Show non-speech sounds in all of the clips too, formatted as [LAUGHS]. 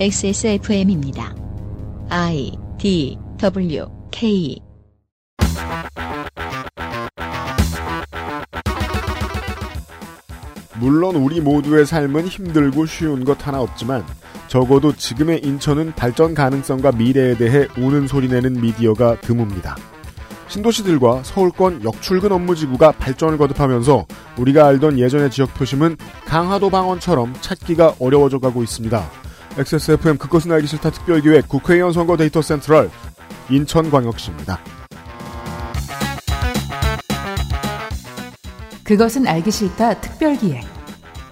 XSFM입니다. I D W K 물론 우리 모두의 삶은 힘들고 쉬운 것 하나 없지만 적어도 지금의 인천은 발전 가능성과 미래에 대해 우는 소리내는 미디어가 드뭅니다. 신도시들과 서울권 역출근 업무지구가 발전을 거듭하면서 우리가 알던 예전의 지역 표심은 강화도 방언처럼 찾기가 어려워져 가고 있습니다. XSFM 그것은 알기 싫다 특별기획 국회의원 선거 데이터 센트럴 인천광역시입니다. 그것은 알기 싫다 특별기획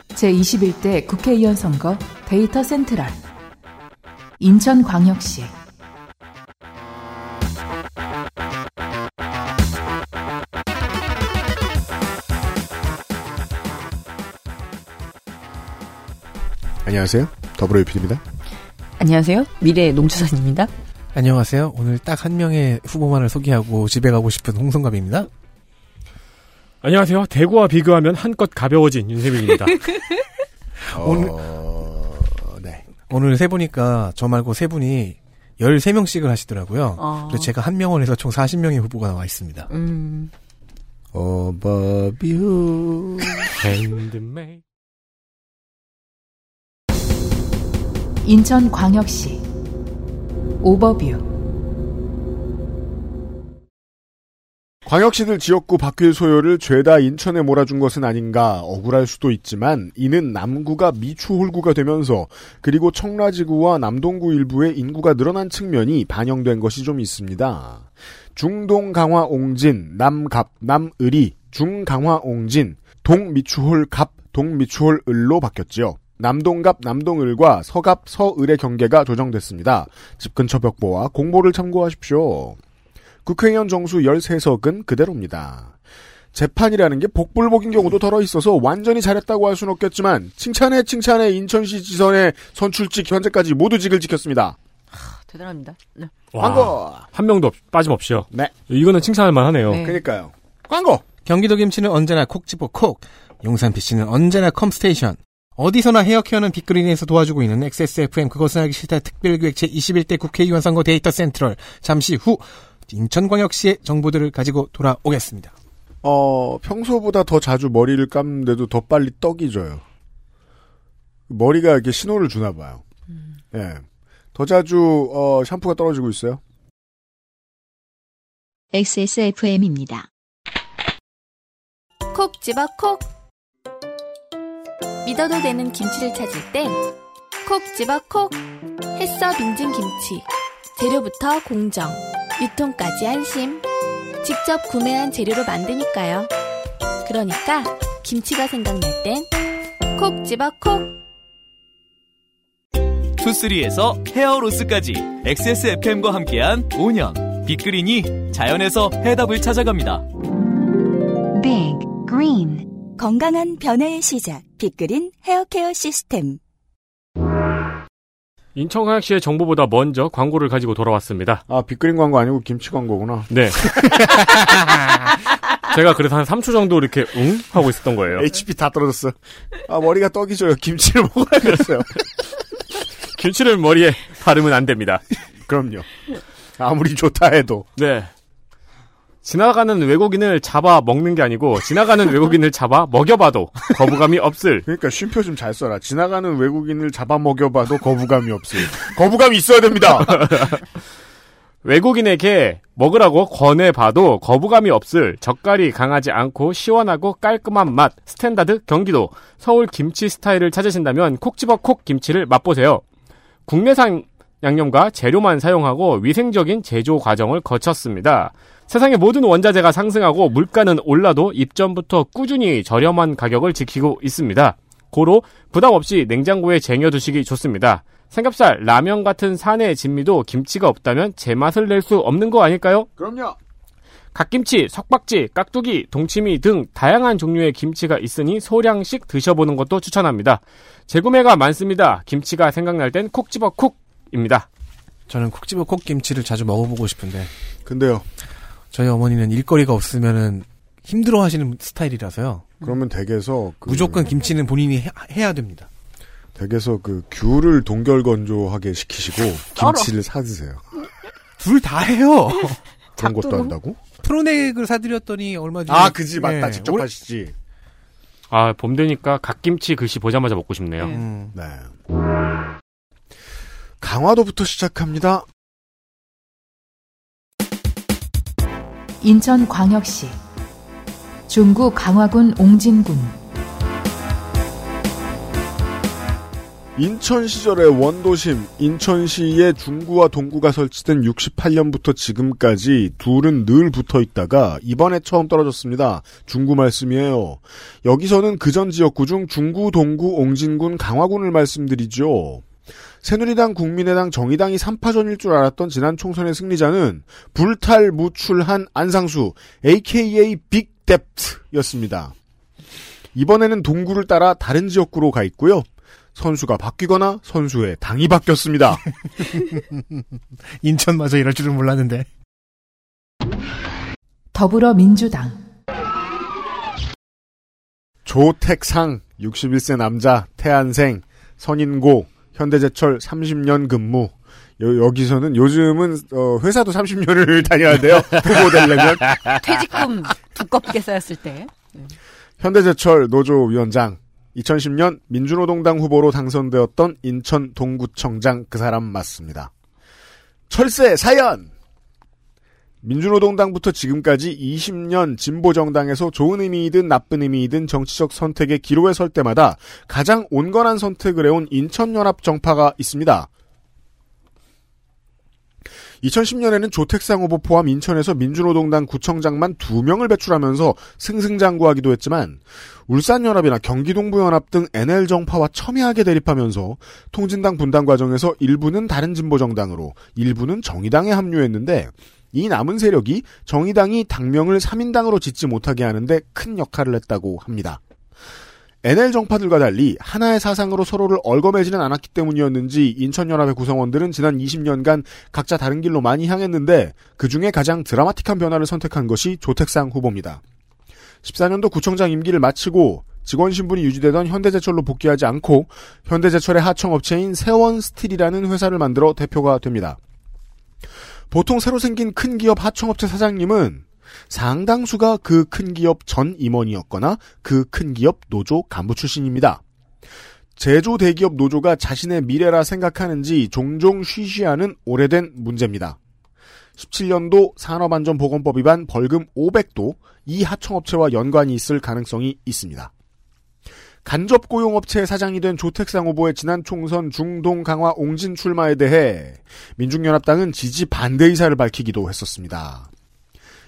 제21대 국회의원 선거 데이터 센트럴 인천광역시 안녕하세요. 더블유PD입니다. 안녕하세요. 미래 농주산입니다. 안녕하세요. 오늘 딱 한 명의 후보만을 소개하고 집에 가고 싶은 홍성갑입니다. 안녕하세요. 대구와 비교하면 한껏 가벼워진 윤세민입니다. [LAUGHS] 오늘- 어... 네. 오늘 세 보니까 저 말고 세 분이 13명씩을 하시더라고요. 어. 그래서 제가 한 명을 해서 총 40명의 후보가 나와 있습니다. 음, 어바뷰 핸드메이. 인천광역시 오버뷰 광역시들 지역구 바뀔 소요를 죄다 인천에 몰아준 것은 아닌가 억울할 수도 있지만 이는 남구가 미추홀구가 되면서 그리고 청라지구와 남동구 일부의 인구가 늘어난 측면이 반영된 것이 좀 있습니다. 중동 강화 옹진, 남갑, 남을이, 중강화 옹진, 동미추홀 갑, 동미추홀 을로 바뀌었지요. 남동갑, 남동을과 서갑, 서을의 경계가 조정됐습니다. 집 근처 벽보와 공보를 참고하십시오. 국회의원 정수 13석은 그대로입니다. 재판이라는 게 복불복인 경우도 덜어 있어서 완전히 잘했다고 할 수는 없겠지만 칭찬에 칭찬에 인천시 지선의 선출직 현재까지 모두 직을 지켰습니다. 대단합니다. 네. 광고! 한 명도 없- 빠짐없이요. 네. 이거는 칭찬할 만하네요. 네. 그러니까요. 광고! 경기도 김치는 언제나 콕 집어 콕. 용산 PC는 언제나 컴스테이션. 어디서나 헤어케어는 빅그린에서 도와주고 있는 XSFM 그것은 알기 싫다 특별기획 제21대 국회의원 선거 데이터 센트럴. 잠시 후 인천광역시의 정보들을 가지고 돌아오겠습니다. 어, 평소보다 더 자주 머리를 감는데도 더 빨리 떡이 져요. 머리가 이렇게 신호를 주나 봐요. 예. 더 자주, 어, 샴푸가 떨어지고 있어요. XSFM입니다. 콕 집어 콕 믿어도 되는 김치를 찾을 땐 콕 집어 콕 햇서 빙진 김치 재료부터 공정 유통까지 안심 직접 구매한 재료로 만드니까요 그러니까 김치가 생각날 땐 콕 집어 콕 투쓰리에서 헤어로스까지 XSFM과 함께한 5년 빅그린이 자연에서 해답을 찾아갑니다. Big Green 건강한 변화의 시작. 빅그린 헤어케어 시스템. 인천광역시의 정보보다 먼저 광고를 가지고 돌아왔습니다. 아, 빅그린 광고 아니고 김치 광고구나. 네. [LAUGHS] 제가 그래서 한 3초 정도 이렇게 응? 하고 있었던 거예요. HP 다 떨어졌어. 아, 머리가 떡이 져요. 김치를 [LAUGHS] 먹어야겠어요. 김치를 머리에 바르면 안 됩니다. 그럼요. 아무리 좋다 해도. 네. 지나가는 외국인을 잡아 먹는 게 아니고 지나가는 [LAUGHS] 외국인을 잡아 먹여봐도 거부감이 없을 그러니까 쉼표 좀 잘 써라. 지나가는 외국인을 잡아 먹여봐도 거부감이 없어요. [LAUGHS] 거부감이 있어야 됩니다. [LAUGHS] 외국인에게 먹으라고 권해봐도 거부감이 없을 젓갈이 강하지 않고 시원하고 깔끔한 맛 standard 경기도 서울 김치 스타일을 찾으신다면 콕 집어 콕 김치를 맛보세요. 국내산 양념과 재료만 사용하고 위생적인 제조 과정을 거쳤습니다. 세상의 모든 원자재가 상승하고 물가는 올라도 입점부터 꾸준히 저렴한 가격을 지키고 있습니다. 고로 부담 없이 냉장고에 쟁여두시기 좋습니다. 삼겹살, 라면 같은 산의 진미도 김치가 없다면 제맛을 낼 수 없는 거 아닐까요? 그럼요. 갓김치, 석박지, 깍두기, 동치미 등 다양한 종류의 김치가 있으니 소량씩 드셔보는 것도 추천합니다. 재구매가 많습니다. 김치가 생각날 땐 콕 집어 콕입니다. 저는 콕 집어 콕 김치를 자주 먹어보고 싶은데 근데요. 저희 어머니는 일거리가 없으면은 힘들어 하시는 스타일이라서요. 그러면 댁에서 그 무조건 김치는 본인이 해, 해야 됩니다. 댁에서 그 귤을 동결 건조하게 시키시고 [LAUGHS] 썰어. 김치를 사 드세요. 둘 다 해요. [LAUGHS] 그런 것도? 한다고? 프로넥을 사드렸더니 얼마 전에 아, 그지 맞다. 예, 직접 올- 하시지. 아, 봄 되니까 갓김치 글씨 보자마자 먹고 싶네요. 음. 네. 강화도부터 시작합니다. 인천광역시 중구 강화군 옹진군 인천 시절의 원도심 인천시에 중구와 동구가 설치된 68년부터 지금까지 둘은 늘 붙어 있다가 이번에 처음 떨어졌습니다. 중구 말씀이에요. 여기서는 그 전 지역구 중 중구, 동구, 옹진군, 강화군을 말씀드리죠. 새누리당, 국민의당, 정의당이 3파전일 줄 알았던 지난 총선의 승리자는 불탈 무출한 안상수, AKA 빅뎁트였습니다. 이번에는 동구를 따라 다른 지역구로 가 있고요. 선수가 바뀌거나 선수의 당이 바뀌었습니다. [LAUGHS] 인천마저 이럴 줄은 몰랐는데. 더불어민주당 조택상 61세 남자 태안생 선인고 현대제철 30년 근무 여, 기서는 요즘은 어, 회사도 30년을 [LAUGHS] 다녀야 돼요. 후보 되려면 [LAUGHS] 퇴직금 두껍게 쌓였을 때. 현대제철 노조 위원장 2010년 민주노동당 후보로 당선되었던 인천 동구청장 그 사람 맞습니다. 철새 사연 민주노동당부터 지금까지 20년 진보정당에서 좋은 의미이든 나쁜 의미이든 정치적 선택의 기로에 설 때마다 가장 온건한 선택을 해온 인천연합 정파가 있습니다. 2010년에는 조택상 후보 포함 인천에서 민주노동당 구청장만 2명을 배출하면서 승승장구하기도 했지만 울산연합이나 경기동부연합 등 NL정파와 첨예하게 대립하면서 통진당 분당 과정에서 일부는 다른 진보정당으로 일부는 정의당에 합류했는데 이 남은 세력이 정의당이 당명을 3인당으로 짓지 못하게 하는데 큰 역할을 했다고 합니다. NL 정파들과 달리 하나의 사상으로 서로를 얽어매지는 않았기 때문이었는지 인천연합의 구성원들은 지난 20년간 각자 다른 길로 많이 향했는데 그 중에 가장 드라마틱한 변화를 선택한 것이 조택상 후보입니다. 14년도 구청장 임기를 마치고 직원 신분이 유지되던 현대제철로 복귀하지 않고 현대제철의 하청업체인 세원스틸이라는 회사를 만들어 대표가 됩니다. 보통 새로 생긴 큰 기업 하청업체 사장님은 상당수가 그 큰 기업 전 임원이었거나 그 큰 기업 노조 간부 출신입니다. 제조 대기업 노조가 자신의 미래라 생각하는지 종종 쉬쉬하는 오래된 문제입니다. 17년도 산업안전보건법 위반 벌금 500도 이 하청업체와 연관이 있을 가능성이 있습니다. 간접 고용업체 사장이 된 조택상 후보의 지난 총선 중동 강화 옹진 출마에 대해 민중연합당은 지지 반대 의사를 밝히기도 했었습니다.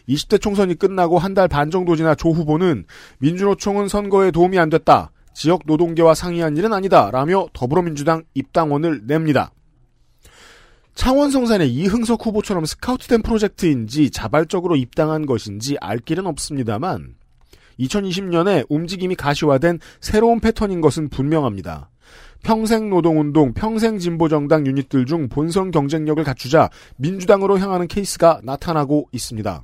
20대 총선이 끝나고 한 달 반 정도 지나 조 후보는 민주노총은 선거에 도움이 안 됐다. 지역 노동계와 상의한 일은 아니다. 라며 더불어민주당 입당원을 냅니다. 창원성산의 이흥석 후보처럼 스카우트된 프로젝트인지 자발적으로 입당한 것인지 알 길은 없습니다만 2020년에 움직임이 가시화된 새로운 패턴인 것은 분명합니다. 평생 노동운동, 평생 진보정당 유닛들 중 본선 경쟁력을 갖추자 민주당으로 향하는 케이스가 나타나고 있습니다.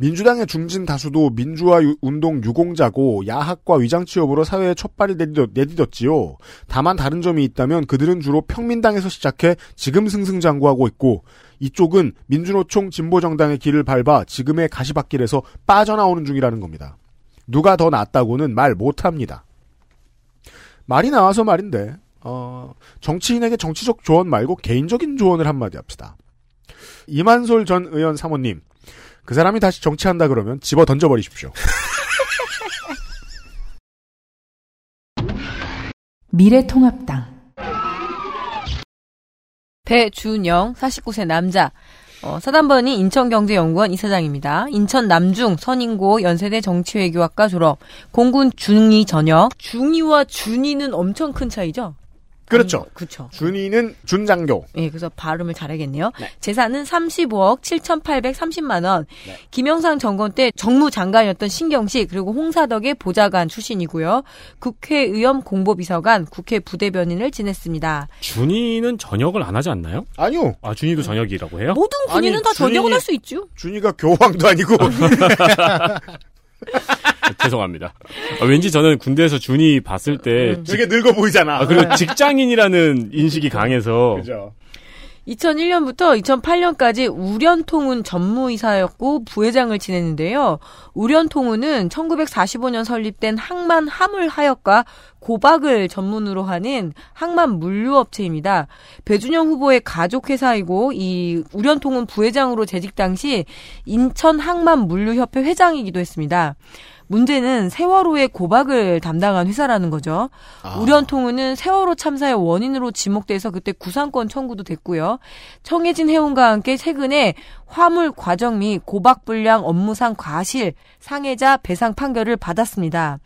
민주당의 중진 다수도 민주화 유- 운동 유공자고 야학과 위장 취업으로 사회에 첫발을 내디뎠, 내디뎠 지요. 다만 다른 점이 있다면 그들은 주로 평민당에서 시작해 지금 승승장구하고 있고 이쪽은 민주노총 진보정당의 길을 밟아 지금의 가시밭길에서 빠져나오는 중이라는 겁니다. 누가 더 낫다고는 말 못합니다. 말이 나와서 말인데 어, 정치인에게 정치적 조언 말고 개인적인 조언을 한마디 합시다. 이만솔 전 의원 사모님 그 사람이 다시 정치한다 그러면 집어 던져버리십시오. 미래통합당 배준영, 49세 남자. 어, 사단번이 인천경제연구원 이사장입니다. 인천 남중 선인고 연세대 정치외교학과 졸업. 공군 중위 전역. 중위와 준위는 엄청 큰 차이죠? 그렇죠. 그렇죠. 준이는 준장교. 예, 그래서 발음을 잘하겠네요. 재산은 35억 7,830만 원. 김영삼 정권 때 정무장관이었던 신경식 그리고 홍사덕의 보좌관 출신이고요. 국회의원 공보비서관, 국회 부대변인을 지냈습니다. 준이는 전역을 안 하지 않나요? 아니요. 아, 준이도 전역이라고 해요? 모든 군인은 아니, 다 전역을 준이- 할수 있죠. 준이가 교황도 아니고 [LAUGHS] 죄송합니다. 아, 왠지 저는 군대에서 준이 봤을 때 음. 되게 늙어 보이잖아. 아, 그리고 직장인이라는 인식이 강해서 그죠. 2001년부터 2008년까지 우련통운 전무이사였고 부회장을 지냈는데요. 우련통운은 1945년 설립된 항만 화물 하역과 고박을 전문으로 하는 항만 물류업체입니다. 배준영 후보의 가족회사이고 이 우련통운 부회장으로 재직 당시 인천 항만 물류협회 회장이기도 했습니다. 문제는 세월호의 고박을 담당한 회사라는 거죠. 아. 우련통운은 세월호 참사의 원인으로 지목돼서 그때 구상권 청구도 됐고요. 청해진 해운과 함께 최근에 화물 과정 및 고박 불량 업무상 과실 상해자 배상 판결을 받았습니다.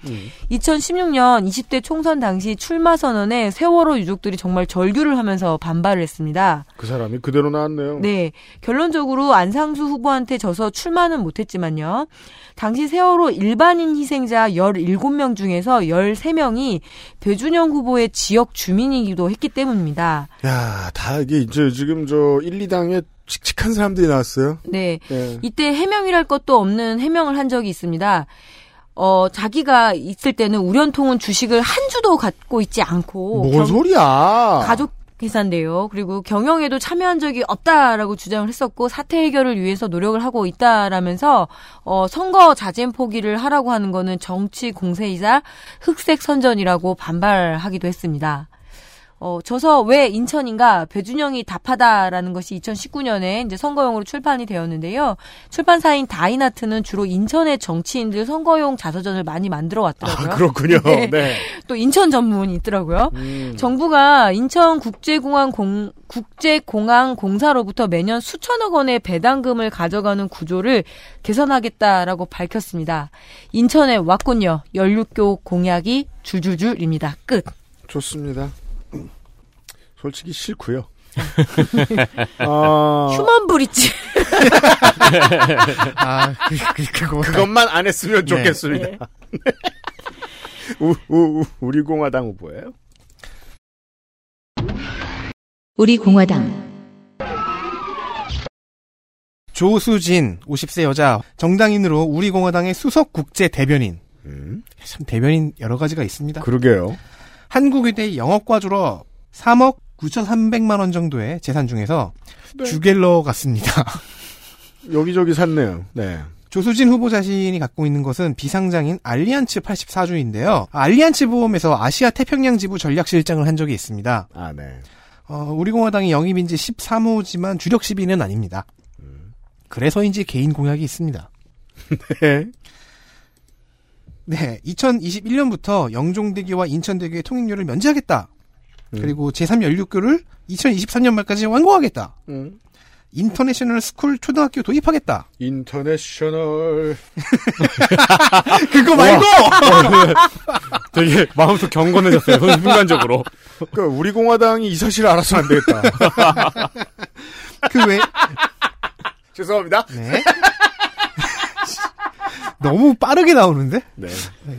2016년 20대 총선 당시 출마 선언에 세월호 유족들이 정말 절규를 하면서 반발을 했습니다. 그 사람이 그대로 나왔네요. 네. 결론적으로 안상수 후보한테 져서 출마는 못했지만요. 당시 세월호 일반인 희생자 17명 중에서 13명이 배준영 후보의 지역 주민이기도 했기 때문입니다. 야, 다 이게 이제 지금 저 1, 2당에 칙칙한 사람들이 나왔어요. 네. 네. 이때 해명이랄 것도 없는 해명을 한 적이 있습니다. 어, 자기가 있을 때는 우련통은 주식을 한 주도 갖고 있지 않고 뭔 경- 소리야? 가족 회사인데요. 그리고 경영에도 참여한 적이 없다라고 주장을 했었고 사태 해결을 위해서 노력을 하고 있다라면서 어, 선거 자진 포기를 하라고 하는 거는 정치 공세이자 흑색 선전이라고 반발하기도 했습니다. 어, 져서 왜 인천인가 배준영이 답하다라는 것이 2019년에 이제 선거용으로 출판이 되었는데요. 출판사인 다이나트는 주로 인천의 정치인들 선거용 자서전을 많이 만들어 왔더라고요. 아, 그렇군요. [LAUGHS] 네. 네. 또 인천 전문이 있더라고요. 음. 정부가 인천 국제공항 공 국제공항 공사로부터 매년 수천억 원의 배당금을 가져가는 구조를 개선하겠다라고 밝혔습니다. 인천에 왔군요. 연륙교 공약이 줄줄줄입니다. 끝. 좋습니다. 솔직히 싫고요. [LAUGHS] 아, 휴먼 브릿지. [LAUGHS] 아, 그, 그, 그거. 그것만 안 했으면 네. 좋겠습니다. 네. [LAUGHS] 우, 우, 우, 우리 공화당 후보예요. 우리 공화당 조수진, 50세 여자, 정당인으로 우리 공화당의 수석 국제 대변인. 음, 참 대변인 여러 가지가 있습니다. 그러게요. 한국의대 영어과 주로 3억 9,300만 원 정도의 재산 중에서 주갤러 같습니다. [LAUGHS] 여기저기 샀네요. 네. 조수진 후보 자신이 갖고 있는 것은 비상장인 알리안츠 84주인데요. 알리안츠 보험에서 아시아 태평양 지부 전략실장을 한 적이 있습니다. 아, 네. 어, 우리공화당이 영입인 지 13호지만 주력 시비는 아닙니다. 그래서인지 개인 공약이 있습니다. 네. 네, 2021년부터 영종대교와 인천대교의 통행료를 면제하겠다. 그리고 제3연륙교를 2023년 말까지 완공하겠다. 음. international school 초등학교 도입하겠다. International. [LAUGHS] 그거 말고! [LAUGHS] 되게 마음속 경건해졌어요. 순간적으로. [LAUGHS] 그러니까 우리 공화당이 이 사실을 알아서는 안 되겠다. 그 외, 죄송합니다. 네. 너무 빠르게 나오는데? 네.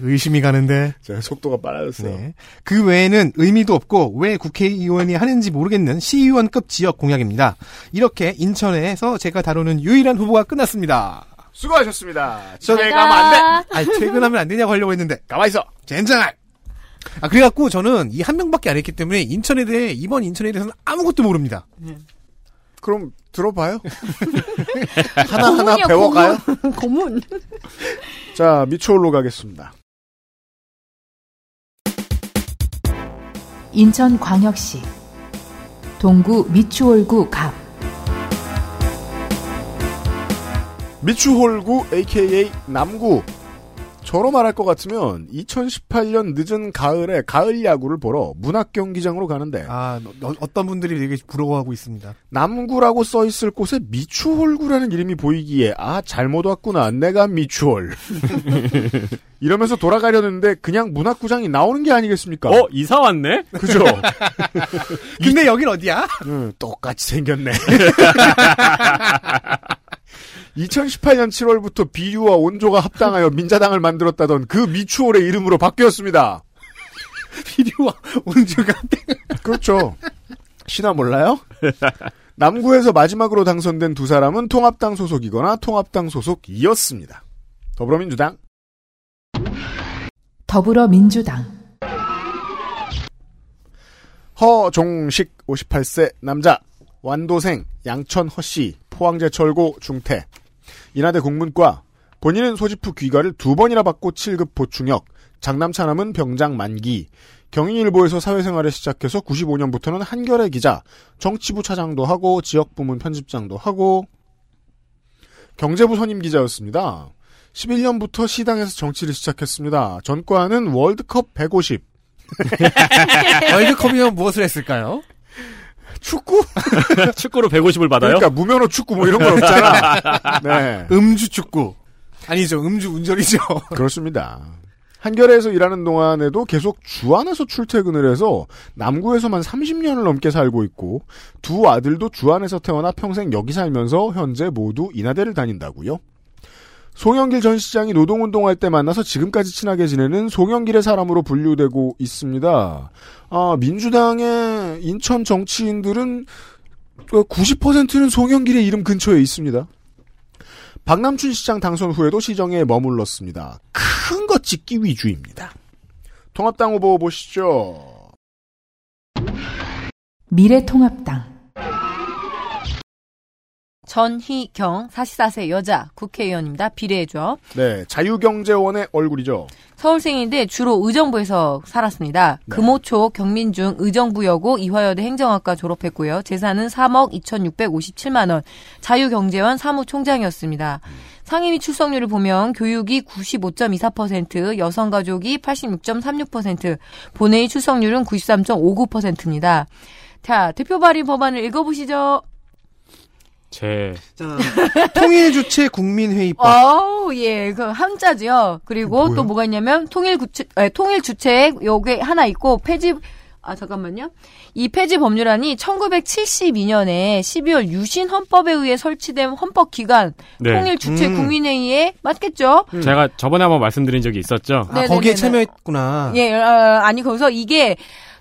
의심이 가는데. 제가 속도가 빨라졌어요. 네. 그 외에는 의미도 없고 왜 국회의원이 하는지 모르겠는 시의원급 지역 공약입니다. 이렇게 인천에서 제가 다루는 유일한 후보가 끝났습니다. 수고하셨습니다. 저- 집에 가면 안 돼. 아니, 퇴근하면 안 되냐고 하려고 했는데. 가만 있어. 젠장할! 아, 그래갖고 저는 이 한 명밖에 안 했기 때문에 인천에 대해, 이번 인천에 대해서는 아무것도 모릅니다. 그럼 들어봐요. [LAUGHS] 하나하나 배워가요. 고문. [LAUGHS] 자, 미추홀로 가겠습니다. 인천광역시 동구 미추홀구 갑 미추홀구 AKA 남구. 저로 말할 것 같으면 2018년 늦은 가을에 가을 야구를 보러 문학 경기장으로 가는데 아, 너- 어떤 분들이 되게 부러워하고 있습니다. 남구라고 써 있을 곳에 미추홀구라는 이름이 보이기에 아 잘못 왔구나 내가 미추홀 [LAUGHS] 이러면서 돌아가려는데 그냥 문학구장이 나오는 게 아니겠습니까? 어, 이사 왔네? 그죠? [LAUGHS] 근데 여긴 어디야? 응, 똑같이 생겼네. [LAUGHS] 2018년 7월부터 비유와 온조가 합당하여 민자당을 만들었다던 그 미추홀의 이름으로 바뀌었습니다. [LAUGHS] 비료와 온주가 그렇죠. 신화 몰라요? [LAUGHS] 남구에서 마지막으로 당선된 두 사람은 통합당 소속이거나 통합당 소속이었습니다. 더불어민주당. 더불어민주당 허종식 58세 남자 완도생 양천 허씨 포항제철고 중퇴 인하대 국문과 본인은 후 귀가를 두 번이나 받고 7급 보충역 장남 차남은 병장 만기 경인일보에서 사회생활을 시작해서 95년부터는 한겨레 기자 정치부 차장도 하고 지역 부문 편집장도 하고 경제부 선임 기자였습니다. 11년부터 시당에서 정치를 시작했습니다. 전과는 월드컵 150 [LAUGHS] 월드컵이면 무엇을 했을까요? 축구? [LAUGHS] 축구로 150을 받아요? 그러니까 무면허 축구 뭐 이런 건 없잖아. [LAUGHS] 네. 음주 축구. 아니죠. 음주 운전이죠. [LAUGHS] 그렇습니다. 한겨레에서 일하는 동안에도 계속 주안에서 출퇴근을 해서 남구에서만 30년을 넘게 살고 있고 두 아들도 주안에서 태어나 평생 여기 살면서 현재 모두 인하대를 다닌다고요. 송영길 전 시장이 노동운동할 때 만나서 지금까지 친하게 지내는 송영길의 사람으로 분류되고 있습니다. 아, 민주당의 인천 정치인들은 90%는 송영길의 이름 근처에 있습니다. 박남춘 시장 당선 후에도 시정에 머물렀습니다. 큰것 찍기 위주입니다. 통합당 후보 보시죠. 미래통합당 전희경 44세 여자 국회의원입니다. 비례죠. 네, 자유경제원의 얼굴이죠. 서울생인데 주로 의정부에서 살았습니다. 네. 금호초 경민중 의정부여고 이화여대 행정학과 졸업했고요. 재산은 3억 2,657만 원. 자유경제원 사무총장이었습니다. 상임위 출석률을 보면 교육이 95.24%, 여성가족이 86.36%, 본회의 출석률은 93.59%입니다. 자, 대표 발의 법안을 읽어보시죠. 제 자, [LAUGHS] 통일주체 국민회의법. 어우, 예, 그 한자죠. 그리고 또 뭐가 있냐면 통일 구체, 에, 통일 주책 요게 하나 있고 폐지 아 잠깐만요. 이 폐지 법률안이 1972년에 12월 유신 헌법에 의해 설치된 헌법 기관 네. 통일 주체 음. 국민회의에 맞겠죠? 제가 저번에 한번 말씀드린 적이 있었죠. 아, 네네네네. 거기에 참여했구나. 예, 어, 아니 거기서 이게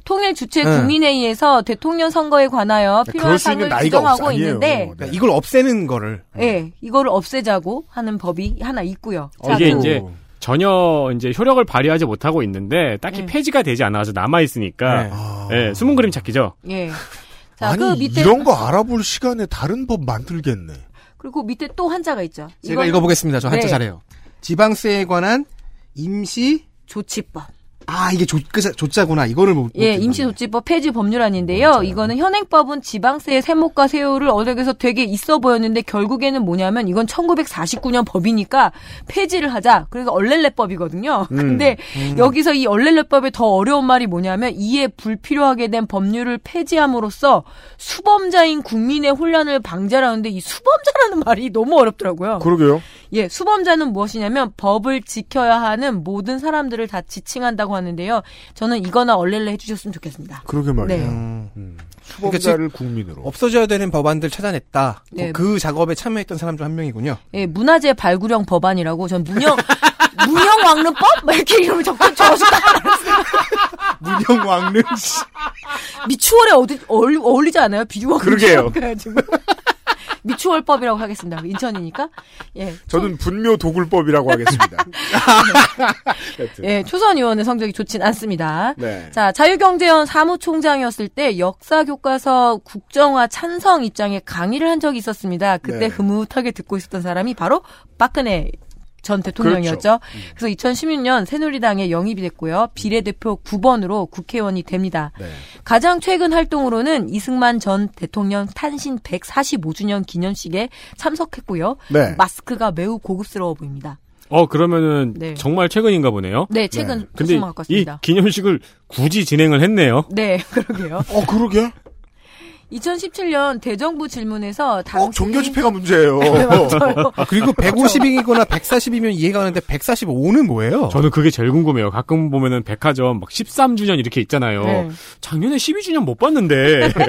통일 주체 네. 국민회의에서 대통령 선거에 관하여 필요한 나이가 지정하고 없. 있는데 그러니까 이걸 없애는 거를. 예, 이거를 없애자고 하는 법이 하나 있고요. 자, 이게 그- 이제 전혀 이제 효력을 발휘하지 못하고 있는데 딱히 네. 폐지가 되지 않아서 남아 있으니까 네. 예, 숨은 그림 찾기죠. 예. 자, 아니, 그 밑에 이런 거 알아볼 시간에 다른 법 만들겠네. 그리고 밑에 또 한자가 있죠. 제가 이거는 읽어보겠습니다. 저 한자 네. 잘해요. 지방세에 관한 임시 조치법. 아 이게 조, 그, 조자구나. 이거를 못. 예, 못 임시조치법 폐지 법률안인데요. 이거는 현행법은 지방세의 세목과 세율을 어디에서 되게 있어 보였는데 결국에는 뭐냐면 이건 1949년 법이니까 폐지를 하자. 그래서 얼렐레법이거든요. 근데 여기서 이 얼렐레법의 더 어려운 말이 뭐냐면 이에 불필요하게 된 법률을 폐지함으로써 수범자인 국민의 혼란을 방지하라는데 이 수범자라는 말이 너무 어렵더라고요. 그러게요. 예, 수범자는 무엇이냐면 법을 지켜야 하는 모든 사람들을 다 지칭한다고 하는데요. 저는 이거나 얼렐레 해주셨으면 좋겠습니다. 그러게 말이에요. 네. 음. 수범자를 국민으로. 없어져야 되는 법안들 찾아냈다. 네. 그 작업에 참여했던 사람 중 한 명이군요. 예, 문화재 발굴형 법안이라고 전 문형 [LAUGHS] 문형 왕릉법 막 이렇게 이름을 적고 적었다. [LAUGHS] 문형 왕릉. 미추홀에 어디 어울리, 어울리지 않아요? 비주얼 그러게요. [LAUGHS] 그래가지고 미추홀법이라고 하겠습니다. 인천이니까. 예. 저는 분묘 도굴법이라고 하겠습니다. [LAUGHS] 예, 초선 의원의 성적이 좋진 않습니다. 네. 자, 자유경제원 사무총장이었을 때 역사 교과서 국정화 찬성 입장에 강의를 한 적이 있었습니다. 그때 네. 흐뭇하게 듣고 있었던 사람이 바로 박근혜 전 대통령이었죠. 그래서 2016년 새누리당에 영입이 됐고요. 비례대표 9번으로 국회의원이 됩니다. 네. 가장 최근 활동으로는 이승만 전 대통령 탄신 145주년 기념식에 참석했고요. 네. 마스크가 매우 고급스러워 보입니다. 어 그러면은 네. 정말 최근인가 보네요. 네, 최근 네. 근데 이. 기념식을 굳이 진행을 했네요. 네, [LAUGHS] 그러게요. 어, 그러게. 2017년 대정부 질문에서 당시 꼭 종교 집회가 문제예요. [LAUGHS] 네, 맞아요. 그리고 150이거나 140이면 이해가 가는데 145는 뭐예요? 저는 그게 제일 궁금해요. 가끔 보면은 백화점 막 13주년 이렇게 있잖아요. 네. 작년에 12주년 못 봤는데. [LAUGHS]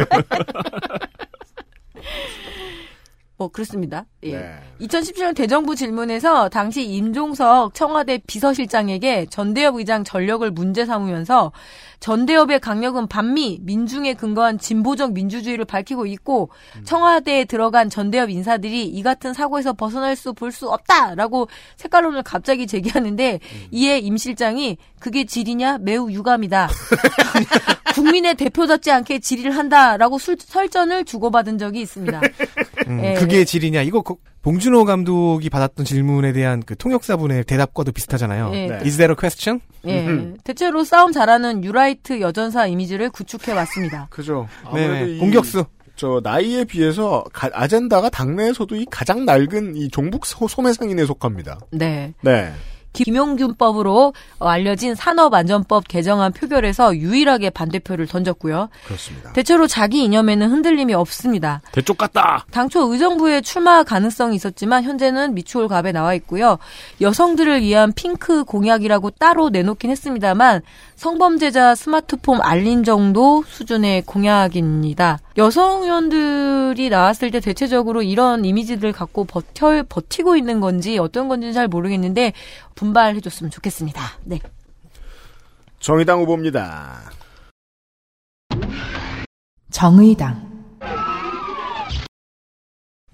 뭐 그렇습니다. 예. 네. 2017년 대정부 질문에서 당시 임종석 청와대 비서실장에게 전대협 의장 전력을 문제 삼으면서 전대협의 강력은 반미 민중에 근거한 진보적 민주주의를 밝히고 있고 청와대에 들어간 전대협 인사들이 이 같은 사고에서 벗어날 수 볼 수 없다라고 색깔론을 갑자기 제기하는데 이에 임 실장이 그게 질이냐 매우 유감이다. [LAUGHS] 국민의 대표답지 않게 질의를 한다라고 술- 설전을 주고받은 적이 있습니다. [LAUGHS] 음, 예. 그게 질이냐? 이거 그- 봉준호 감독이 받았던 질문에 대한 그 통역사분의 대답과도 비슷하잖아요. 예. 네. Is that a question? 예. 대체로 싸움 잘하는 유라이트 여전사 이미지를 구축해 왔습니다. 그죠. 네, 네. 이- 공격수. 저 나이에 비해서 가- 아젠다가 당내에서도 이 가장 낡은 이 종북 소- 소매상인에 속합니다. 네. 네. 김용균법으로 어, 알려진 산업안전법 개정안 표결에서 유일하게 반대표를 던졌고요. 그렇습니다. 대체로 자기 이념에는 흔들림이 없습니다. 대쪽 같다. 당초 의정부에 출마 가능성이 있었지만 현재는 미추홀 갑에 나와 있고요. 여성들을 위한 핑크 공약이라고 따로 내놓긴 했습니다만 성범죄자 스마트폰 알림 정도 수준의 공약입니다. 여성 의원들이 나왔을 때 대체적으로 이런 이미지들 갖고 버텨 버티고 있는 건지 어떤 건지는 잘 모르겠는데 분발해 줬으면 좋겠습니다. 네. 정의당 후보입니다. 정의당,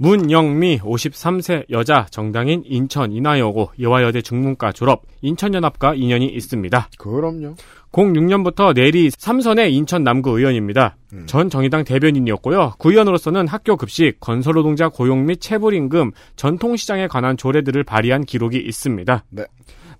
문영미 53세 여자 정당인 인천 인하여고 이화여대 중문과 졸업 인천연합과 인연이 있습니다. 그럼요. 06년부터 내리 3선의 인천 남구 의원입니다. 음. 전 정의당 대변인이었고요. 구의원으로서는 학교 급식, 건설노동자 고용 및 체불임금, 전통시장에 관한 조례들을 발의한 기록이 있습니다. 네.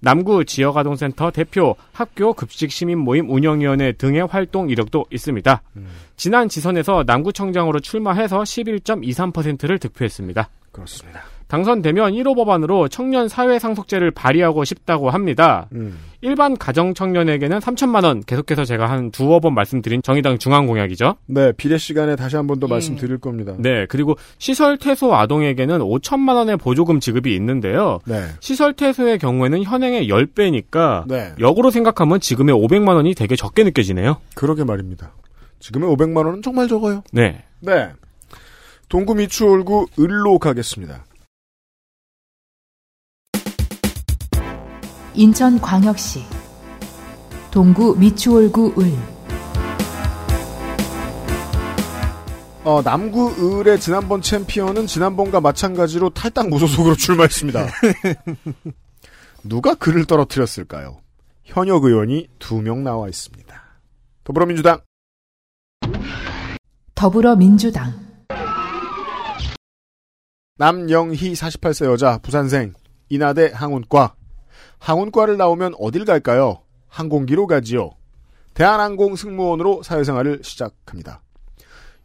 남구 지역아동센터 대표, 학교 급식 시민 모임 운영위원회 등의 활동 이력도 있습니다. 음. 지난 지선에서 남구청장으로 출마해서 11.23%를 득표했습니다. 그렇습니다. 당선되면 1호 법안으로 청년 사회 상속제를 발의하고 싶다고 합니다. 음. 일반 가정 청년에게는 3천만 원 계속해서 제가 한 두어 번 말씀드린 정의당 중앙 공약이죠. 네, 비례 시간에 다시 한 번더 예. 말씀드릴 겁니다. 네, 그리고 시설 퇴소 아동에게는 5천만 원의 보조금 지급이 있는데요. 네. 시설 퇴소의 경우에는 현행의 10배니까 네. 역으로 생각하면 지금의 500만 원이 되게 적게 느껴지네요. 그러게 말입니다. 지금의 500만 원은 정말 적어요. 네. 네. 동구 미추홀구 을로 가겠습니다. 인천광역시, 동구 미추홀구 을, 어, 남구 을의 지난번 챔피언은 지난번과 마찬가지로 탈당 무소속으로 출마했습니다. [LAUGHS] 누가 그를 떨어뜨렸을까요? 현역 의원이 두 명 나와 있습니다. 더불어민주당 더불어민주당, 남영희 48세 여자 부산생 인하대 항운과 항운과를 나오면 어딜 갈까요? 항공기로 가지요. 대한항공 승무원으로 사회생활을 시작합니다.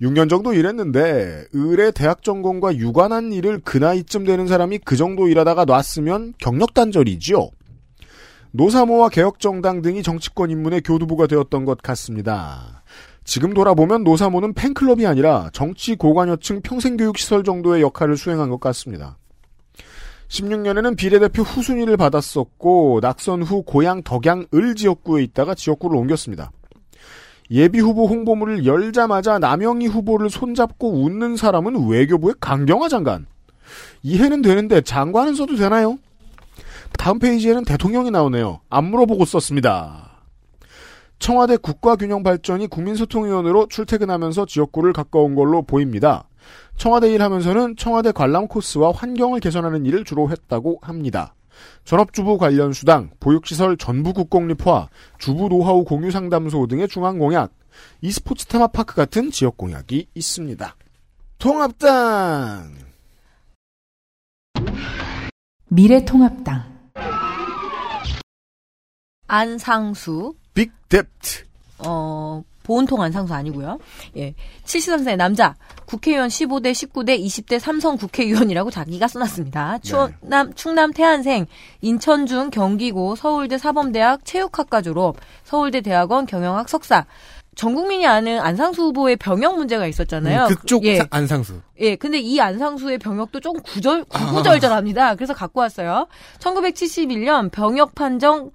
6년 정도 일했는데 을의 대학 전공과 유관한 일을 그 나이쯤 되는 사람이 그 정도 일하다가 놨으면 경력 단절이지요. 노사모와 개혁정당 등이 정치권 입문의 교두보가 되었던 것 같습니다. 지금 돌아보면 노사모는 팬클럽이 아니라 정치 고관여층 평생교육시설 정도의 역할을 수행한 것 같습니다. 16년에는 비례대표 후순위를 받았었고 낙선 후 고향 덕양 을 지역구에 있다가 지역구를 옮겼습니다. 예비 후보 홍보물을 열자마자 남영희 후보를 손잡고 웃는 사람은 외교부의 강경화 장관. 이해는 되는데 장관은 써도 되나요? 다음 페이지에는 대통령이 나오네요. 안 물어보고 썼습니다. 청와대 국가균형발전이 국민소통위원으로 출퇴근하면서 지역구를 가까운 걸로 보입니다. 청와대 일하면서는 청와대 관람 코스와 환경을 개선하는 일을 주로 했다고 합니다. 전업주부 관련 수당, 보육시설 전부 국공립화, 주부 노하우 공유 상담소 등의 중앙 공약, e스포츠 테마파크 같은 지역 공약이 있습니다. 통합당 미래통합당, 안상수 빅뎁트 어, 보온통 안상수 아니고요. 예. 73세 남자, 국회의원 15대, 19대, 20대 삼성 국회의원이라고 자기가 써놨습니다. 충남, 충남 태안생, 인천중 경기고 서울대 사범대학 체육학과 졸업, 서울대 대학원 경영학 석사. 전 국민이 아는 안상수 후보의 병역 문제가 있었잖아요. 음, 그쪽 예. 사- 안상수. 예, 근데 이 안상수의 병역도 좀 구절, 구구절절합니다. 그래서 갖고 왔어요. 1971년 병역 판정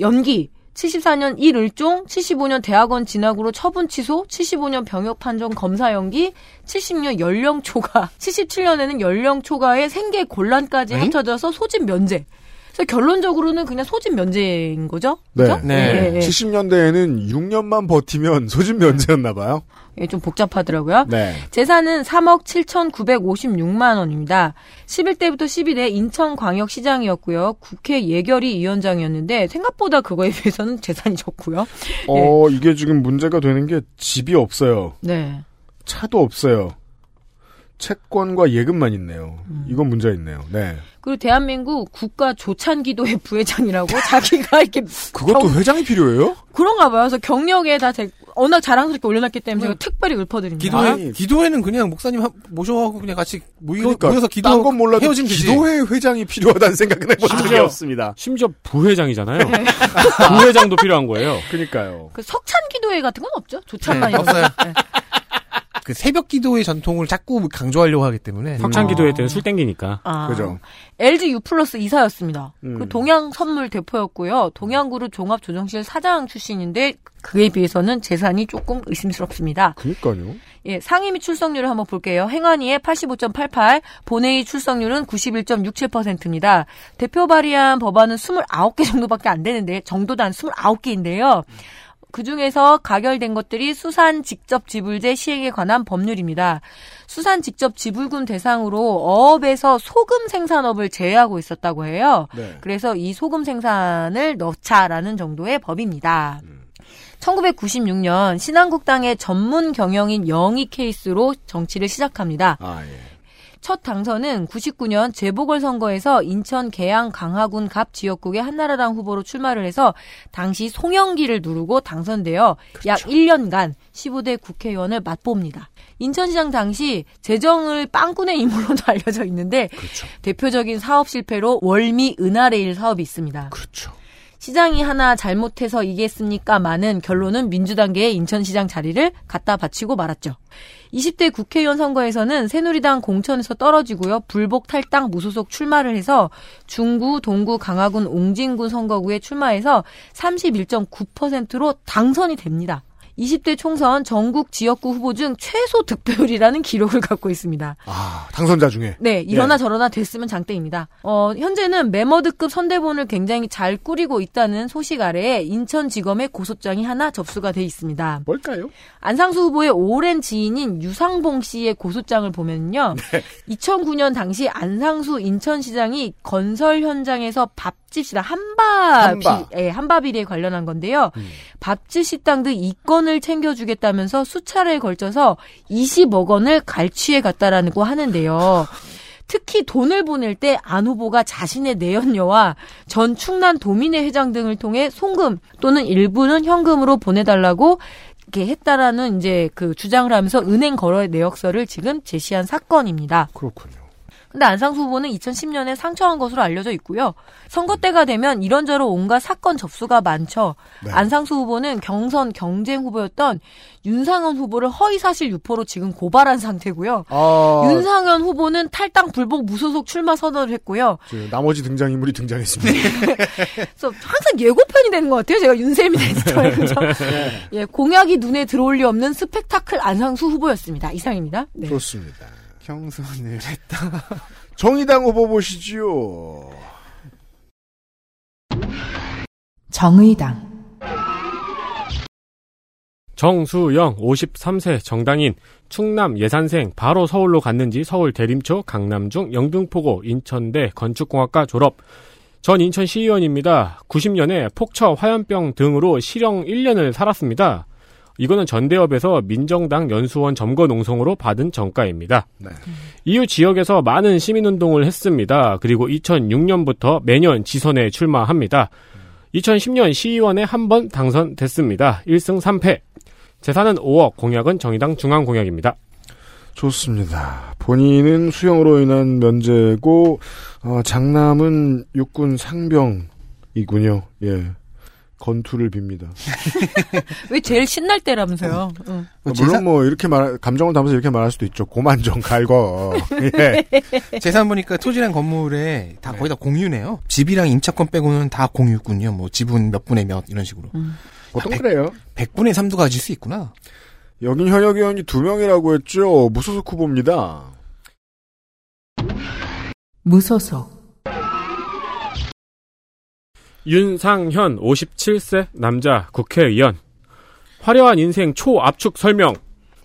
연기, 74년 일을종, 75년 대학원 진학으로 처분 취소, 75년 병역 판정 검사 연기, 70년 연령 초과, 77년에는 [LAUGHS] 연령 초과에 생계 곤란까지 에잉? 합쳐져서 소집 면제. 그래서 결론적으로는 그냥 소집 면제인 거죠? 네. 그죠? 네. 예, 예. 70년대에는 6년만 버티면 소집 면제였나 봐요. 예, 좀 복잡하더라고요. 네. 재산은 3억 7,956만 원입니다. 11대부터 12대 인천광역시장이었고요. 국회 예결위 위원장이었는데 생각보다 그거에 비해서는 재산이 적고요. 어, 이게 지금 문제가 되는 게 집이 없어요. 네. 차도 없어요. 채권과 예금만 있네요. 음. 이건 문제가 있네요. 네. 그리고 대한민국 국가 조찬기도회 [LAUGHS] 부회장이라고 자기가 이렇게 그것도 경- 회장이 필요해요? 그런가 봐요. 그래서 경력에 다 제, 워낙 자랑스럽게 올려놨기 때문에 제가 특별히 읊어드립니다. 기도회, 아니. 기도회는 그냥 목사님 한- 모셔가고 그냥 같이 모이, 그러니까 모여서 딴 기도 건 몰라도 헤어지면 되지. 기도회 회장이 필요하다는 생각은 해본 적이 심지어- 없습니다. 심지어 부회장이잖아요. [LAUGHS] 부회장도 필요한 거예요. 그러니까요. 그 석찬 기도회 같은 건 없죠. 조찬만 네. 없어요. 그 새벽 기도의 전통을 자꾸 강조하려고 하기 때문에 석찬 기도회 때는 술 땡기니까. 아. 그죠. LG U 플러스 이사였습니다. 음. 그 동양 선물 대표였고요. 동양그룹 종합조정실 사장 출신인데 그에 비해서는 재산이 조금 의심스럽습니다. 그니까요. 예, 상임위 출석률을 한번 볼게요. 행안위의 85.88, 본회의 출석률은 91.67%입니다. 대표 발의한 법안은 29개 정도밖에 안 되는데 정도단 29개인데요. 그 중에서 가결된 것들이 수산 직접 지불제 시행에 관한 법률입니다. 수산 직접 지불금 대상으로 어업에서 소금 생산업을 제외하고 있었다고 해요. 네. 그래서 이 소금 생산을 넣자라는 정도의 법입니다. 1996년 신한국당의 전문 경영인 영희 케이스로 정치를 시작합니다. 아, 예. 첫 당선은 99년 재보궐선거에서 인천 계양 강화군 갑 지역국의 한나라당 후보로 출마를 해서 당시 송영기를 누르고 당선되어 약 1년간 15대 국회의원을 맛봅니다. 인천시장 당시 재정을 빵꾸낸 인물로도 [LAUGHS] 알려져 있는데 그렇죠. 대표적인 사업 실패로 월미 은하레일 사업이 있습니다. 그렇죠. 시장이 하나 잘못해서 이겠습니까? 많은 결론은 민주당계의 인천시장 자리를 갖다 바치고 말았죠. 20대 국회의원 선거에서는 새누리당 공천에서 떨어지고요. 불복 탈당 무소속 출마를 해서 중구, 동구, 강화군, 옹진군 선거구에 출마해서 31.9%로 당선이 됩니다. 20대 총선 전국 지역구 후보 중 최소 득표율이라는 기록을 갖고 있습니다. 아, 당선자 중에. 네, 이러나 예. 저러나 됐으면 장땡입니다. 어, 현재는 메머드급 선대본을 굉장히 잘 꾸리고 있다는 소식 아래에 인천지검의 고소장이 하나 접수가 돼 있습니다. 뭘까요? 안상수 후보의 오랜 지인인 유상봉 씨의 고소장을 보면요. 2009년 당시 안상수 인천시장이 건설 현장에서 밥집 식당 한바비, 한바. 예, 한바 비리에 관련한 건데요. 밥집 식당 등 이 건을 챙겨주겠다면서 수차례에 걸쳐서 20억 원을 갈취해 갔다라고 하는데요. 특히 돈을 보낼 때 안 후보가 자신의 내연녀와 전 충남 도민회 회장 등을 통해 송금 또는 일부는 현금으로 보내달라고 이렇게 했다라는 이제 그 주장을 하면서 은행 거래 내역서를 지금 제시한 사건입니다. 그렇군요. 근데 안상수 후보는 2010년에 상처한 것으로 알려져 있고요. 선거 때가 되면 이런저런 온갖 사건 접수가 많죠. 네. 안상수 후보는 경선 경쟁 후보였던 윤상현 후보를 허위사실 유포로 지금 고발한 상태고요. 아, 윤상현 후보는 탈당 불복 무소속 출마 선언을 했고요. 저 나머지 등장인물이 등장했습니다. [LAUGHS] 그래서 항상 예고편이 되는 것 같아요. 제가 윤세민 [LAUGHS] 에디터의 그죠? 예, 공약이 눈에 들어올 리 없는 스펙타클 안상수 후보였습니다. 이상입니다. 네. 좋습니다. 경선을 했다. [LAUGHS] 정의당 후보 보시지요. 정의당, 정수영 53세 정당인 충남 예산생 바로 서울로 갔는지 서울 대림초 강남중 영등포고 인천대 건축공학과 졸업 전 인천 시의원입니다. 90년에 폭처 화염병 등으로 실형 1년을 살았습니다. 이거는 전대협에서 민정당 연수원 점거 농성으로 받은 정가입니다. 네. 이후 지역에서 많은 시민운동을 했습니다. 그리고 2006년부터 매년 지선에 출마합니다. 2010년 시의원에 한 번 당선됐습니다. 1승 3패. 재산은 5억, 공약은 정의당 중앙공약입니다. 좋습니다. 본인은 수영으로 인한 면제고 어, 장남은 육군 상병이군요. 예. 건투를 빕니다. [LAUGHS] 왜 제일 신날 때라면서요? 응. 뭐 물론 뭐 이렇게 말 감정을 담아서 이렇게 말할 수도 있죠. 고만정 갈거. [LAUGHS] 예. 재산 보니까 토지랑 건물에 다 거의 다 공유네요. 집이랑 임차권 빼고는 다 공유군요. 뭐 지분 몇 분의 몇 이런 식으로. 보통 그래요. 100분의 3도 가질 수 있구나. 여긴 현역 의원이 두 명이라고 했죠. 무소속 후보입니다. 무소속 윤상현 57세 남자 국회의원. 화려한 인생 초압축 설명.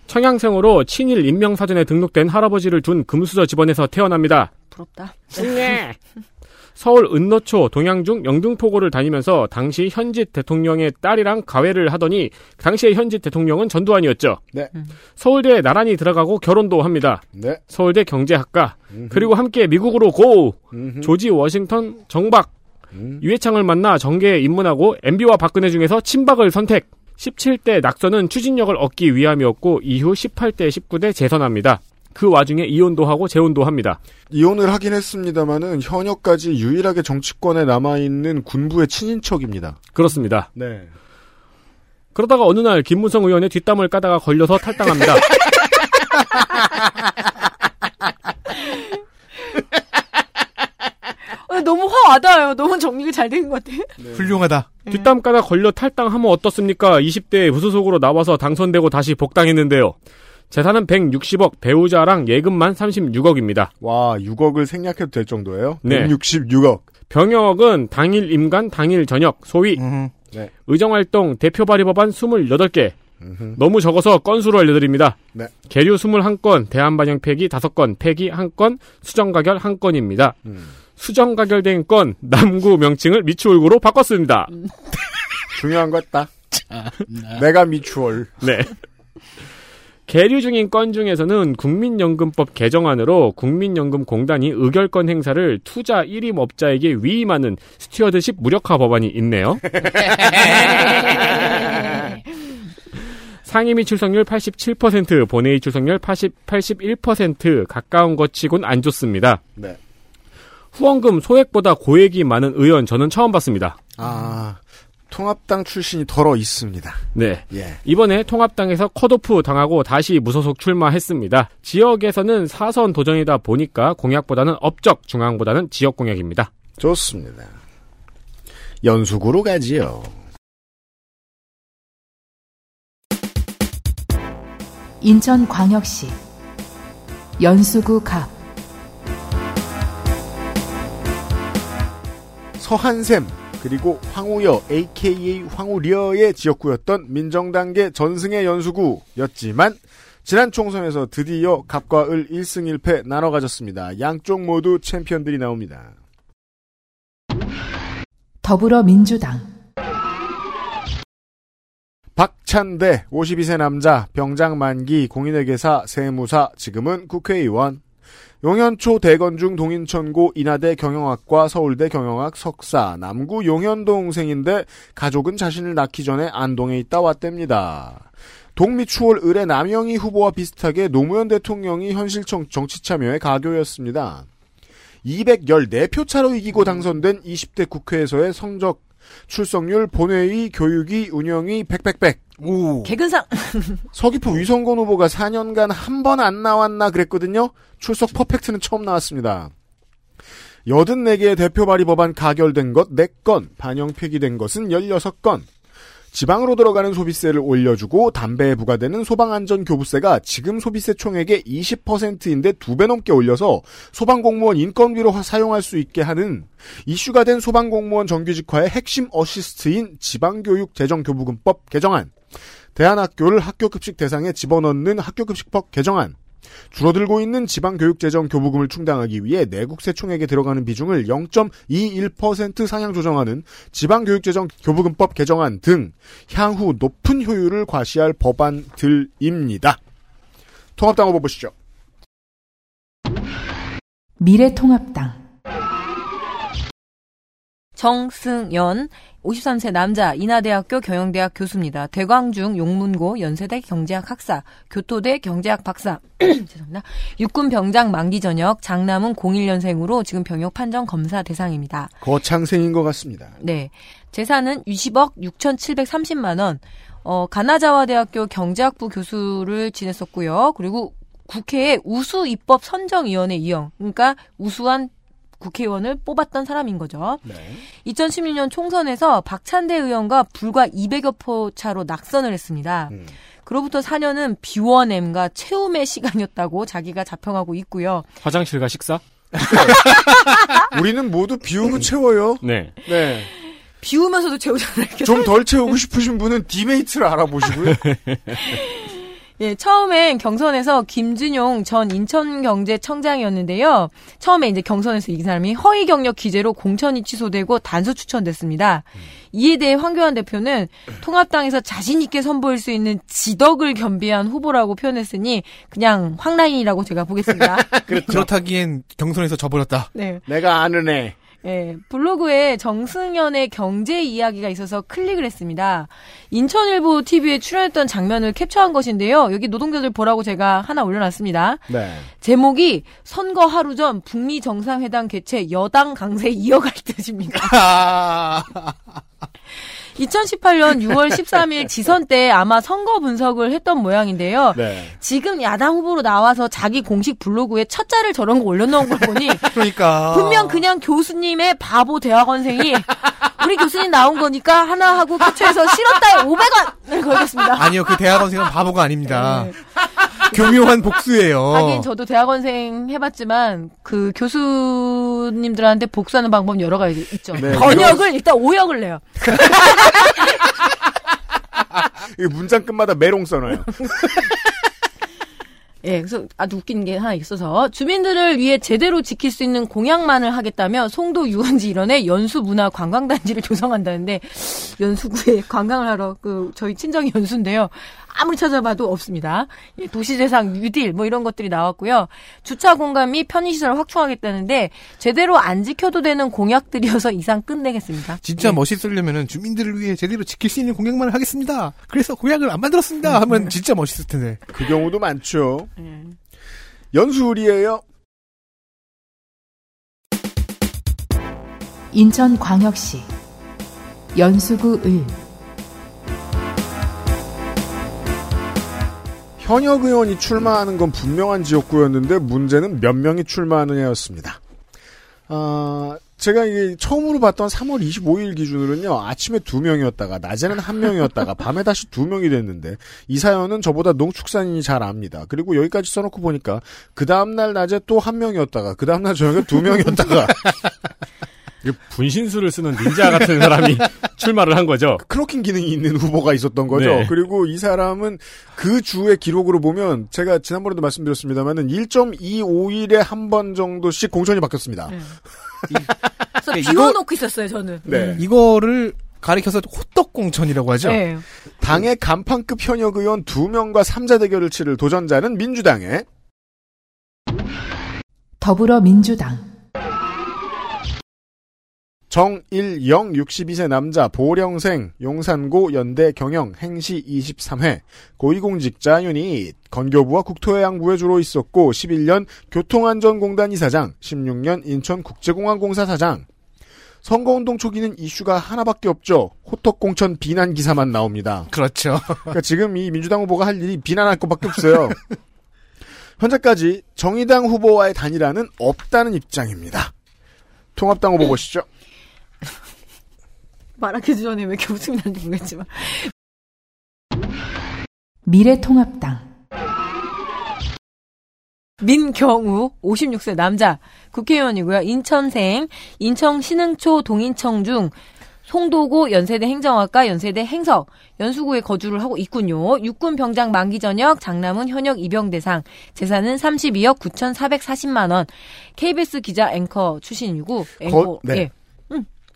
청양생으로 친일 인명사전에 등록된 할아버지를 둔 금수저 집안에서 태어납니다. 부럽다. [LAUGHS] 서울 은노초 동양중 영등포고를 다니면서 당시 현직 대통령의 딸이랑 가회를 하더니 당시의 현직 대통령은 전두환이었죠. 네. 서울대에 나란히 들어가고 결혼도 합니다. 네. 서울대 경제학과 그리고 함께 미국으로 고 음흠. 조지 워싱턴 정박 음. 유해창을 만나 정계에 입문하고 MB와 박근혜 중에서 친박을 선택 17대 낙선은 추진력을 얻기 위함이었고 이후 18대 19대 재선합니다. 그 와중에 이혼도 하고 재혼도 합니다. 이혼을 하긴 했습니다만은 현역까지 유일하게 정치권에 남아 있는 군부의 친인척입니다. 그렇습니다. 네. 그러다가 어느 날 김무성 의원의 뒷담을 까다가 걸려서 탈당합니다. [LAUGHS] 어, 너무 화 와닿아요. 너무 정리가 잘 된 것 같아. 훌륭하다. 뒷담 까다 걸려 탈당하면 어떻습니까? 20대 무소속으로 나와서 당선되고 다시 복당했는데요. 재산은 160억, 배우자랑 예금만 36억입니다. 와, 6억을 생략해도 될 정도예요? 네. 166억. 병역은 당일 임관, 당일 저녁, 소위 음, 네. 의정활동 대표 발의 법안 28개. 너무 적어서 건수로 알려드립니다. 네. 계류 21건, 대안반영 폐기 5건, 폐기 1건, 수정가결 1건입니다. 음. 수정 가결된 건 남구 명칭을 미추홀구로 바꿨습니다. [LAUGHS] 중요한 거 있다. 내가 미추홀. 네. 계류 중인 건 중에서는 국민연금법 개정안으로 국민연금공단이 의결권 행사를 투자 일임업자에게 위임하는 stewardship 무력화 법안이 있네요. [LAUGHS] 상임위 출석률 87%, 본회의 출석률 80, 81% 가까운 것 치곤 안 좋습니다. 네. 후원금 소액보다 고액이 많은 의원 저는 처음 봤습니다. 아, 통합당 출신이 덜어 있습니다. 네. 예. 이번에 통합당에서 컷오프 당하고 다시 무소속 출마했습니다. 지역에서는 사선 도전이다 보니까 공약보다는 업적, 중앙보다는 지역 공약입니다. 좋습니다. 연수구로 가지요. 인천광역시 연수구 갑 서한샘 그리고 황우여 AKA 황우리어의 지역구였던 민정당계 전승의 연수구였지만 지난 총선에서 드디어 갑과 을 1승 1패 나눠 가졌습니다. 양쪽 모두 챔피언들이 나옵니다. 더불어민주당 박찬대 52세 남자 병장 만기 공인회계사 세무사 지금은 국회의원 용현초 대건중 동인천고 인하대 경영학과 서울대 경영학 석사 남구 용현동생인데 가족은 자신을 낳기 전에 안동에 있다 왔답니다. 동미추월 을의 남영희 후보와 비슷하게 노무현 대통령이 현실 정, 정치 참여에 가교였습니다. 214표 차로 이기고 당선된 20대 국회에서의 성적 출석률, 본회의, 교육위, 운영위, 백백백. 오. 개근상. 서귀포 위성건 후보가 4년간 한 번 안 나왔나 그랬거든요. 출석 퍼펙트는 처음 나왔습니다. 84개의 대표 발의 법안 가결된 것 4건, 반영 폐기된 것은 16건. 지방으로 들어가는 소비세를 올려주고 담배에 부과되는 소방안전교부세가 지금 소비세 총액의 20%인데 두 배 넘게 올려서 소방공무원 인건비로 사용할 수 있게 하는 이슈가 된 소방공무원 정규직화의 핵심 어시스트인 지방교육재정교부금법 개정안, 대한학교를 학교급식 대상에 집어넣는 학교급식법 개정안, 줄어들고 있는 지방교육재정 교부금을 충당하기 위해 내국세 총액에 들어가는 비중을 0.21% 상향 조정하는 지방교육재정 교부금법 개정안 등 향후 높은 효율을 과시할 법안들입니다. 통합당 후보 보시죠. 미래통합당 정승연 53세 남자 인하대학교 경영대학 교수입니다. 대광중 용문고 연세대 경제학 학사 교토대 경제학 박사 [CLEARS THROAT] 죄송합니다. 육군 병장 만기 전역 장남은 01년생으로 지금 병역 판정 검사 대상입니다. 거창생인 것 같습니다. 네. 재산은 20억 6,730만 원. 어, 가나자와 대학교 경제학부 교수를 지냈었고요. 그리고 국회의 우수 입법 선정위원회 이영. 그러니까 우수한 국회의원을 뽑았던 사람인 거죠. 네. 2016년 총선에서 박찬대 의원과 불과 200여 표 차로 낙선을 했습니다. 음. 그로부터 4년은 비워냄과 채움의 시간이었다고 자기가 자평하고 있고요. 화장실과 식사? [LAUGHS] 우리는 모두 비우고 채워요. 네. 네. 비우면서도 채우잖아요. 좀 덜 채우고 싶으신 분은 디메이트를 알아보시고요. [LAUGHS] 예, 처음엔 경선에서 김준용 전 인천경제청장이었는데요. 처음에 이제 경선에서 이긴 사람이 허위 경력 기재로 공천이 취소되고 단수 추천됐습니다. 이에 대해 황교안 대표는 통합당에서 자신 있게 선보일 수 있는 지덕을 겸비한 후보라고 표현했으니 그냥 황라인이라고 제가 보겠습니다. [LAUGHS] 그렇다기엔 경선에서 져버렸다. 네. 내가 아는 애. 예, 블로그에 정승연의 경제 이야기가 있어서 클릭을 했습니다. 인천일보 TV에 출연했던 장면을 캡처한 것인데요. 여기 노동자들 보라고 제가 하나 올려놨습니다. 네. 제목이 선거 하루 전 북미 정상회담 개최 여당 강세 [LAUGHS] 이어갈 뜻입니다. [LAUGHS] [LAUGHS] 2018년 6월 13일 지선 때 아마 선거 분석을 했던 모양인데요. 네. 지금 야당 후보로 나와서 자기 공식 블로그에 첫 자를 저런 거 올려놓은 걸 보니 [LAUGHS] 그러니까 분명 그냥 교수님의 바보 대학원생이 우리 교수님 나온 거니까 하나 하고 캡처해서 싫었다에 500원을 걸겠습니다. 아니요 그 대학원생은 바보가 아닙니다. 네. 교묘한 복수예요. 하긴 저도 대학원생 해봤지만 그 교수님들한테 복수하는 방법 여러 가지 있죠. 네. 번역을 일단 5역을 내요. [LAUGHS] 이 문장 끝마다 메롱 써놔요. 예, 그래서 아주 웃긴 게 하나 있어서 주민들을 위해 제대로 지킬 수 있는 공약만을 하겠다며 송도 유원지 일원에 연수 문화 관광단지를 조성한다는데 연수구에 [LAUGHS] 관광을 하러 그 저희 친정이 연수인데요. 아무리 찾아봐도 없습니다. 예, 도시재상 뉴딜 뭐 이런 것들이 나왔고요. 주차 공간 및 편의시설을 확충하겠다는데 제대로 안 지켜도 되는 공약들이어서 이상 끝내겠습니다. 진짜 예. 멋있으려면은 주민들을 위해 제대로 지킬 수 있는 공약만을 하겠습니다. 그래서 공약을 안 만들었습니다. 하면 진짜 멋있을 텐데. 그 경우도 많죠. 예. 연수울이에요. 인천광역시 연수구 을 현역 의원이 출마하는 건 분명한 지역구였는데 문제는 몇 명이 출마하느냐였습니다. 아, 제가 이게 처음으로 봤던 3월 25일 기준으로는요, 아침에 두 명이었다가, 낮에는 한 명이었다가, [LAUGHS] 밤에 다시 두 명이 됐는데, 이 사연은 저보다 농축산인이 잘 압니다. 그리고 여기까지 써놓고 보니까, 그 다음날 낮에 또 한 명이었다가, 그 다음날 저녁에 두 명이었다가, 이 [LAUGHS] 분신술을 쓰는 닌자 같은 사람이 [LAUGHS] 출마를 한 거죠. 크로킹 기능이 있는 후보가 있었던 거죠. 네. 그리고 이 사람은 그 주의 기록으로 보면 제가 지난번에도 말씀드렸습니다만은 1.25일에 한 번 정도씩 공천이 바뀌었습니다. 네. [LAUGHS] 그래서 네, 비워놓고 있었어요, 저는. 네. 이거를 가리켜서 호떡 공천이라고 하죠. 네. 당의 간판급 현역 의원 2명과 3자 대결을 치를 도전자는 민주당의 더불어민주당 정일영 62세 남자 보령생 용산고 연대 경영 행시 23회 고위공직자 유닛 건교부와 국토해양부에 주로 있었고 11년 교통안전공단 이사장 16년 인천국제공항공사 사장 선거운동 초기는 이슈가 하나밖에 없죠. 호떡공천 비난 기사만 나옵니다. 그렇죠. 그러니까 지금 이 민주당 후보가 할 일이 비난할 것밖에 없어요. [LAUGHS] 현재까지 정의당 후보와의 단일화는 없다는 입장입니다. 통합당 후보 보시죠. [LAUGHS] 말하기 전에 왜 이렇게 웃음이 나는지 모르겠지만. [LAUGHS] 미래통합당 민경우 56세 남자 국회의원이고요. 인천생 인천 신흥초 동인청 중 송도고 연세대 행정학과 연세대 행석 연수구에 거주를 하고 있군요. 육군 병장 만기 전역 장남은 현역 입영 대상 재산은 32억 9,440만 원. KBS 기자 앵커 출신이고 앵커 거- 네. 예.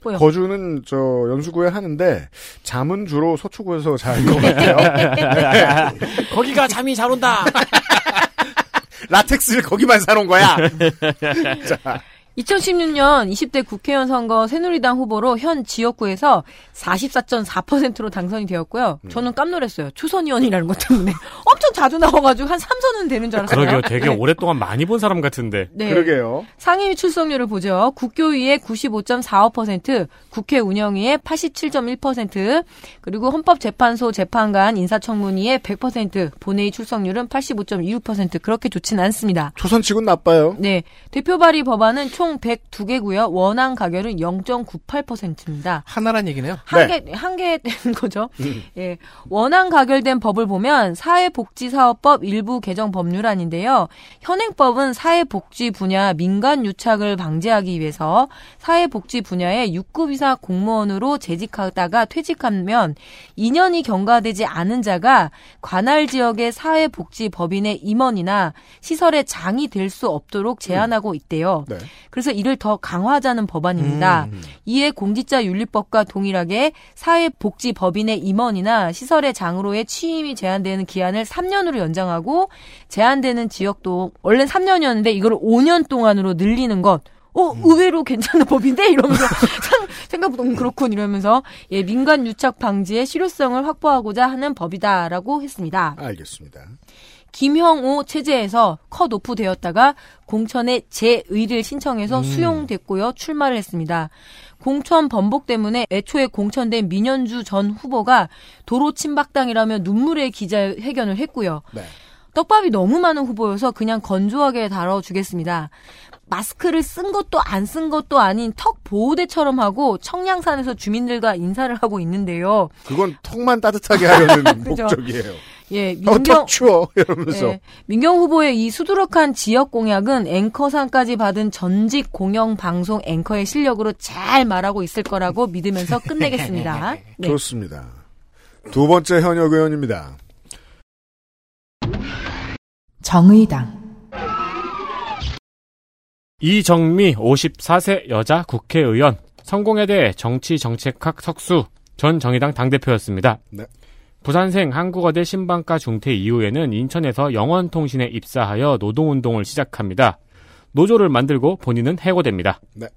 음, 보여. 거주는 저 연수구에 하는데 잠은 주로 서초구에서 잘것 같아요. [LAUGHS] 거기가 잠이 잘 온다. [LAUGHS] 라텍스를 거기만 사놓은 거야. [LAUGHS] 자, 2016년 20대 국회의원 선거 새누리당 후보로 현 지역구에서 44.4%로 당선이 되었고요. 저는 깜놀했어요. 초선 의원이라는 것 때문에 [LAUGHS] 엄청 자주 나와가지고 한 3선은 되는 줄 알았어요. 그러게요. 되게 네. 오랫동안 많이 본 사람 같은데. 네. 그러게요. 상임위 출석률을 보죠. 국교위의 95.45%, 국회 운영위의 87.1%, 그리고 헌법재판소 재판관 인사청문위의 100%, 본회의 출석률은 85.26% 그렇게 좋지는 않습니다. 초선 치곤 나빠요. 네. 대표 발의 법안은 총 102개고요. 원안 가결은 0.98%입니다. 하나란 얘기네요. 한 네. 개, 한개 된 [LAUGHS] 거죠. 음. 예. 원안 가결된 법을 보면 사회복지사업법 일부 개정 법률안인데요. 현행법은 사회복지 분야 민간 유착을 방지하기 위해서 사회복지 분야의 6급 이사 공무원으로 재직하다가 퇴직하면 2년이 경과되지 않은 자가 관할 지역의 사회복지 법인의 임원이나 시설의 장이 될 수 없도록 제한하고 있대요. 네. 그래서 이를 더 강화하자는 법안입니다. 음. 이에 공직자 윤리법과 동일하게 사회복지법인의 임원이나 시설의 장으로의 취임이 제한되는 기한을 3년으로 연장하고 제한되는 지역도 원래 3년이었는데 이걸 5년 동안으로 늘리는 것. 어, 의외로 괜찮은 법인데? 이러면서, [LAUGHS] 상- 생각보다 음, 그렇군, 이러면서, 예, 민간 유착 방지의 실효성을 확보하고자 하는 법이다라고 했습니다. 알겠습니다. 김형우 체제에서 컷 오프 되었다가 공천에 재의를 신청해서 음. 수용됐고요. 출마를 했습니다. 공천 번복 때문에 애초에 공천된 민현주 전 후보가 도로 침박당이라며 눈물의 기자회견을 했고요. 네. 떡밥이 너무 많은 후보여서 그냥 건조하게 다뤄주겠습니다. 마스크를 쓴 것도 안 쓴 것도 아닌 턱 보호대처럼 하고 청량산에서 주민들과 인사를 하고 있는데요. 그건 턱만 따뜻하게 하려는. [LAUGHS] 목적이에요. 예, 어, 민경 턱 추워. 이러면서. 예, 민경 후보의 이 수두룩한 지역 공약은 앵커상까지 받은 전직 공영 방송 앵커의 실력으로 잘 말하고 있을 거라고 믿으면서 끝내겠습니다. [LAUGHS] 네. 좋습니다. 두 번째 현역 의원입니다. 정의당, 이정미 54세 여자 국회의원 성공회대 정치정책학 석수 전 정의당 당대표였습니다. 네. 부산생 한국어대 신방과 중퇴 이후에는 인천에서 영원통신에 입사하여 노동운동을 시작합니다. 노조를 만들고 본인은 해고됩니다. 네.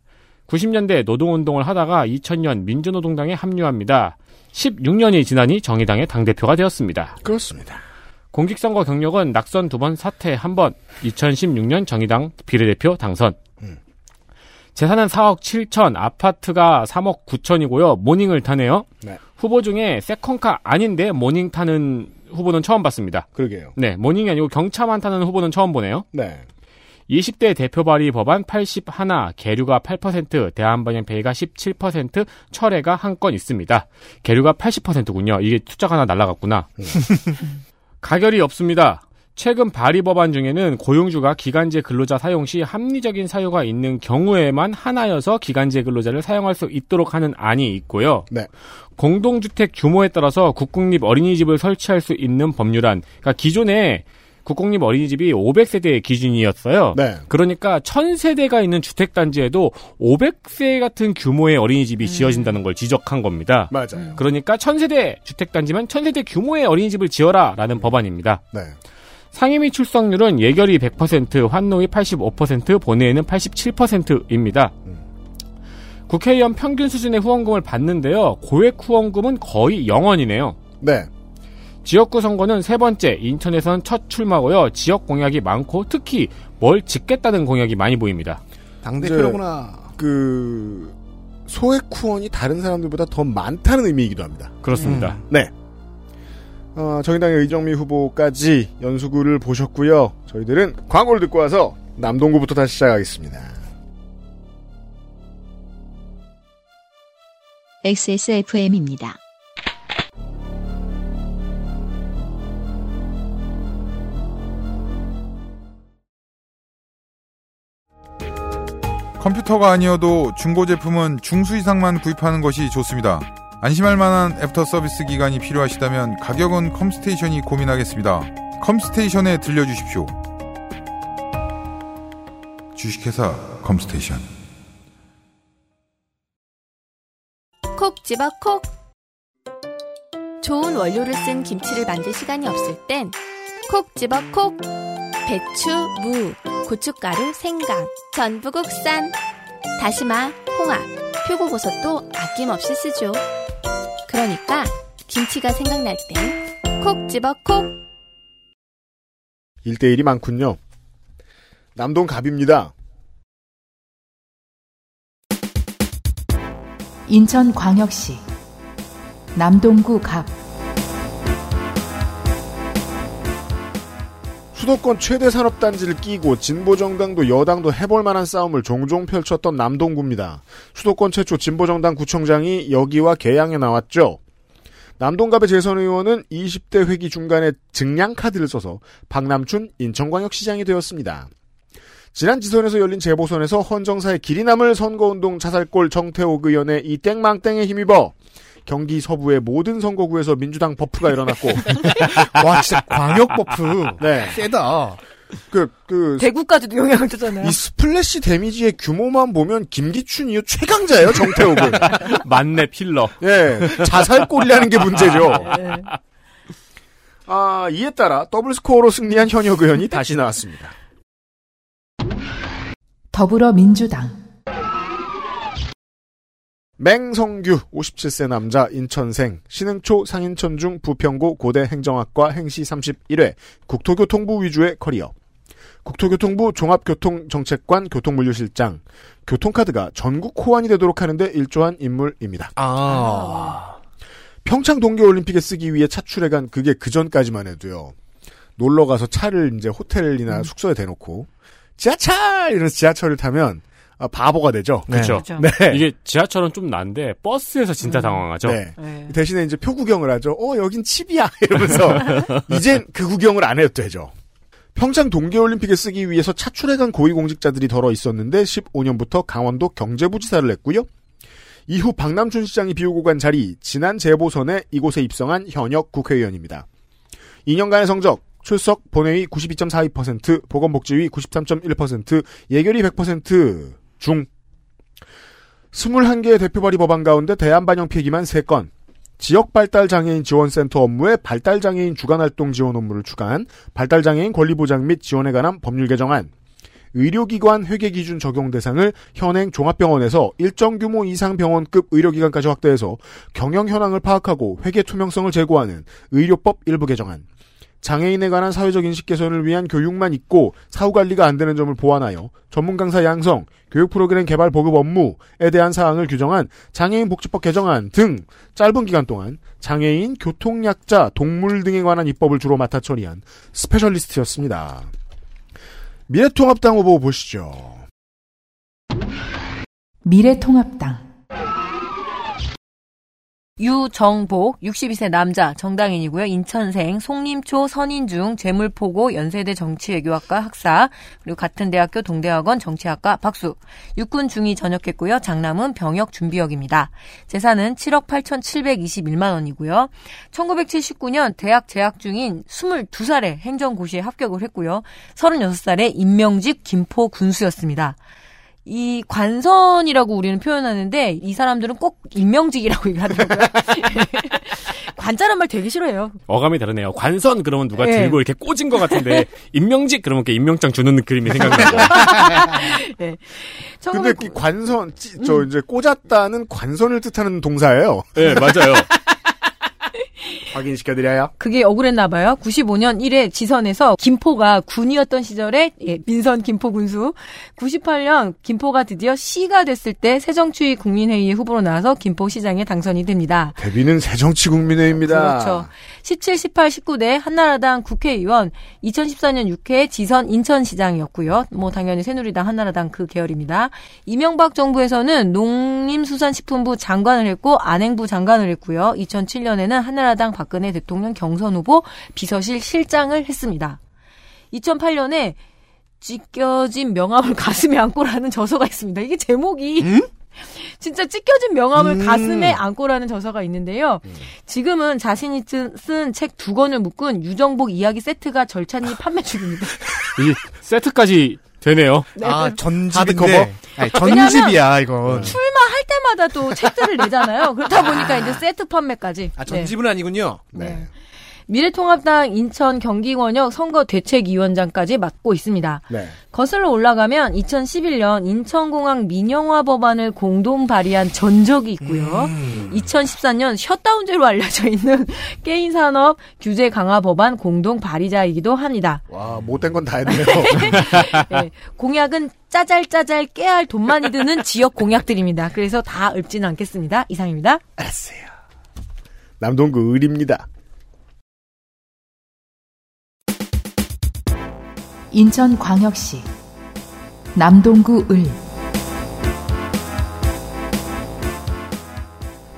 90년대 노동운동을 하다가 2000년 민주노동당에 합류합니다. 16년이 지나니 정의당의 당대표가 되었습니다. 그렇습니다. 공직선거 경력은 낙선 두 번, 사퇴 한 번, 2016년 정의당 비례대표 당선. 음. 재산은 4억 7천, 아파트가 3억 9천이고요. 모닝을 타네요. 네. 후보 중에 second car 아닌데 모닝 타는 후보는 처음 봤습니다. 그러게요. 네, 모닝이 아니고 경차만 타는 후보는 처음 보네요. 네. 20대 대표 발의 법안 81, 계류가 8%, 대한번영페이가 17%, 철회가 한 건 있습니다. 계류가 80%군요. 이게 숫자가 하나 날라갔구나. 가결이 없습니다. 최근 발의 법안 중에는 고용주가 기간제 근로자 사용 시 합리적인 사유가 있는 경우에만 하나여서 기간제 근로자를 사용할 수 있도록 하는 안이 있고요. 네. 공동주택 규모에 따라서 국공립 어린이집을 설치할 수 있는 법률안. 그러니까 기존에 국공립 어린이집이 500세대의 기준이었어요. 네. 그러니까 1000세대가 있는 주택단지에도 500세 같은 규모의 어린이집이 지어진다는 걸 지적한 겁니다. 맞아요. 그러니까 1000세대 주택단지면 1000세대 규모의 어린이집을 지어라 라는 법안입니다. 네. 상임위 출석률은 예결위 100%, 환노위 85%, 본회의는 87%입니다. 국회의원 평균 수준의 후원금을 받는데요. 고액 후원금은 거의 0원이네요. 네. 지역구 선거는 세 번째, 인천에선 첫 출마고요. 지역 공약이 많고 특히 뭘 짓겠다는 공약이 많이 보입니다. 당대표로구나. 그 소액 후원이 다른 사람들보다 더 많다는 의미이기도 합니다. 그렇습니다. 네. 어, 정의당의 의정미 후보까지 연수구를 보셨고요. 저희들은 광고를 듣고 와서 남동구부터 다시 시작하겠습니다. XSFM입니다. 컴퓨터가 아니어도 중고 제품은 중수 이상만 구입하는 것이 좋습니다. 안심할 만한 애프터 서비스 기간이 필요하시다면 가격은 컴스테이션이 고민하겠습니다. 컴스테이션에 들려주십시오. 주식회사 컴스테이션. 콕 집어 콕. 좋은 원료를 쓴 김치를 만들 시간이 없을 땐 콕 집어 콕. 배추, 무, 고춧가루, 생강, 전부 국산. 다시마, 홍합, 표고버섯도 아낌없이 쓰죠. 그러니까 김치가 생각날 땐 콕 집어 콕. 1대1이 많군요. 남동 갑입니다. 인천광역시 남동구 갑 수도권 최대 산업단지를 끼고 진보정당도 여당도 해볼 만한 싸움을 종종 펼쳤던 남동구입니다. 수도권 최초 진보정당 구청장이 여기와 개양에 나왔죠. 남동갑의 재선 의원은 20대 회기 중간에 증량 카드를 써서 박남춘 인천광역시장이 되었습니다. 지난 지선에서 열린 재보선에서 헌정사에 길이 남을 선거운동 자살골 정태옥 의원의 이땡망땡에 힘입어 경기 서부의 모든 선거구에서 민주당 buff가 일어났고 [LAUGHS] 와 진짜 광역 buff 네. 세다. 그, 그, 대구까지도 영향을 주잖아요. 이 splash damage의 규모만 보면 김기춘 이후 최강자예요, 정태옥은. [LAUGHS] 만렙 healer. 예, 자살골이라는 게 문제죠. 아, 이에 따라 double score로 승리한 현역 의원이 다시 나왔습니다. 더불어민주당 맹성규 57세 남자 인천생 신흥초 상인천중 부평고 고대 행정학과 행시 31회 국토교통부 위주의 커리어 국토교통부 종합교통정책관 교통물류실장 교통카드가 전국 호환이 되도록 하는데 일조한 인물입니다. 아. 평창 동계올림픽에 쓰기 위해 차출해간 그게 그 전까지만 해도요. 놀러 가서 차를 이제 호텔이나 숙소에 대놓고 지하철 이러면서 지하철을 타면 아, 바보가 되죠. 그렇죠. 네. 이게 지하철은 좀 난데 버스에서 진짜 당황하죠. 네. 대신에 이제 표 구경을 하죠. 어, 여긴 칩이야. [LAUGHS] 이러면서 이젠 그 구경을 안 해도 되죠. 평창 동계올림픽에 쓰기 위해서 차출해간 고위공직자들이 덜어 있었는데 15년부터 강원도 경제부지사를 했고요. 이후 박남춘 시장이 비우고 간 자리 지난 재보선에 이곳에 입성한 현역 국회의원입니다. 2년간의 성적 출석 본회의 92.42% 보건복지위 93.1% 예결위 100% 중. 21개의 대표 발의 법안 가운데 대안반영 폐기만 3건. 지역 발달 장애인 지원 센터 업무에 발달 장애인 주간 활동 지원 업무를 추가한 발달 장애인 권리 보장 및 지원에 관한 법률 개정안. 의료기관 회계 기준 적용 대상을 현행 종합병원에서 일정 규모 이상 병원급 의료기관까지 확대해서 경영 현황을 파악하고 회계 투명성을 제고하는 의료법 일부 개정안 장애인에 관한 사회적 인식 개선을 위한 교육만 있고 사후 관리가 안 되는 점을 보완하여 전문 강사 양성, 교육 프로그램 개발 보급 업무에 대한 사항을 규정한 장애인 복지법 개정안 등 짧은 기간 동안 장애인, 교통약자, 동물 등에 관한 입법을 주로 맡아 처리한 specialist였습니다. 미래통합당 후보 보시죠. 미래통합당 유정복 62세 남자 정당인이고요. 인천생 송림초 선인중 재물포고 연세대 정치외교학과 학사 그리고 같은 대학교 동대학원 정치학과 박수 육군 중위 전역했고요. 장남은 병역 준비역입니다. 재산은 7억 8,721만 원이고요. 1979년 대학 재학 중인 22살에 행정고시에 합격을 했고요. 36살에 임명직 김포 군수였습니다. 이 관선이라고 우리는 표현하는데 이 사람들은 꼭 임명직이라고 얘기하더라고요. [LAUGHS] 관자란 말 되게 싫어해요. 어감이 다르네요. 관선 그러면 누가 네. 들고 이렇게 꽂은 것 같은데 [LAUGHS] 임명직 그러면 이렇게 임명장 주는 그림이 생각나고. [LAUGHS] 네. 근데 이 관선, 찌- 저 이제 꽂았다는 관선을 뜻하는 동사예요. 네, 맞아요. 확인시켜드려요. 그게 억울했나 봐요. 95년 1회 지선에서 김포가 군이었던 시절에 예, 민선 김포 군수 98년 김포가 드디어 시가 됐을 때 새정치위 국민회의에 후보로 나와서 김포시장에 당선이 됩니다. 데뷔는 새정치 국민회입니다. 그렇죠. 17, 18, 19대 한나라당 국회의원, 2014년 6회 지선 인천시장이었고요. 뭐 당연히 새누리당 한나라당 그 계열입니다. 이명박 정부에서는 농림수산식품부 장관을 했고 안행부 장관을 했고요. 2007년에는 한나라당 박 근혜 대통령 경선 후보 비서실 실장을 했습니다. 2008년에 찢겨진 명함을 [LAUGHS] 가슴에 안고라는 저서가 있습니다. 이게 제목이 [LAUGHS] 진짜 찢겨진 명함을 음. 가슴에 안고라는 저서가 있는데요. 지금은 자신이 쓴 책 두 권을 묶은 유정복 이야기 세트가 절찬리 판매 중입니다. [LAUGHS] 이 세트까지 되네요. 네. 아, 네. 전집인데. 하드커버? 아니, 전집이야, 이건. 출마할 때마다 또 책들을 내잖아요. 그러다 보니까 이제 세트 판매까지. 아, 전집은 아니군요. 네. 미래통합당 인천 경기권역 선거 대책위원장까지 맡고 있습니다. 네. 거슬러 올라가면 2011년 인천공항 민영화 법안을 공동 발의한 전적이 있고요. 2014년 셧다운제로 알려져 있는 [LAUGHS] 게임 산업 규제 강화 법안 공동 발의자이기도 합니다. 와, 못된 건 다 했네요. [LAUGHS] 네, 공약은 짜잘짜잘 깨알 돈 많이 드는 지역 공약들입니다. 그래서 다 읊지는 않겠습니다. 이상입니다. 알았어요. 남동구 을입니다. 인천광역시 남동구 을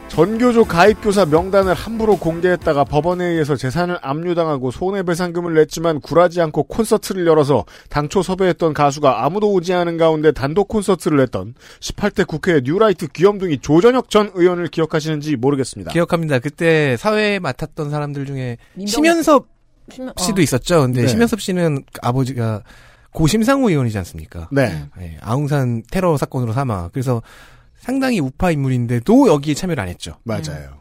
전교조 가입교사 명단을 함부로 공개했다가 법원에 의해서 재산을 압류당하고 손해배상금을 냈지만 굴하지 않고 콘서트를 열어서 당초 섭외했던 가수가 아무도 오지 않은 가운데 단독 콘서트를 냈던 18대 국회 뉴라이트 귀염둥이 조전혁 전 의원을 기억하시는지 모르겠습니다. 기억합니다. 그때 사회 맡았던 사람들 중에 심연섭 심연- 씨도 어. 있었죠. 근데 네. 심연섭 씨는 아버지가 고 심상호 의원이지 않습니까? 네. 네, 아웅산 테러 사건으로 사망. 그래서 상당히 우파 인물인데도 여기에 참여를 안 했죠. 맞아요.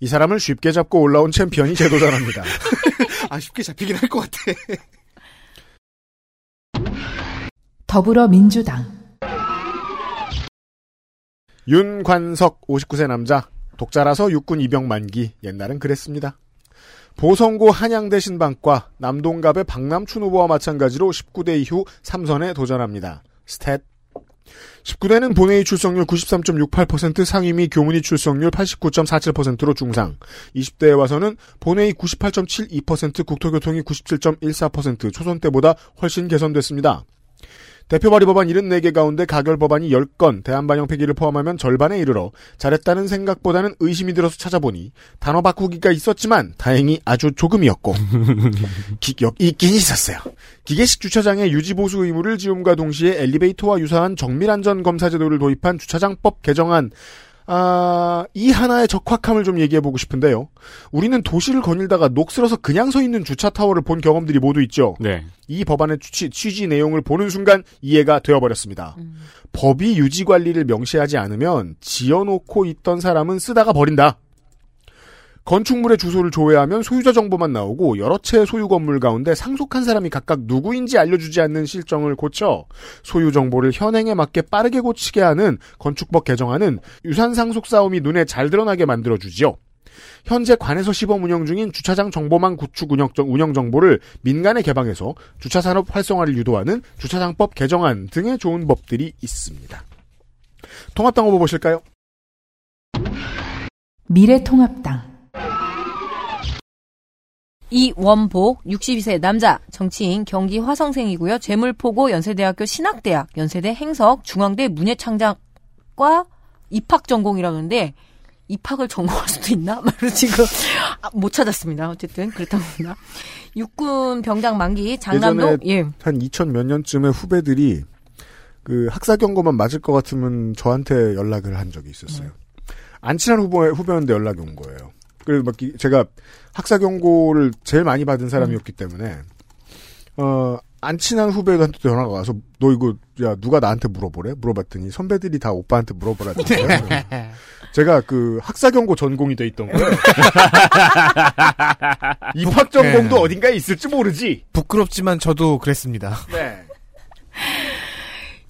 이 사람을 쉽게 잡고 올라온 챔피언이 제도자랍니다. [LAUGHS] 아 쉽게 잡히긴 할 것 같아. 더불어민주당 윤관석 59세 남자 독자라서 육군 입영 만기 옛날은 그랬습니다. 보성고 한양대 신방과 남동갑의 박남춘 후보와 마찬가지로 19대 이후 3선에 도전합니다. 스탯 19대는 본회의 출석률 93.68% 상임위 교문위 출석률 89.47%로 중상. 20대에 와서는 본회의 98.72% 국토교통이 97.14% 초선 때보다 훨씬 개선됐습니다. 대표 발의 법안 74개 가운데 가결 법안이 10건, 대한반영 폐기를 포함하면 절반에 이르러 잘했다는 생각보다는 의심이 들어서 찾아보니 단어 바꾸기가 있었지만 다행히 아주 조금이었고 [LAUGHS] 기, 역, 있긴 있었어요. 기계식 주차장의 유지보수 의무를 지움과 동시에 엘리베이터와 유사한 정밀안전 검사 제도를 도입한 주차장법 개정안 아, 이 하나의 적확함을 좀 얘기해 보고 싶은데요. 우리는 도시를 거닐다가 녹슬어서 그냥 서 있는 주차 타워를 본 경험들이 모두 있죠. 네. 이 법안의 취지, 취지 내용을 보는 순간 이해가 되어 버렸습니다. 법이 유지 관리를 명시하지 않으면 지어놓고 있던 사람은 쓰다가 버린다. 건축물의 주소를 조회하면 소유자 정보만 나오고 여러 채 소유 건물 가운데 상속한 사람이 각각 누구인지 알려주지 않는 실정을 고쳐 소유 정보를 현행에 맞게 빠르게 고치게 하는 건축법 개정안은 유산 상속 싸움이 눈에 잘 드러나게 만들어주지요. 현재 관에서 시범 운영 중인 주차장 정보망 구축 운영, 정보를 민간에 개방해서 주차 산업 활성화를 유도하는 주차장법 개정안 등의 좋은 법들이 있습니다. 통합당 후보 보실까요? 미래통합당 이원복 62세 남자 정치인 경기 화성생이고요. 재물포고 연세대학교 신학대학 연세대 행석 중앙대 문예창작과 입학 전공이라는데 입학을 전공할 수도 있나? [LAUGHS] 말로 지금 아, 못 찾았습니다. 어쨌든 그렇다고 합니다. 육군 병장 만기 장남동 예. 한 2000 몇 년쯤에 후배들이 그 학사 경고만 맞을 것 같으면 저한테 연락을 한 적이 있었어요. 안 친한 후보 후배였는데 연락이 온 거예요. 그래서 막 이- 제가 학사 경고를 제일 많이 받은 사람이었기 때문에 어 안 친한 후배한테 전화가 와서 너 이거 야 누가 나한테 물어보래? 물어봤더니 선배들이 다 오빠한테 물어보라던데요. 제가 그 학사 경고 전공이 돼 있던 거예요. [LAUGHS] 입학 전공도 네. 어딘가에 있을지 모르지. 부끄럽지만 저도 그랬습니다. 네.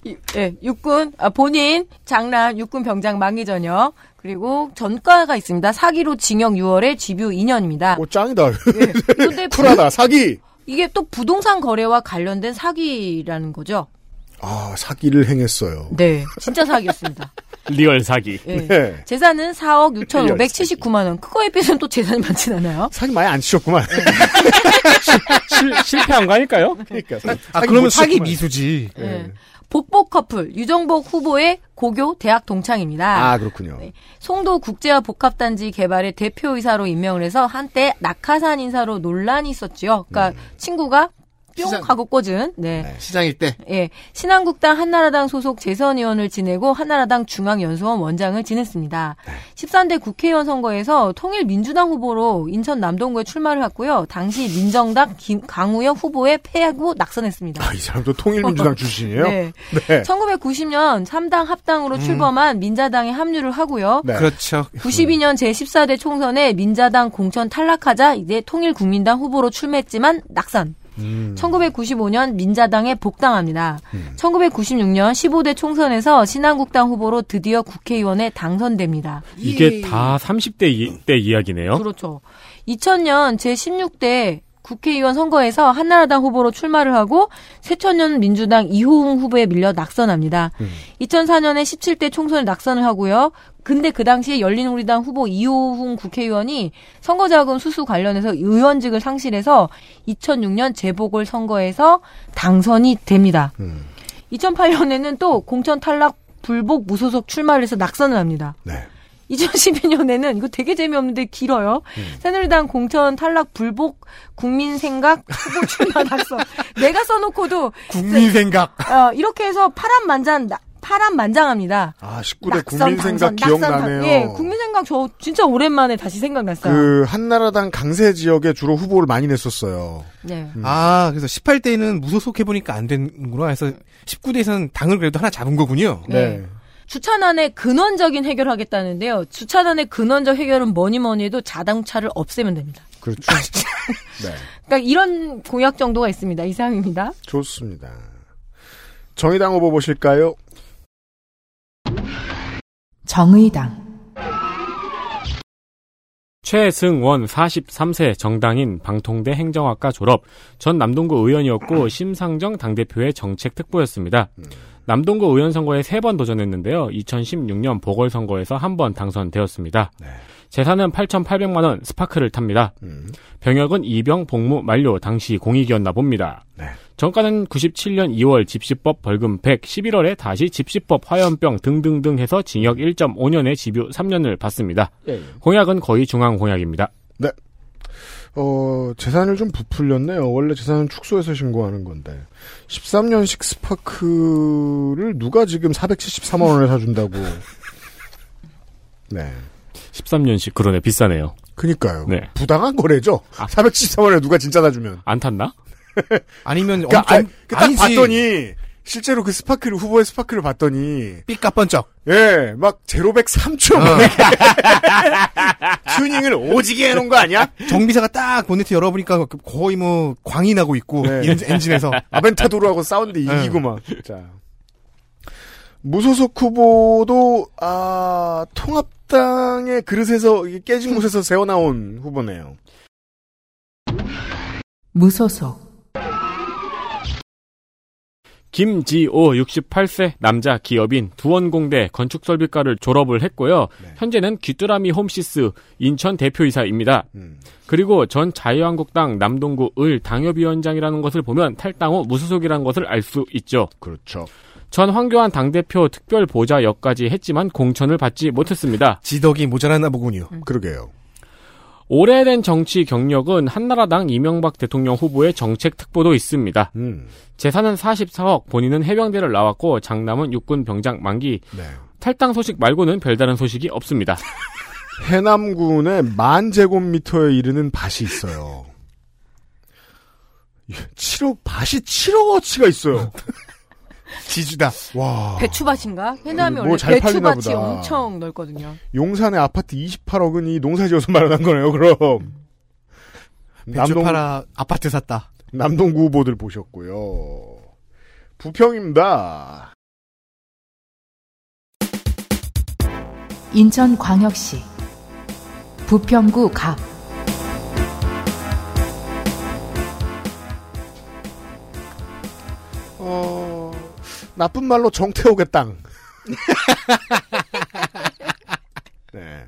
이- 예, 육군 아, 본인 장남 육군 병장 만기 전역 그리고 전과가 있습니다. 사기로 징역 6월에 집유 2년입니다. 오 짱이다. 근데 [LAUGHS] 부- 쿨하다 사기. 이게 또 부동산 거래와 관련된 사기라는 거죠. 아 사기를 행했어요. 네, 진짜 사기였습니다. [LAUGHS] real 사기. 예. 네. 재산은 4억 6,579만 원. 그거에 비해서는 또 재산이 많진 않아요. 사기 많이 안 치셨구만. 실, 실패한 거 아닐까요? 그러니까 아 그러면 못 사기. 미수지. 예. 복복 커플 유정복 후보의 고교 대학 동창입니다. 아 그렇군요. 네. 송도 국제화 복합단지 개발의 대표이사로 임명을 해서 한때 낙하산 인사로 논란이 있었지요. 그러니까 친구가 시장. 하고 꽂은 네. 시장일 때. 예. 신한국당 한나라당 소속 재선 의원을 지내고 한나라당 중앙연수원 원장을 지냈습니다. 13대 국회의원 선거에서 통일민주당 후보로 인천 남동구에 출마를 했고요. 당시 민정당 김, 강우혁 후보에 패하고 낙선했습니다. 아, 이 사람도 통일민주당 [LAUGHS] 출신이에요? 네. 네. 1990년 3당 합당으로 출범한 민자당에 합류를 하고요. 네. 그렇죠. 92년 제14대 총선에 민자당 공천 탈락하자 이제 통일국민당 후보로 출마했지만 낙선. 음. 1995년 민자당에 복당합니다. 1996년 15대 총선에서 신한국당 후보로 드디어 국회의원에 당선됩니다. 이게 다 30대 이, 때 이야기네요. 그렇죠. 2000년 제16대 국회의원 선거에서 한나라당 후보로 출마를 하고 새천년 민주당 이호웅 후보에 밀려 낙선합니다. 2004년에 17대 총선에 낙선을 하고요. 근데 그 당시에 열린우리당 후보 이호웅 국회의원이 선거자금 수수 관련해서 의원직을 상실해서 2006년 재보궐 선거에서 당선이 됩니다. 2008년에는 또 공천 탈락 불복 무소속 출마를 해서 낙선을 합니다. 네. 2012년에는 이거 되게 재미없는데 길어요. 새누리당 공천 탈락 불복 국민 생각 후보 출마 낙선. 내가 써놓고도 국민 생각. 어, 이렇게 해서 파란만장 나- 파란만장합니다. 아, 19대 낙선, 국민생각 기억나네요. 당- 예, 국민생각 저 진짜 오랜만에 다시 생각났어요. 그 한나라당 강세 지역에 주로 후보를 많이 냈었어요. 네. 아, 그래서 18대는 무소속 해보니까 안 되는구나 해서 19대에서는 당을 그래도 하나 잡은 거군요. 네. 주차난의 근원적인 해결하겠다는데요. 주차난의 근원적 해결은 뭐니 뭐니 해도 자동차를 없애면 됩니다. 그렇죠. [LAUGHS] 네. 그러니까 이런 공약 정도가 있습니다. 이상입니다. 좋습니다. 정의당 후보 보실까요? 정의당 최승원 43세 정당인 방통대 행정학과 졸업, 전 남동구 의원이었고 심상정 당대표의 정책 특보였습니다. 남동구 의원 선거에 세 번 도전했는데요. 2016년 보궐선거에서 한 번 당선되었습니다. 재산은 8,800만 원 스파크를 탑니다. 병역은 이병 복무 만료 당시 공익이었나 봅니다. 전과는 97년 2월 집시법 벌금 100, 11월에 다시 집시법 화염병 등등등 해서 징역 1.5년에 집유 3년을 받습니다. 예. 공약은 거의 중앙 공약입니다. 네. 어, 재산을 좀 부풀렸네요. 원래 재산은 축소해서 신고하는 건데. 13년식 스파크를 누가 지금 473만 원에 사준다고. [LAUGHS] 네. 13년식 그러네 비싸네요. 그니까요. 네. 부당한 거래죠. 473만 원에 누가 진짜 사주면. 안 탔나? [LAUGHS] 아니면 그러니까 엄청 아, 그딱 아니지. 봤더니 실제로 그 스파크를 후보의 스파크를 봤더니 삐까뻔쩍. 예, 막 제로백 3초 [LAUGHS] 튜닝을 오지게 해놓은 거 아니야? [LAUGHS] 정비사가 딱 보네트 열어보니까 거의 뭐 광이 나고 있고 네. 엔- 엔진에서 아벤타도르하고 싸운데 이기고 네. 막. 자. 무소속 후보도 아 통합당의 그릇에서 깨진 곳에서 [LAUGHS] 새어 나온 후보네요. 무소속 김지오 68세 남자 기업인 두원공대 건축설비과를 졸업을 했고요. 현재는 귀뚜라미 홈시스 인천 대표이사입니다. 그리고 전 자유한국당 남동구 을 당협위원장이라는 것을 보면 탈당 후 무소속이라는 것을 알 수 있죠. 그렇죠. 전 황교안 당대표 특별 보좌 역까지 했지만 공천을 받지 못했습니다. 지덕이 모자라나 보군요. 그러게요. 오래된 정치 경력은 한나라당 이명박 대통령 후보의 정책 특보도 있습니다. 음. 재산은 44억, 본인은 해병대를 나왔고 장남은 육군 병장 만기. 네. 탈당 소식 말고는 별다른 소식이 없습니다. [LAUGHS] 해남군에 만 제곱미터에 이르는 밭이 있어요. 7억 밭이 7억어치가 있어요. [LAUGHS] 지주다. 와. 배추밭인가? 해남이 뭐 원래 배추밭이 보다. 엄청 넓거든요. 용산의 아파트 28억은 이 농사지어서 마련한 거네요. 그럼 [LAUGHS] 배추 팔아 아파트 샀다. 남동구 후보들 보셨고요. 부평입니다. 인천광역시 부평구 갑 어, 나쁜 말로 정태욱의 땅. [LAUGHS] 네.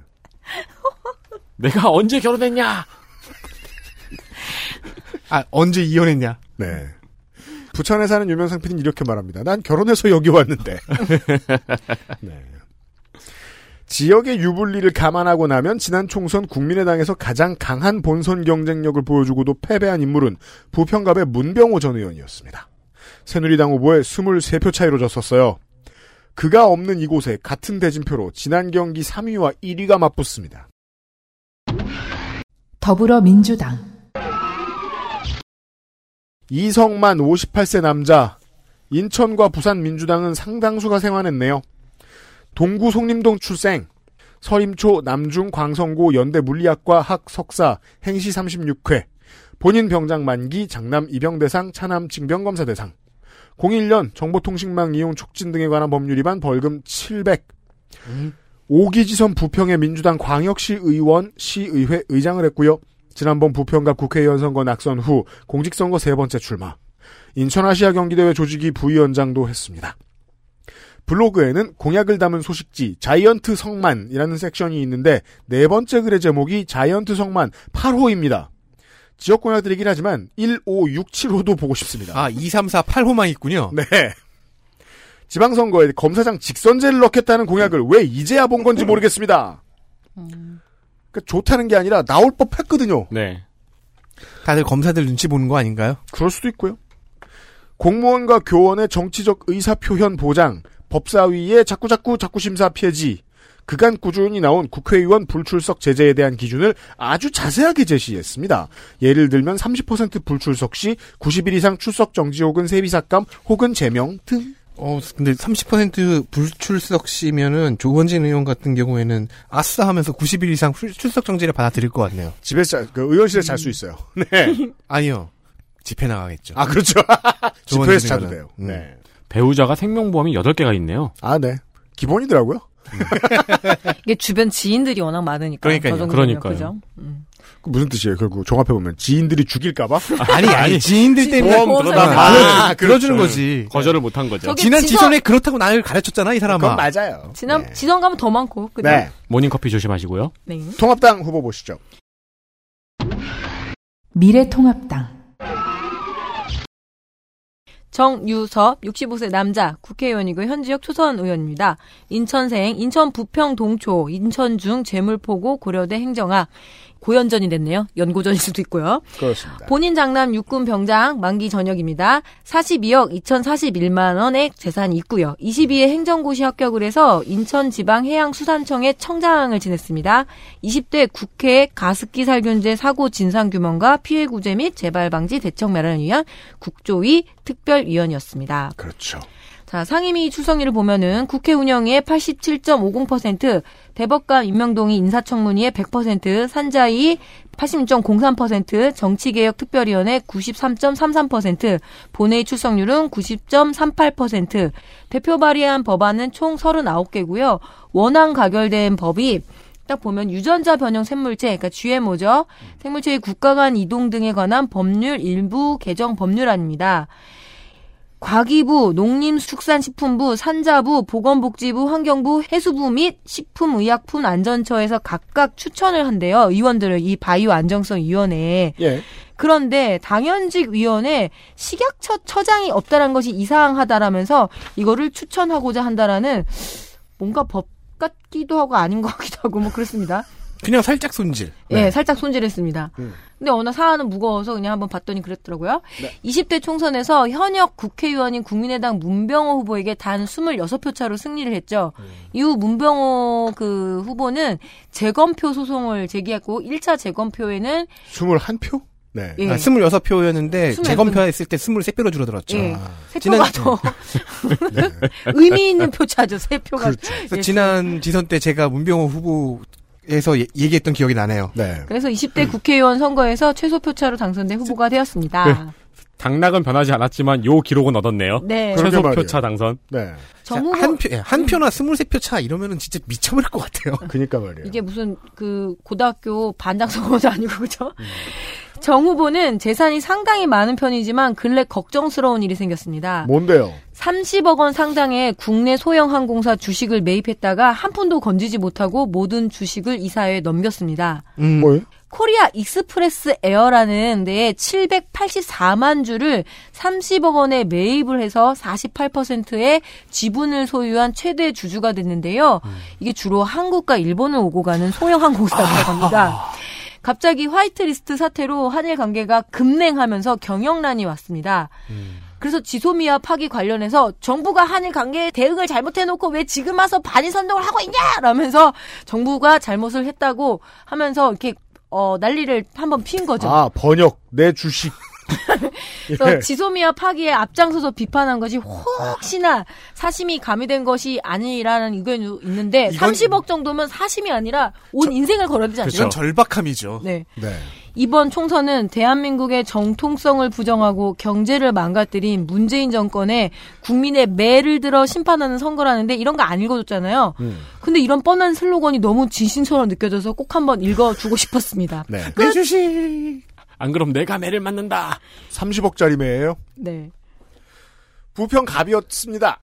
내가 언제 결혼했냐? 아 언제 이혼했냐? 네. 부천에 사는 유명상 PD는 이렇게 말합니다. 난 결혼해서 여기 왔는데. [LAUGHS] 네. 지역의 유불리를 감안하고 나면 지난 총선 국민의당에서 가장 강한 본선 경쟁력을 보여주고도 패배한 인물은 부평갑의 문병호 전 의원이었습니다. 새누리당 후보에 23표 차이로 졌었어요. 그가 없는 이곳에 같은 대진표로 지난 경기 3위와 1위가 맞붙습니다. 더불어민주당 이성만 58세 남자 인천과 부산 민주당은 상당수가 생환했네요. 동구 송림동 출생 서림초 남중 광성고 연대 물리학과 학 석사 행시 36회 본인 병장 만기 장남 입영대상 차남 징병검사 대상 01년 정보통신망 이용 촉진 등에 관한 법률 위반 벌금 700 오기지선 부평의 민주당 광역시 의원 시의회 의장을 했고요. 지난번 부평갑 국회의원 선거 낙선 후 공직선거 세 번째 출마. 인천아시아 경기대회 조직위 부위원장도 했습니다. 블로그에는 공약을 담은 소식지 자이언트 성만이라는 섹션이 있는데 네 번째 글의 제목이 자이언트 성만 8호입니다. 지역 공약들이긴 하지만 1, 5, 6, 7호도 보고 싶습니다. 아, 2, 3, 4, 8호만 있군요. 네. 지방선거에 검사장 직선제를 넣겠다는 공약을 왜 이제야 본 건지 모르겠습니다. 그러니까 좋다는 게 아니라 나올 법했거든요. 네. 다들 검사들 눈치 보는 거 아닌가요? 그럴 수도 있고요. 공무원과 교원의 정치적 의사 표현 보장, 법사위의 자꾸자꾸 자꾸 심사 폐지, 그간 꾸준히 나온 국회의원 불출석 제재에 대한 기준을 아주 자세하게 제시했습니다. 예를 들면 30% 불출석 시 90일 이상 출석 정지 혹은 세비삭감 혹은 제명 등. 어, 근데 30% 불출석 시면은 조원진 의원 같은 경우에는 아싸 하면서 90일 이상 출- 출석 정지를 받아들일 것 같네요. 집에서 자, 그 의원실에 잘수 있어요. [LAUGHS] 네. 아니요. 집회 나가겠죠. 아 그렇죠. [LAUGHS] 집회에서 자도. 돼요. 음. 네. 배우자가 생명보험이 8개가 있네요. 아 네. 기본이더라고요. [LAUGHS] 이게 주변 지인들이 워낙 많으니까. 그러니까요. 그러니까요. 그죠? 음. 그 무슨 뜻이에요? 결국 종합해 보면 지인들이 죽일까봐. [LAUGHS] 아니, 아니, 지인들 때문에. 보험 아, 들어가. 아, 아, 들어주는 그렇죠. 거지. 거절을 못한 거죠. 지난 지선- 지선에 그렇다고 나를 가르쳤잖아, 이 사람아. 그건 맞아요. 지난 네. 지선 가면 더 많고. 그죠? 네. 모닝커피 조심하시고요. 네. 통합당 후보 보시죠. 미래통합당 정유섭 65세 남자 국회의원이고 현 지역 초선 의원입니다. 인천생 인천 부평 동초 인천중 재물포고 고려대 행정학 고연전이 됐네요. 연고전일 수도 있고요. 그렇습니다. 본인 장남 육군 병장 만기 전역입니다. 42억 2,041만 원의 재산이 있고요. 22회 행정고시 합격을 해서 인천지방해양수산청의 청장을 지냈습니다. 20대 국회 가습기 살균제 사고 진상 규명과 피해 구제 및 재발 방지 대책 마련을 위한 국조위 특별위원이었습니다. 그렇죠. 자, 상임위 출석률을 보면은 국회 운영위의 87.50%, 대법관 임명동의 인사청문위의 100%, 산자위 86.03%, 정치개혁특별위원회 93.33%, 본회의 출석률은 90.38%, 대표 발의한 법안은 총 39개고요. 원안 가결된 법이 딱 보면 유전자 변형 생물체, 그러니까 GMO죠. 생물체의 국가 간 이동 등에 관한 법률 일부 개정 법률안입니다. 과기부, 농림축산식품부, 산자부, 보건복지부, 환경부, 해수부 및 식품의약품안전처에서 각각 추천을 한대요. 의원들을 이 바이오 안정성 위원회에. 예. 그런데 당연직 위원회 식약처 처장이 없다는 것이 이상하다라면서 이거를 추천하고자 한다라는 뭔가 법 같기도 하고 아닌 것 같기도 하고 뭐 그렇습니다. 그냥 살짝 손질. 예, 살짝 손질했습니다. 음. 근데 워낙 사안은 무거워서 그냥 한번 봤더니 그랬더라고요. 네. 20대 총선에서 현역 국회의원인 국민의당 문병호 후보에게 단 26표 차로 승리를 했죠. 음. 이후 문병호 그 후보는 재검표 소송을 제기했고 1차 재검표에는 21표? 네. 예. 아, 26표였는데, 26 재검표했을 때 23표로 줄어들었죠. 예. 아, 세 지난- 표가 더 [LAUGHS] [LAUGHS] 의미 있는 표차죠. 세 표가. 그렇죠. 그래서 예, 지난 지선 때 제가 문병호 후보 에서 예- 얘기했던 기억이 나네요. 네. 그래서 20대 국회의원 선거에서 최소 표차로 당선된 후보가 되었습니다. 당락은 변하지 않았지만 요 기록은 얻었네요. 네. 최소. 표차 당선. 네. 정 후보 한 표, 예, 한 표나 23표 차 이러면은 진짜 미쳐버릴 것 같아요. 그니까 말이에요. 이게 무슨 그 고등학교 반장 선거도 아니고 그죠? 정 후보는 재산이 상당히 많은 편이지만 근래 걱정스러운 일이 생겼습니다. 뭔데요? 30억 원 상당의 국내 소형 항공사 주식을 매입했다가 한 푼도 건지지 못하고 모든 주식을 이사회에 넘겼습니다. 음. 뭐예요? 코리아 익스프레스 에어라는 데에 784만 주를 30억 원에 매입을 해서 48%의 지분을 소유한 최대 주주가 됐는데요. 이게 주로 한국과 일본을 오고 가는 소형 항공사라고 합니다. 갑자기 화이트리스트 사태로 한일 관계가 급냉하면서 경영난이 왔습니다. 그래서 지소미아 파기 관련해서 정부가 한일 관계에 대응을 잘못해놓고 왜 지금 와서 반일 선동을 하고 있냐! 라면서 정부가 잘못을 했다고 하면서 이렇게 어, 난리를 한번 피운 거죠. 아, 번역, 내 주식. [LAUGHS] 그래서 예. 지소미아 파기에 앞장서서 비판한 것이 혹시나 사심이 가미된 것이 아니라는 의견이 있는데 이건- 30억 정도면 사심이 아니라 온 인생을 걸어야 되지 않죠? 이건 절박함이죠. 네. 네. 이번 총선은 대한민국의 정통성을 부정하고 경제를 망가뜨린 문재인 정권에 국민의 매를 들어 심판하는 선거라는데 이런 거 안 읽어줬잖아요. 음. 근데 이런 뻔한 슬로건이 너무 진심처럼 느껴져서 꼭 한번 읽어주고 싶었습니다. 네. 내 주식. 안 그럼 내가 매를 맞는다. 30억짜리 매예요. 네. 부평 갑이었습니다.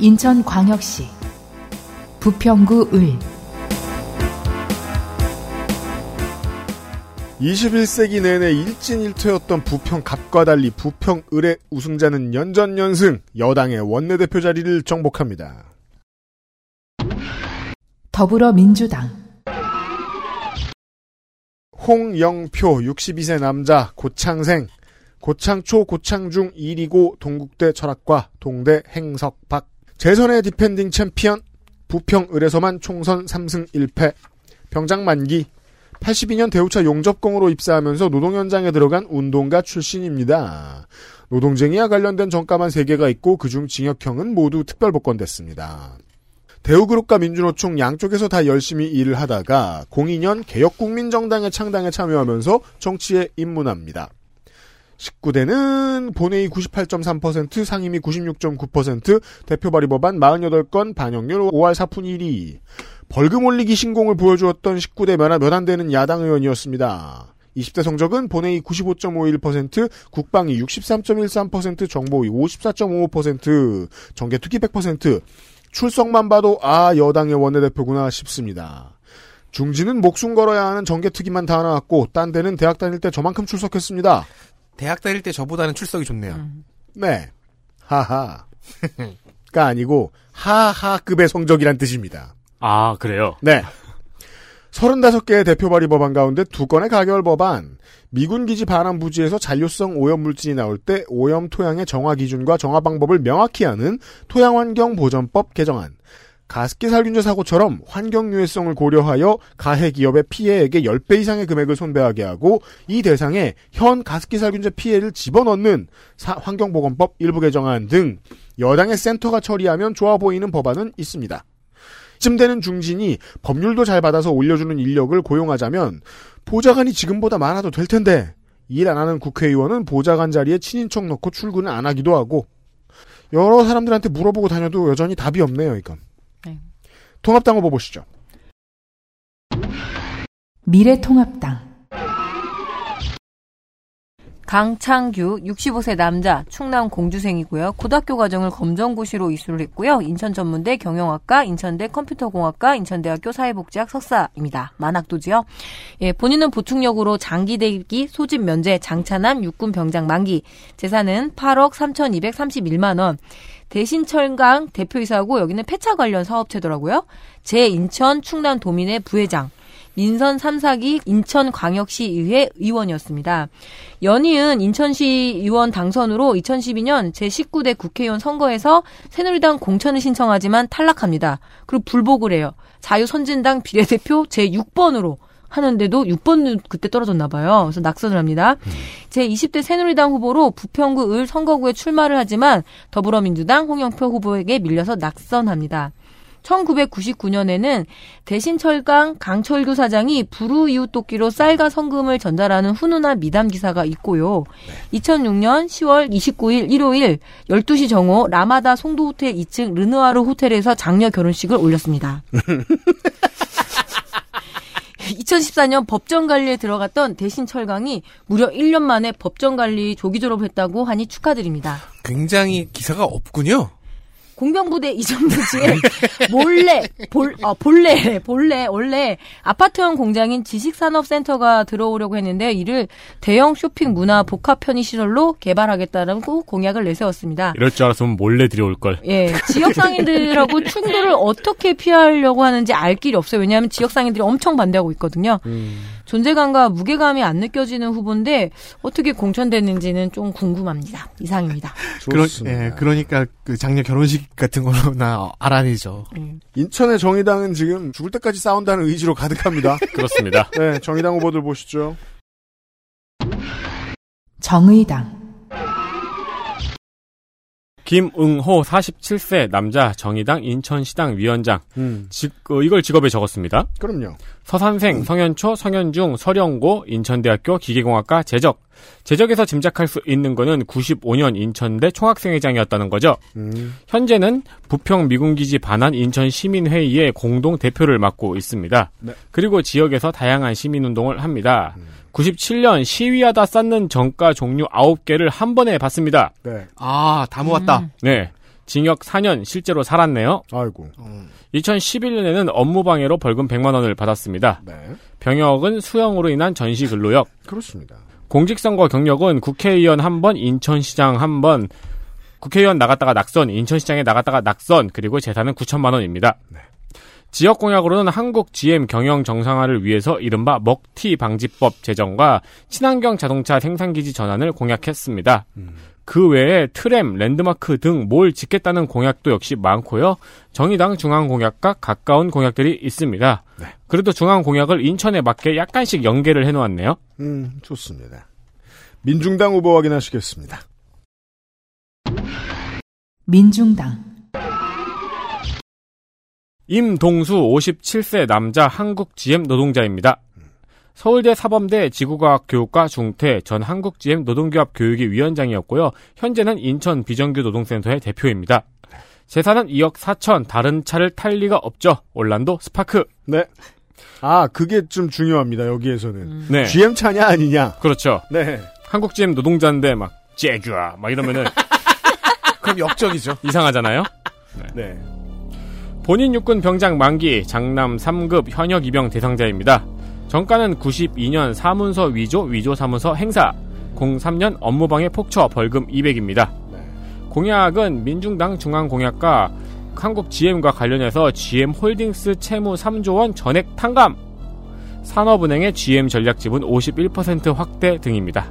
인천광역시 부평구 을 21세기 내내 일진일퇴였던 부평 갑과 달리 부평 을의 우승자는 연전연승 여당의 원내대표 자리를 정복합니다. 더불어민주당 홍영표 62세 남자 고창생 고창초 고창중 이리고 동국대 철학과 동대 행석박 재선의 defending 챔피언 부평 을에서만 총선 3승 1패 병장 만기 82년 대우차 용접공으로 입사하면서 노동 현장에 들어간 운동가 출신입니다. 노동쟁의와 관련된 전과만 3개가 있고 그중 징역형은 모두 특별복권됐습니다. 대우그룹과 민주노총 양쪽에서 다 열심히 일을 하다가 02년 개혁국민정당의 창당에 참여하면서 정치에 입문합니다. 19대는 본회의 98.3%, 상임위 96.9%, 대표 발의 법안 48건, 반영률 5할 4푼 1위. 벌금 올리기 신공을 보여주었던 19대 몇 안 되는 야당 의원이었습니다. 20대 성적은 본회의 95.51%, 국방위 63.13%, 정보위 54.55%, 정개특위 100%, 출석만 봐도 아 여당의 원내대표구나 싶습니다. 중지는 목숨 걸어야 하는 정개특위만 다 나왔고 딴 데는 대학 다닐 때 저만큼 출석했습니다. 대학 다닐 때 저보다는 출석이 좋네요. 음. 네. 하하. 가 아니고 하하급의 성적이란 뜻입니다. 아, 그래요? 네. 35개의 대표 발의 법안 가운데 두 건의 가결 법안, 미군 기지 반환 부지에서 잔류성 오염 물질이 나올 때 오염 토양의 정화 기준과 정화 방법을 명확히 하는 토양환경 보전법 개정안, 가습기 살균제 사고처럼 환경 유해성을 고려하여 가해 기업의 피해액의 10배 이상의 금액을 손배하게 하고 이 대상에 현 가습기 살균제 피해를 집어넣는 사- 환경보건법 일부 개정안 등 여당의 센터가 처리하면 좋아 보이는 법안은 있습니다. 쯤 되는 중진이 법률도 잘 받아서 올려주는 인력을 고용하자면 보좌관이 지금보다 많아도 될 텐데 일 안 하는 국회의원은 보좌관 자리에 친인척 넣고 출근을 안 하기도 하고 여러 사람들한테 물어보고 다녀도 여전히 답이 없네요 이건. 네. 통합당 후보 보시죠. 미래통합당 강창규 65세 남자 충남 공주생이고요. 고등학교 과정을 검정고시로 이수를 했고요. 인천 전문대 경영학과, 인천대 컴퓨터공학과, 인천대학교 사회복지학 석사입니다. 만학도지요. 예, 본인은 보충역으로 장기 대기 소집 면제 장차남 육군 병장 만기. 재산은 8억 3,231만 원. 대신철강 대표이사고 여기는 폐차 관련 사업체더라고요. 제 인천 충남 도민의 부회장. 민선 3사기 인천광역시 의회 의원이었습니다. 연이은 인천시 의원 당선으로 2012년 제19대 국회의원 선거에서 새누리당 공천을 신청하지만 탈락합니다. 그리고 불복을 해요. 자유선진당 비례대표 제6번으로 하는데도 6번 그때 떨어졌나 봐요. 그래서 낙선을 합니다. 제20대 새누리당 후보로 부평구 을 선거구에 출마를 하지만 더불어민주당 홍영표 후보에게 밀려서 낙선합니다. 1999년에는 대신철강 강철규 사장이 이웃돕기로 쌀과 성금을 전달하는 훈훈한 미담 기사가 있고요. 2006년 10월 29일 일요일 12시 정오 라마다 송도 호텔 2층 르누아르 호텔에서 장녀 결혼식을 올렸습니다. 2014년 법정 관리에 들어갔던 대신 철강이 무려 1년 만에 법정 관리 조기 졸업했다고 하니 축하드립니다. 굉장히 기사가 없군요. 공병부대 이전 부지에 몰래 볼 어, 본래 본래 원래 아파트형 공장인 지식산업센터가 들어오려고 했는데 이를 대형 쇼핑 문화 복합 편의 시설로 개발하겠다라고 공약을 내세웠습니다. 이럴 줄 알았으면 몰래 들여올 걸. 예, 지역 상인들하고 [LAUGHS] 충돌을 어떻게 피하려고 하는지 알 길이 없어요. 왜냐하면 지역 상인들이 엄청 반대하고 있거든요. 존재감과 무게감이 안 느껴지는 후보인데 어떻게 공천됐는지는 좀 궁금합니다. 이상입니다. [LAUGHS] 그러, 예, 그러니까 그 작년 결혼식 같은 걸로나 알아내죠. 인천의 정의당은 지금 죽을 때까지 싸운다는 의지로 가득합니다. [LAUGHS] 그렇습니다. 네, 정의당 후보들 보시죠. 정의당 김응호 47세 남자 정의당 인천시당 위원장. 음, 직, 어, 이걸 직업에 적었습니다. 그럼요. 서산생, 성현초, 성현중, 서령고, 인천대학교 기계공학과 재적. 재적에서 짐작할 수 있는 거는 95년 인천대 총학생회장이었다는 거죠. 음, 현재는 부평 미군기지 반환 인천 시민회의의 공동 대표를 맡고 있습니다. 네. 그리고 지역에서 다양한 시민운동을 합니다. 97년 시위하다 쌓는 정가 종류 9개를 한 번에 받습니다. 네. 아, 다 모았다. 네. 징역 4년 실제로 살았네요. 아이고. 2011년에는 업무방해로 벌금 100만 원을 받았습니다. 네. 병역은 수형으로 인한 전시 근로역. 그렇습니다. 공직선거 경력은 국회의원 한 번, 인천시장 한 번, 국회의원 나갔다가 낙선, 인천시장에 나갔다가 낙선, 그리고 재산은 9천만 원입니다. 지역 공약으로는 한국 GM 경영 정상화를 위해서 이른바 먹튀 방지법 제정과 친환경 자동차 생산기지 전환을 공약했습니다. 그 외에 트램, 랜드마크 등 뭘 짓겠다는 공약도 역시 많고요. 정의당 중앙 공약과 가까운 공약들이 있습니다. 그래도 중앙 공약을 인천에 맞게 약간씩 연계를 해놓았네요. 음, 좋습니다. 민중당 후보 확인하시겠습니다. 민중당 임동수 57세 남자 한국 GM 노동자입니다. 서울대 사범대 지구과학 교육과 중퇴 전 한국 GM 노동교합 교육위 위원장이었고요. 현재는 인천 비정규 노동센터의 대표입니다. 재산은 2억 4천, 다른 차를 탈 리가 없죠. 올란도 스파크. 네. 아, 그게 좀 중요합니다, 여기에서는. 네. GM 차냐, 아니냐. 그렇죠. 네. 한국 GM 노동자인데 막 제주아 막 이러면은 [LAUGHS] 그럼 역적이죠. 이상하잖아요. 네. 본인 육군 병장 만기 장남 3급 현역 입영 대상자입니다. 전과는 92년 사문서 위조 위조 사문서 행사 03년 업무방해 폭처 벌금 200입니다. 공약은 민중당 중앙공약과 한국 GM과 관련해서 GM 홀딩스 채무 3조 원 전액 탕감 산업은행의 GM 전략 지분 51% 확대 등입니다.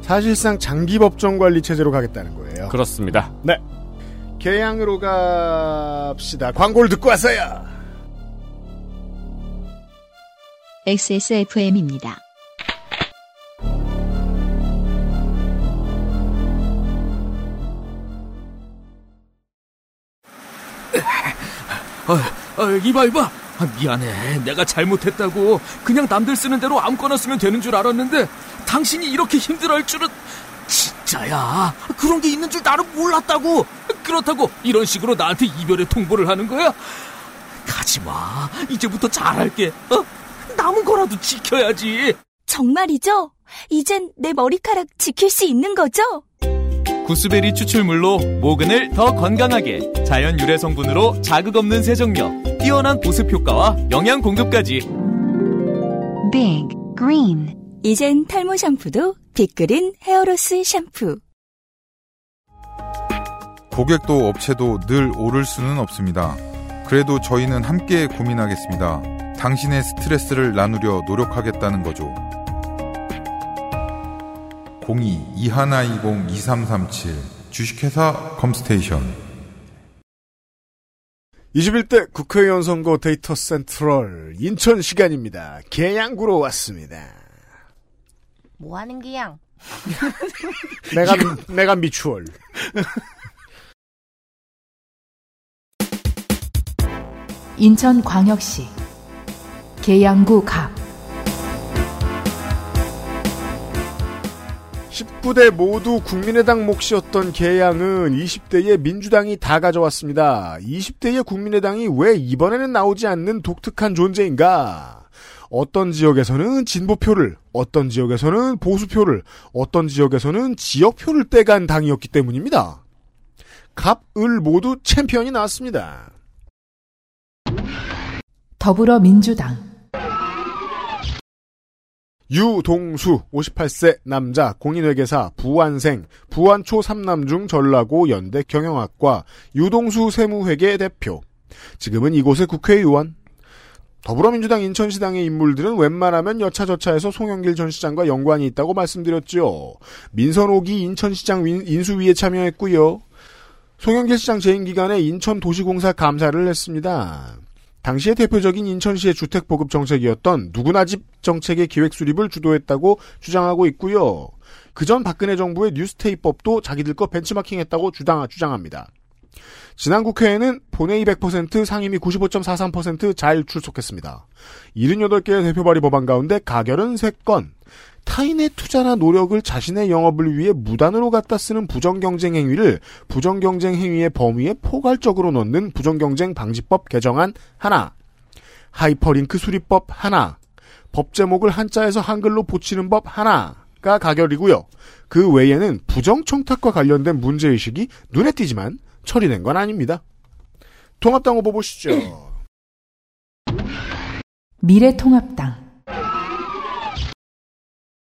사실상 장기 법정 관리 체제로 가겠다는 거예요. 그렇습니다. 네. 개양으로 갑시다. 광고를 듣고 왔어요. XSFM입니다. 아, 아, 이봐, 이봐. 아, 미안해. 내가 잘못했다고. 그냥 남들 쓰는 대로 아무거나 쓰면 되는 줄 알았는데, 당신이 이렇게 힘들어할 줄은, 진짜야. 그런 게 있는 줄 나는 몰랐다고. 그렇다고 이런 식으로 나한테 이별의 통보를 하는 거야? 가지 마. 이제부터 잘할게. 어? 남은 거라도 지켜야지. 정말이죠? 이젠 내 머리카락 지킬 수 있는 거죠? 구스베리 추출물로 모근을 더 건강하게 자연 유래 성분으로 자극 없는 세정력 뛰어난 보습 효과와 영양 공급까지 Big Green 이젠 탈모 샴푸도 빅그린 헤어로스 샴푸. 고객도 업체도 늘 오를 수는 없습니다. 그래도 저희는 함께 고민하겠습니다. 당신의 스트레스를 나누려 노력하겠다는 거죠. 02-2120-2337 주식회사 컴스테이션 21대 국회의원 선거 데이터 센트럴 인천 시간입니다. 개양구로 왔습니다. 뭐 하는 기양? [LAUGHS] 내가 내가 미추얼. 인천광역시 계양구 갑 19대 모두 국민의당 몫이었던 개양은 20대에 민주당이 다 가져왔습니다. 20대의 국민의당이 왜 이번에는 나오지 않는 독특한 존재인가? 어떤 지역에서는 진보표를, 어떤 지역에서는 보수표를, 어떤 지역에서는 지역표를 떼간 당이었기 때문입니다. 갑, 을 모두 챔피언이 나왔습니다. 더불어민주당 유동수 58세 남자 공인회계사 부안생 부안초 3남 중 전라고 연대 경영학과 유동수 세무회계 대표 지금은 이곳의 국회의원 더불어민주당 인천시당의 인물들은 웬만하면 여차저차해서 송영길 전 시장과 연관이 있다고 말씀드렸죠. 민선옥이 인천시장 인수위에 참여했고요. 송영길 시장 재임 기간에 인천도시공사 감사를 했습니다. 당시의 대표적인 인천시의 주택 보급 정책이었던 누구나 집 정책의 기획 수립을 주도했다고 주장하고 있고요. 그전 박근혜 정부의 뉴스테이법도 자기들 거 벤치마킹했다고 주장, 주장합니다. 지난 국회에는 본회의 100% 상임위 95.43%잘 출석했습니다. 78개의 대표 발의 법안 가운데 가결은 3건, 타인의 투자나 노력을 자신의 영업을 위해 무단으로 갖다 쓰는 부정경쟁 행위를 부정경쟁 행위의 범위에 포괄적으로 넣는 부정경쟁 방지법 개정안 하나, 하이퍼링크 수리법 하나, 법 제목을 한자에서 한글로 붙이는 법 하나가 가결이고요. 그 외에는 부정청탁과 관련된 문제의식이 눈에 띄지만 처리된 건 아닙니다. 통합당 후보 보시죠. 미래통합당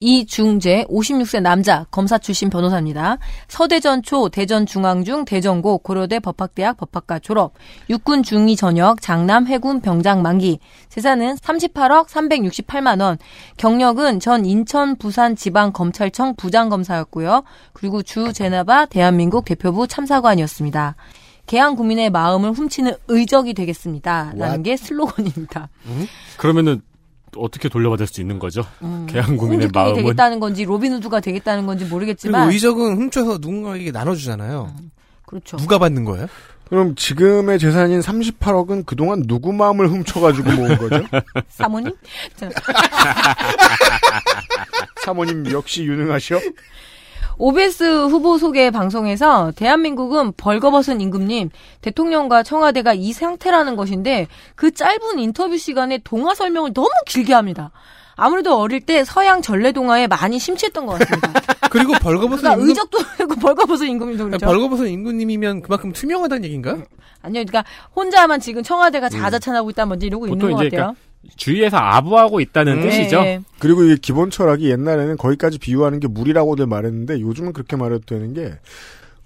이중재 56세 남자 검사 출신 변호사입니다. 서대전초 대전중앙중 대전고 고려대 법학대학 법학과 졸업 육군 중위 전역 장남 해군 병장 만기 재산은 38억 368만 원 경력은 전 인천 부산 지방 검찰청 부장검사였고요. 그리고 주 제나바 대한민국 대표부 참사관이었습니다. 개항 국민의 마음을 훔치는 의적이 되겠습니다. 라는 게 슬로건입니다. 음? 그러면은 어떻게 돌려받을 수 있는 거죠? 음, 개항 국민의 마음은 되겠다는 건지 로빈후드가 되겠다는 건지 모르겠지만 그리고 의적은 훔쳐서 누군가에게 나눠주잖아요. 음, 그렇죠. 누가 받는 거예요? 그럼 지금의 재산인 38억은 그동안 누구 마음을 훔쳐가지고 모은 [LAUGHS] 거죠? 사모님? 사모님 역시 유능하셔? [LAUGHS] 오베스 후보 소개 방송에서 대한민국은 벌거벗은 임금님, 대통령과 청와대가 이 상태라는 것인데 그 짧은 인터뷰 시간에 동화 설명을 너무 길게 합니다. 아무래도 어릴 때 서양 전래동화에 많이 심취했던 것 같습니다. [LAUGHS] 그리고 벌거벗은 그러니까 임금... 의적도 그리고 벌거벗은 임금님도 그렇죠. 벌거벗은 임금님이면 그만큼 투명하다는 얘기인가? 아니요, 그러니까 혼자만 지금 청와대가 자자찬하고 있다 뭔지 이러고 있는 것 같아요. 그러니까 주위에서 아부하고 있다는 네. 뜻이죠. 네. 그리고 이게 기본 철학이 옛날에는 거기까지 비유하는 게 무리라고들 말했는데 요즘은 그렇게 말해도 되는 게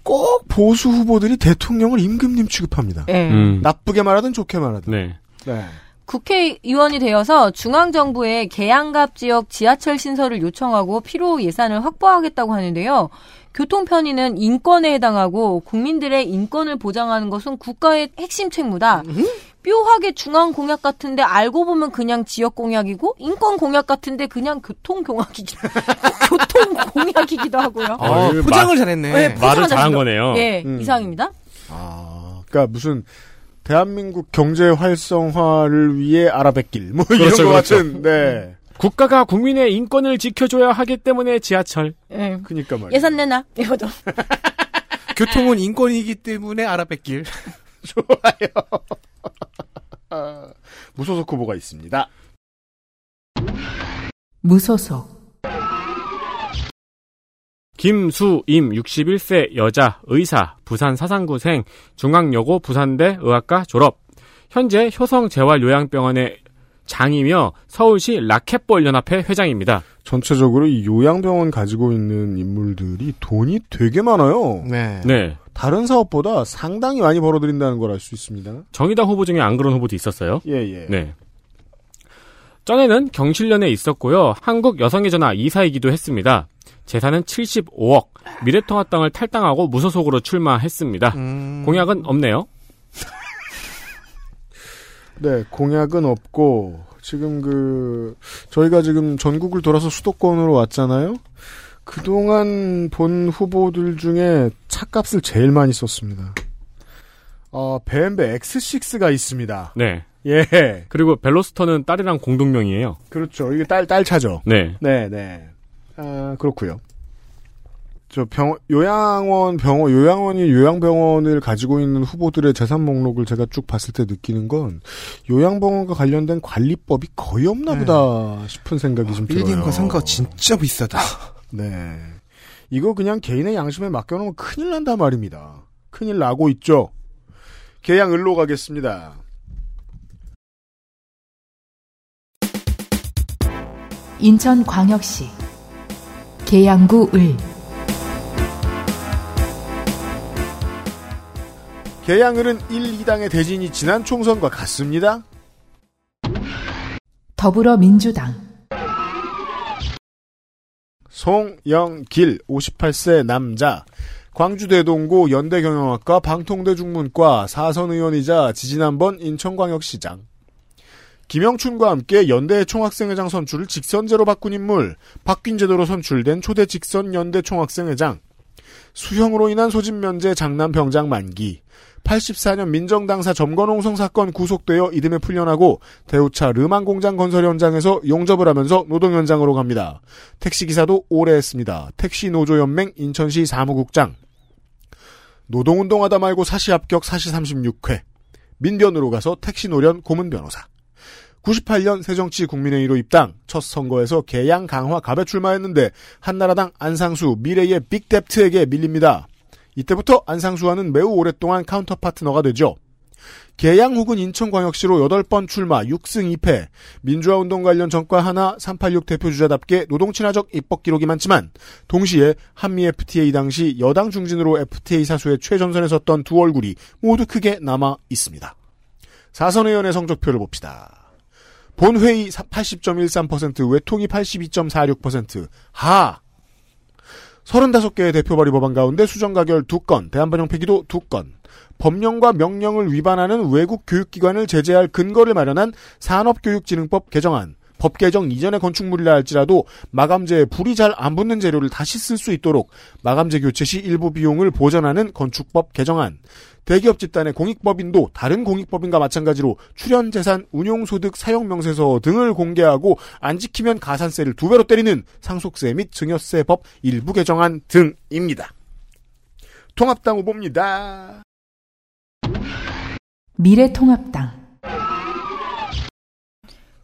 꼭 보수 후보들이 대통령을 임금님 취급합니다. 네. 음. 나쁘게 말하든 좋게 말하든. 네. 네. 국회의원이 되어서 중앙정부에 계양갑 지역 지하철 신설을 요청하고 필요 예산을 확보하겠다고 하는데요. 교통 편의는 인권에 해당하고 국민들의 인권을 보장하는 것은 국가의 핵심 책무다. 음? 묘하게 중앙 공약 같은데 알고 보면 그냥 지역 공약이고 인권 공약 같은데 그냥 교통 공약이기 [LAUGHS] 교통 공약이기도 하고요. 아, 포장을 잘했네. 네, 말을 잘한 거네요. 예, 음. 이상입니다. 아, 그러니까 무슨 대한민국 경제 활성화를 위해 알아뵙길 뭐 그렇죠, 이런 것 그렇죠. 같은. 네. 국가가 국민의 인권을 지켜줘야 하기 때문에 지하철. 예. 그니까 말이야. 예산 내놔 이거죠. [LAUGHS] 교통은 인권이기 때문에 알아뵙길. [LAUGHS] 좋아요. 무소속 후보가 있습니다. 무소속 김수임 61세 여자 의사 부산 사상구생 중앙여고 부산대 의학과 졸업 현재 효성재활요양병원의 장이며 서울시 라켓볼 연합회 회장입니다. 전체적으로 이 요양병원 가지고 있는 인물들이 돈이 되게 많아요. 네. 네. 다른 사업보다 상당히 많이 벌어들인다는 걸 알 수 있습니다. 정의당 후보 중에 안 그런 후보도 있었어요. 예, 예. 네. 전에는 경실련에 있었고요. 한국 여성의 전화 이사이기도 했습니다. 재산은 75억. 미래통합당을 탈당하고 무소속으로 출마했습니다. 음... 공약은 없네요. [LAUGHS] 네, 공약은 없고 지금 그 저희가 지금 전국을 돌아서 수도권으로 왔잖아요. 그동안 본 후보들 중에 차값을 제일 많이 썼습니다. 어, 벤베 X6가 있습니다. 네. 예. 그리고 벨로스터는 딸이랑 공동명이에요. 그렇죠. 이게 딸, 딸 차죠. 네. 네, 네. 아, 그렇고요 저 병, 요양원 병원, 요양원이 요양병원을 가지고 있는 후보들의 재산 목록을 제가 쭉 봤을 때 느끼는 건 요양병원과 관련된 관리법이 거의 없나 네. 보다 싶은 생각이 좀 들어요. 빌딩과 상가 진짜 비싸다. 네. 이거 그냥 개인의 양심에 맡겨놓으면 큰일 난다 말입니다. 큰일 나고 있죠. 계양 을로 가겠습니다. 인천광역시 계양구 을 계양을은 1, 2당의 대진이 지난 총선과 같습니다. 더불어민주당 송영길 58세 남자. 광주대동고 연대경영학과 방통대중문과 사선 의원이자 지지난번 인천광역시장. 김영춘과 함께 연대 총학생회장 선출을 직선제로 바꾼 인물 바뀐 제도로 선출된 초대 직선 연대 총학생회장. 수형으로 인한 소집 면제 장남 병장 만기 84년 민정당사 점거농성 사건 구속되어 이듬해 풀려나고 대우차 르만 공장 건설 현장에서 용접을 하면서 노동 현장으로 갑니다. 택시기사도 오래 했습니다. 택시노조연맹 인천시 사무국장 노동운동하다 말고 사시 합격 사시 36회 민변으로 가서 택시노련 고문 변호사 98년 새정치 국민회의로 입당 첫 선거에서 계양 강화 갑에 출마했는데 한나라당 안상수 미래의 big debt에게 밀립니다. 이때부터 안상수와는 매우 오랫동안 counter partner가 되죠. 계양 혹은 인천광역시로 8번 출마 6승 2패 민주화운동 관련 전과 하나 386 대표주자답게 노동친화적 입법 기록이 많지만 동시에 한미 FTA 당시 여당 중진으로 FTA 사수의 최전선에 섰던 두 얼굴이 모두 크게 남아 있습니다. 사선의원의 성적표를 봅시다. 본회의 80.13%, 외통이 82.46%, 하! 35개의 대표 발의 법안 가운데 수정 가결 2건, 대한반영 폐기도 2건, 법령과 명령을 위반하는 외국 교육기관을 제재할 근거를 마련한 산업교육진흥법 개정안, 법 개정 이전의 건축물이라 할지라도 마감재에 불이 잘 안 붙는 재료를 다시 쓸 수 있도록 마감재 교체 시 일부 비용을 보전하는 건축법 개정안, 대기업 집단의 공익법인도 다른 공익법인과 마찬가지로 출연 재산, 운용 소득, 사용 명세서 등을 공개하고 안 지키면 가산세를 두 배로 때리는 상속세 및 증여세 법 일부 개정안 등입니다. 통합당 후보입니다. 미래통합당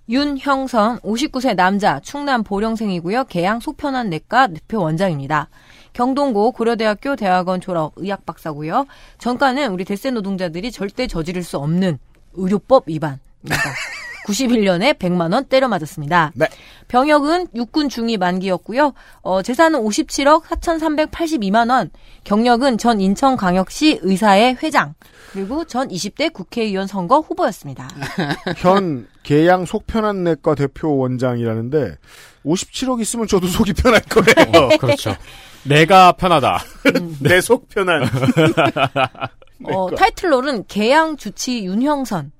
윤형선 59세 남자 충남 보령생이고요. 개양 속편한 내과 대표 원장입니다. 경동고 고려대학교 대학원 졸업 의학 박사고요. 전과는 우리 대세 노동자들이 절대 저지를 수 없는 의료법 위반입니다. [LAUGHS] 91년에 100만 원 때려 맞았습니다. 네. 병역은 육군 중위 만기였고요. 어, 재산은 57억 4,382만 원. 경력은 전 인천광역시 의사회 회장 그리고 전 20대 국회의원 선거 후보였습니다. [LAUGHS] 현 계양 속편한 내과 대표 원장이라는데 57억 있으면 저도 속이 편할 거예요. 그렇죠. [LAUGHS] 내가 편하다. [LAUGHS] 내 속 편한. [LAUGHS] 어, 타이틀롤은 개양 주치 윤형선.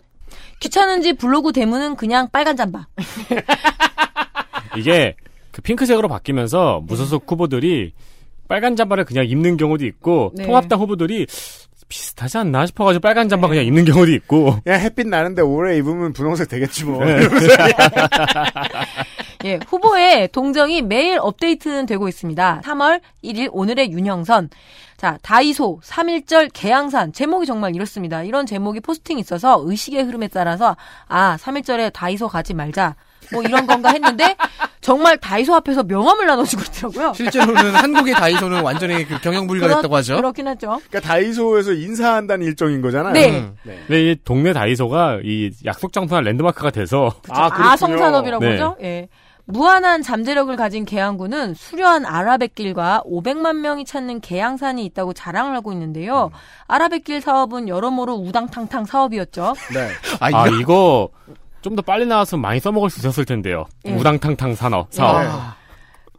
귀찮은지 블로그 대문은 그냥 빨간 잠바. [LAUGHS] 이게 그 핑크색으로 바뀌면서 무소속 후보들이 빨간 잠바를 그냥 입는 경우도 있고 네. 통합당 후보들이 비슷하지 않나 싶어가지고 빨간 잠바 그냥 입는 경우도 있고 야 햇빛 나는데 오래 입으면 분홍색 되겠지 뭐. 네. [LAUGHS] 예, 후보의 동정이 매일 업데이트는 되고 있습니다. 3월 1일 오늘의 윤형선. 자, 다이소 3.1절 개양산. 제목이 정말 이렇습니다. 이런 제목이 포스팅이 있어서 의식의 흐름에 따라서 아, 3.1절에 다이소 가지 말자. 뭐 이런 건가 했는데 정말 다이소 앞에서 명함을 나눠주고 있더라고요. 실제로는 한국의 다이소는 완전히 그 경영 불가됐다고 하죠. 그렇긴 하죠. 그러니까 다이소에서 인사한다는 일정인 거잖아요. 네. 음. 네. 근데 이 동네 다이소가 이 약속 장소나 랜드마크가 돼서 아, 그렇군요. 아 성산업이라고 네. 하죠. 예. 무한한 잠재력을 가진 계양구는 수려한 아라뱃길과 500만 명이 찾는 계양산이 있다고 자랑을 하고 있는데요. 아라뱃길 사업은 여러모로 우당탕탕 사업이었죠. 네. 아, 아 이거 이거 좀 더 빨리 나왔으면 많이 써먹을 수 있었을 텐데요. 예. 우당탕탕 산업 사업. 아,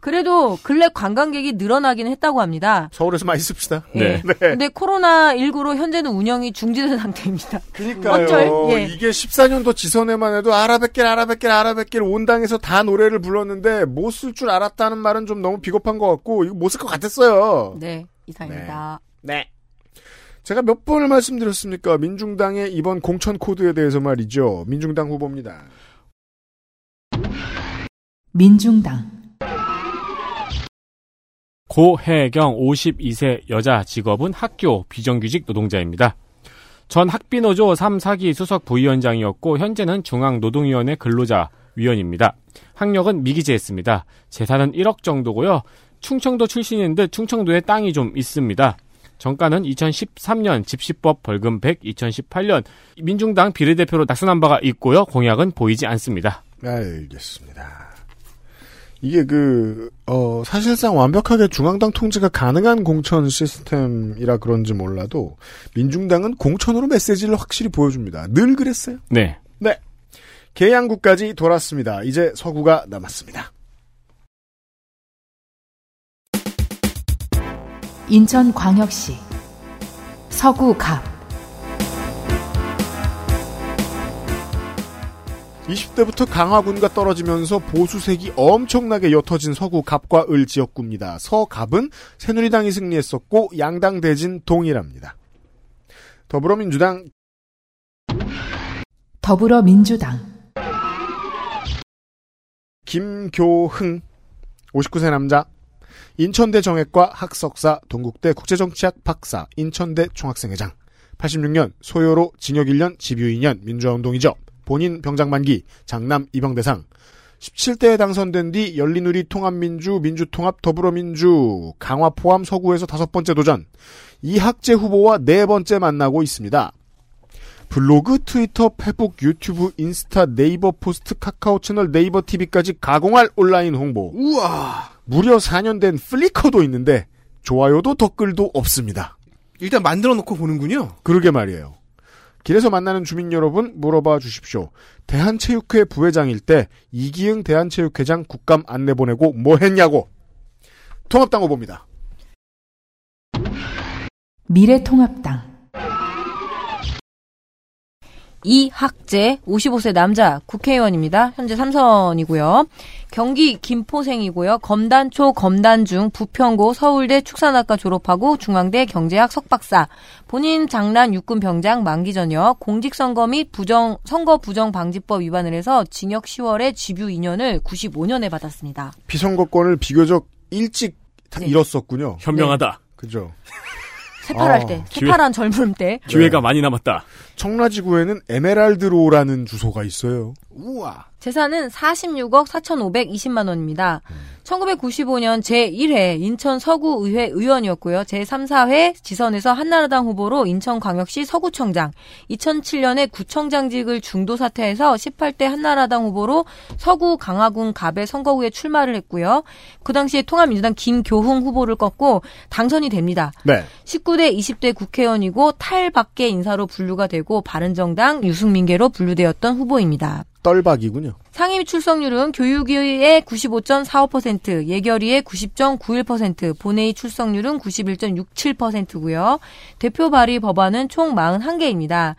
그래도 근래 관광객이 늘어나긴 했다고 합니다. 서울에서 많이 씁시다. 네. 네. 근데 코로나19로 현재는 운영이 중지된 상태입니다. 그러니까요. 어쩔? 예. 이게 14년도 지선에만 해도 아라뱃길 아라뱃길 아라뱃길 온당에서 다 노래를 불렀는데 못 쓸 줄 알았다는 말은 좀 너무 비겁한 것 같고 이거 못 쓸 것 같았어요. 네, 이상입니다. 네. 제가 몇 번을 말씀드렸습니까? 민중당의 이번 공천 코드에 대해서 말이죠. 민중당 후보입니다. 민중당 고혜경 52세 여자 직업은 학교 비정규직 노동자입니다. 전 학비노조 3, 4기 수석 부위원장이었고 현재는 중앙노동위원회 근로자 위원입니다. 학력은 미기재했습니다. 재산은 1억 정도고요. 충청도 출신인 듯 충청도에 땅이 좀 있습니다. 정가는 2013년 집시법 벌금 100, 2018년 민중당 비례대표로 낙선한 바가 있고요. 공약은 보이지 않습니다. 알겠습니다. 이게 그, 어, 사실상 완벽하게 중앙당 통제가 가능한 공천 시스템이라 그런지 몰라도 민중당은 공천으로 메시지를 확실히 보여줍니다. 늘 그랬어요. 네. 네. 계양구까지 돌았습니다. 이제 서구가 남았습니다. 인천광역시 서구갑 20대부터 강화군과 떨어지면서 보수색이 엄청나게 옅어진 서구 갑과 을 지역구입니다. 서갑은 새누리당이 승리했었고 양당 대진 동일합니다. 더불어민주당 더불어민주당 김교흥 59세 남자 인천대 정액과 학석사 동국대 국제정치학 박사 인천대 총학생회장 86년 소요로 징역 1년 집유 2년 민주화운동이죠. 본인 병장 만기 장남 입영대상 17대에 당선된 뒤 열린우리 통합민주 민주통합 더불어민주 강화 포함 서구에서 다섯 번째 도전 이학재 후보와 네 번째 만나고 있습니다. 블로그, 트위터, 페북, 유튜브, 인스타, 네이버 포스트, 카카오 채널, 네이버 TV까지 가공할 온라인 홍보. 우와. 무려 4년 된 플리커도 있는데 좋아요도 댓글도 없습니다. 일단 만들어 놓고 보는군요. 그러게 말이에요. 길에서 만나는 주민 여러분 물어봐 주십시오. 대한체육회 부회장일 때 이기흥 대한체육회장 국감 안내 보내고 뭐 했냐고. 통합당 후보입니다. 미래통합당 이학재 55세 남자 국회의원입니다. 현재 3선이고요. 경기 김포생이고요. 검단초 검단중 부평고 서울대 축산학과 졸업하고 중앙대 경제학 석박사. 본인 장란 육군 병장 만기 전역 공직선거 및 부정 선거 부정 방지법 위반을 해서 징역 10월에 집유 2년을 95년에 받았습니다. 피선거권을 비교적 일찍 네. 잃었었군요. 현명하다. 그죠. [LAUGHS] 새파랄 아, 때, 기회- 새파란 젊음 때. 기회가 많이 남았다. 청라지구에는 에메랄드로라는 주소가 있어요. 우와. 재산은 46억 4,520만 원입니다. 1995년 제1회 인천 서구의회 의원이었고요. 제3, 4회 지선에서 한나라당 후보로 인천광역시 서구청장, 2007년에 구청장직을 중도 사퇴해서 18대 한나라당 후보로 서구 강화군 갑의 선거구에 출마를 했고요. 그 당시에 통합민주당 김교흥 후보를 꺾고 당선이 됩니다. 네. 19대, 20대 국회의원이고 탈밖의 인사로 분류가 되고 바른정당 유승민계로 분류되었던 후보입니다. 떨박이군요. 상임 출석률은 교육위의 95.45%, 예결위의 90.91%, 본회의 출석률은 91.67%고요. 대표 발의 법안은 총 41개입니다.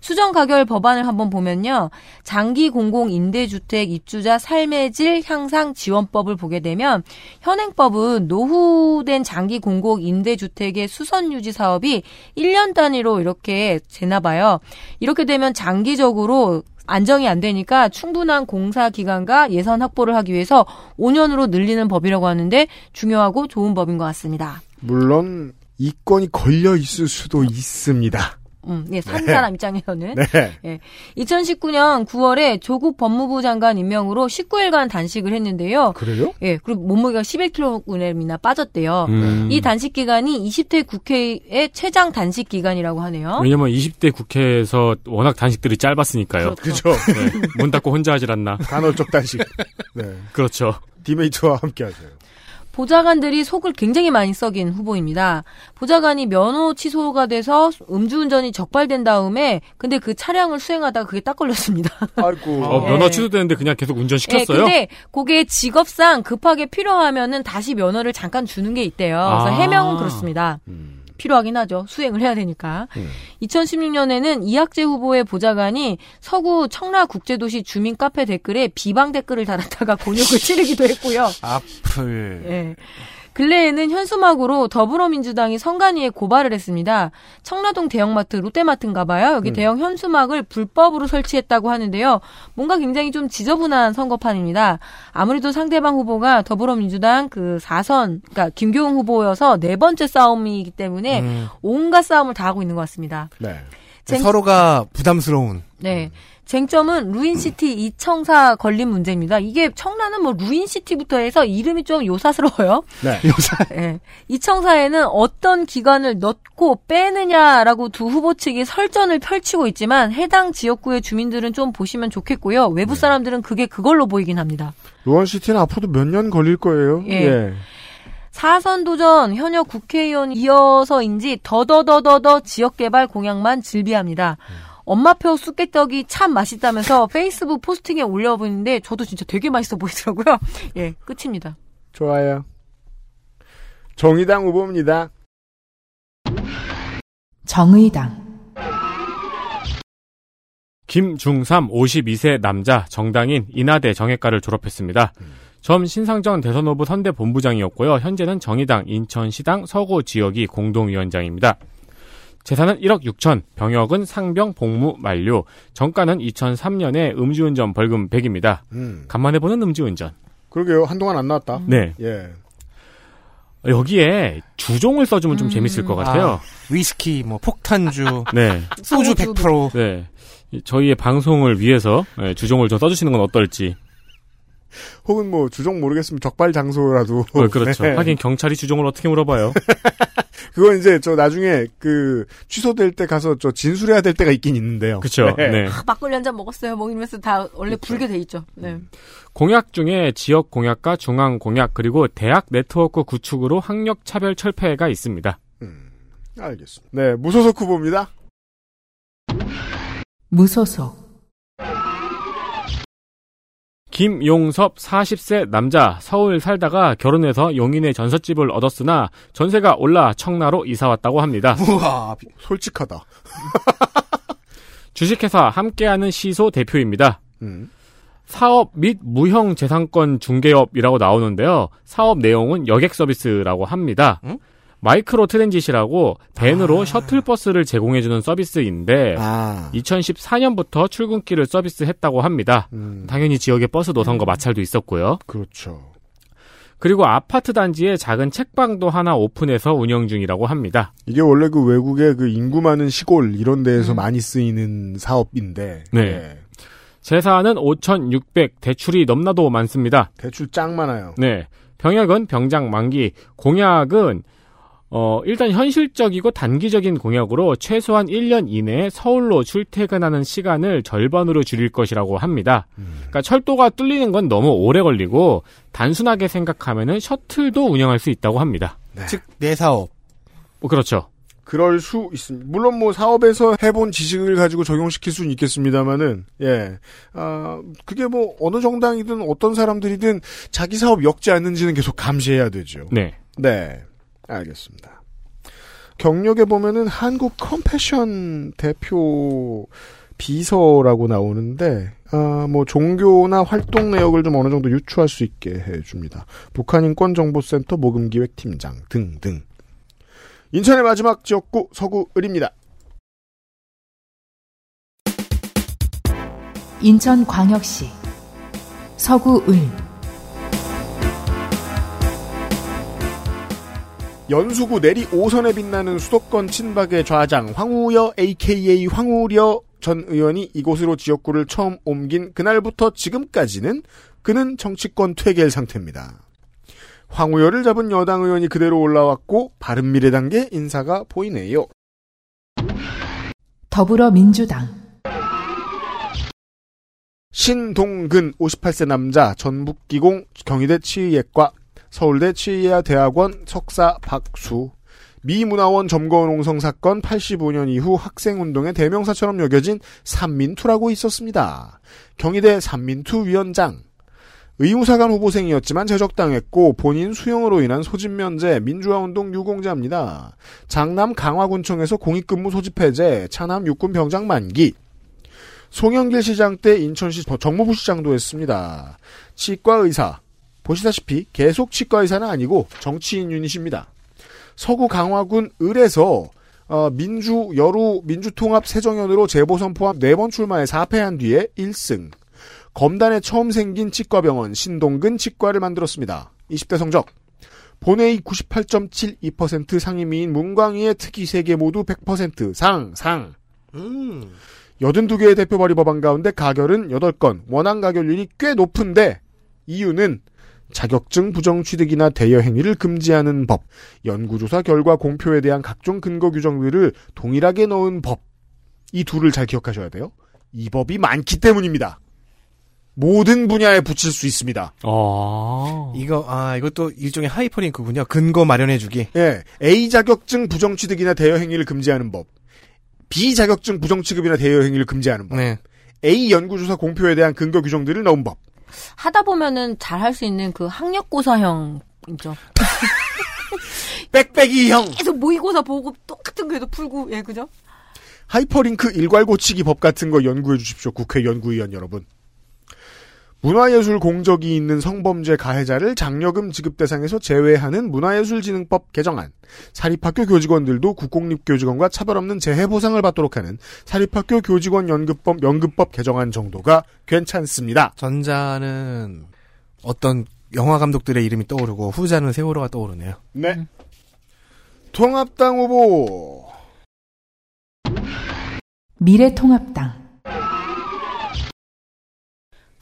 수정 가결 법안을 한번 보면요. 장기 공공 임대주택 입주자 삶의 질 향상 지원법을 보게 되면 현행법은 노후된 장기 공공 임대주택의 수선 유지 사업이 1년 단위로 이렇게 되나 봐요. 이렇게 되면 장기적으로 안정이 안 되니까 충분한 공사 기간과 예산 확보를 하기 위해서 5년으로 늘리는 법이라고 하는데 중요하고 좋은 법인 것 같습니다. 물론 이건이 걸려 있을 수도 있습니다. 음, 예, 산 네. 사람 입장에서는. [LAUGHS] 네. 예. 2019년 9월에 조국 법무부 장관 임명으로 19일간 단식을 했는데요. 그래요? 예, 그리고 몸무게가 11kg이나 빠졌대요. 음. 이 단식 기간이 20대 국회의 최장 단식 기간이라요 하네요. 왜냐면 20대 국회에서 워낙 단식들이 짧았으니까요. 그죠. 네, 문 닫고 혼자 하질 않나. 간헐적 단식. 네. 그렇죠. 디메이트와 함께 하세요. 보좌관들이 속을 굉장히 많이 썩인 후보입니다. 보좌관이 면허 취소가 돼서 음주운전이 적발된 다음에 근데 그 차량을 수행하다가 그게 딱 걸렸습니다. [LAUGHS] 아이고. 어, 면허 취소되는데 그냥 계속 예, 운전시켰어요? 근데 그게 직업상 급하게 필요하면은 다시 면허를 잠깐 주는 게 있대요. 그래서 아. 해명은 그렇습니다. 필요하긴 하죠. 수행을 해야 되니까. 2016년에는 이학재 후보의 보좌관이 서구 청라국제도시 주민 카페 댓글에 비방 댓글을 달았다가 [LAUGHS] 곤욕을 치르기도 했고요. 앞을. 예. 근래에는 현수막으로 더불어민주당이 선관위에 고발을 했습니다. 청라동 대형마트 롯데마트인가 봐요. 여기 음. 대형 현수막을 불법으로 설치했다고 하는데요. 뭔가 굉장히 좀 지저분한 선거판입니다. 아무래도 상대방 후보가 더불어민주당 그 4선, 그러니까 김교훈 후보여서 네 번째 싸움이기 때문에 음. 온갖 싸움을 다 하고 있는 것 같습니다. 네. 쟁- 서로가 부담스러운. 네. 쟁점은 루원시티 이청사 걸린 문제입니다. 이게 청라는 뭐 루원시티부터 해서 이름이 좀 요사스러워요. 네. [LAUGHS] 요사. 예. 이청사에는 어떤 기관을 넣고 빼느냐라고 두 후보 측이 설전을 펼치고 있지만 해당 지역구의 주민들은 좀 보시면 좋겠고요. 네. 외부 사람들은 그게 그걸로 보이긴 합니다. 루원시티는 앞으로도 몇 년 걸릴 거예요. 예. 예. 사선 도전 현역 국회의원 이어서인지 더더더더더 지역개발 공약만 즐비합니다. 엄마표 쑥개떡이 참 맛있다면서 페이스북 포스팅에 올려보는데 저도 진짜 되게 맛있어 보이더라고요. [LAUGHS] 예, 끝입니다. 좋아요. 정의당 후보입니다. 정의당 김중삼 52세 남자 정당인 인하대 정예과를 졸업했습니다. 전 신상정 대선 후보 선대 본부장이었고요. 현재는 정의당 인천시당 서구 지역이 공동위원장입니다. 재산은 1억 6천, 병역은 상병 복무 만료, 정가는 2003년에 음주운전 벌금 100입니다. 음. 간만에 보는 음주운전. 그러게요. 한동안 안 나왔다. 네. 예. 여기에 주종을 써주면 좀 재밌을 것 같아요. 아, 위스키, 뭐 폭탄주, [LAUGHS] 네. 소주 100%. 네. 이- 저희의 방송을 위해서 예, 주종을 좀 써주시는 건 어떨지. 혹은 뭐 주종 모르겠으면 적발 장소라도. 어, 그렇죠. 네. 하긴 경찰이 주종을 어떻게 물어봐요. [LAUGHS] 그건 이제 저 나중에 그 취소될 때 가서 저 진술해야 될 때가 있긴 있는데요. 그쵸. 네. 아, 막걸리 한 잔 먹었어요. 뭐 이러면서 다 원래 불게 돼 있죠. 네. 공약 중에 지역 공약과 중앙 공약 그리고 대학 네트워크 구축으로 학력 차별 철폐가 있습니다. 알겠습니다. 네, 무소속 후보입니다. 무소속 김용섭 40세 남자 서울 살다가 결혼해서 용인에 전셋집을 얻었으나 전세가 올라 청라로 이사 왔다고 합니다. 우와, 솔직하다. [LAUGHS] 주식회사 함께하는 시소 대표입니다. 음. 사업 및 무형 재산권 중개업이라고 나오는데요. 사업 내용은 여객 서비스라고 합니다. micro transit이라고 밴으로 셔틀버스를 제공해주는 서비스인데 아. 2014년부터 출근길을 서비스했다고 합니다. 당연히 지역에 버스 노선과 마찰도 있었고요. 그렇죠. 그리고 아파트 단지에 작은 책방도 하나 오픈해서 운영 중이라고 합니다. 이게 원래 그 외국의 그 인구 많은 시골 이런 데에서 많이 쓰이는 사업인데. 네. 예. 재산은 5,600, 대출이 넘나도 많습니다. 대출 짱 많아요. 네. 병역은 병장 만기, 공약은 어, 일단 현실적이고 단기적인 공약으로 최소한 1년 이내에 서울로 출퇴근하는 시간을 절반으로 줄일 것이라고 합니다. 그러니까 철도가 뚫리는 건 너무 오래 걸리고 단순하게 생각하면은 셔틀도 운영할 수 있다고 합니다. 즉, 내 사업. 뭐 그렇죠. 그럴 수 있습니다. 물론 뭐 사업에서 해본 지식을 가지고 적용시킬 수는 있겠습니다만은 예, 아 그게 뭐 어느 정당이든 어떤 사람들이든 자기 사업 엮지 않는지는 계속 감시해야 되죠. 네. 네, 알겠습니다. 경력에 보면은 한국 컴패션 대표 비서라고 나오는데 아, 뭐 종교나 활동 내역을 좀 어느 정도 유추할 수 있게 해줍니다. 북한 인권정보센터 모금기획팀장 등등. 인천의 마지막 지역구 서구 을입니다. 인천광역시 서구 을 연수구 내리 5선에 빛나는 수도권 친박의 좌장 황우여 AKA 황우려 전 의원이 이곳으로 지역구를 처음 옮긴 그날부터 지금까지는 그는 정치권 퇴계일 상태입니다. 황우여를 잡은 여당 의원이 그대로 올라왔고 바른미래당계 인사가 보이네요. 더불어민주당 신동근 58세 남자 전북기공 경희대 치의예과 서울대 치의예학 대학원 석사 박수 미문화원 점거농성 사건 85년 이후 학생운동의 대명사처럼 여겨진 삼민투라고 있었습니다. 경희대 삼민투 위원장 의무사관 후보생이었지만 제적당했고 본인 수용으로 인한 소집면제 민주화운동 유공자입니다. 장남 강화군청에서 공익근무 소집 해제 차남 육군 병장 만기 송영길 시장 때 인천시 정무부 시장도 했습니다. 치과 의사 보시다시피 계속 치과 의사는 아니고 정치인 유닛입니다. 서구 강화군 을에서 어, 민주 여루 민주통합 새정연으로 재보선 포함 4번 출마에 4패한 뒤에 1승. 검단에 처음 생긴 치과병원 신동근 치과를 만들었습니다. 20대 성적. 본회의 98.72% 상임위인 문광희의 특이 3개 모두 100% 상, 상. 음. 82개의 대표 발의 법안 가운데 가결은 8건, 원안 가결률이 꽤 높은데 이유는 자격증 부정 취득이나 대여 행위를 금지하는 법, 연구조사 결과 공표에 대한 각종 근거 규정들을 동일하게 넣은 법. 이 둘을 잘 기억하셔야 돼요. 이 법이 많기 때문입니다. 모든 분야에 붙일 수 있습니다. 어. 이거 아 이것도 일종의 하이퍼링크군요. 근거 마련해주기. 예, A 자격증 부정 취득이나 대여 행위를 금지하는 법. B 자격증 부정 취급이나 대여 행위를 금지하는 법. 네. A 연구조사 공표에 대한 근거 규정들을 넣은 법. 하다 보면은 잘 할 수 있는 그 학력고사형이죠. [LAUGHS] 빽빽이 형. 계속 모의고사 보고 똑같은 거에도 풀고, 예, 그죠? 하이퍼링크 일괄 고치기 법 같은 거 연구해 주십시오. 국회 연구위원 여러분. 문화예술 공적이 있는 성범죄 가해자를 장려금 지급 대상에서 제외하는 문화예술진흥법 개정안. 사립학교 교직원들도 국공립 교직원과 차별 없는 재해 보상을 받도록 하는 사립학교 교직원 연금법 연금법 개정안 정도가 괜찮습니다. 전자는 어떤 영화 감독들의 이름이 떠오르고 후자는 세월호가 떠오르네요. 네. 통합당 후보 미래통합당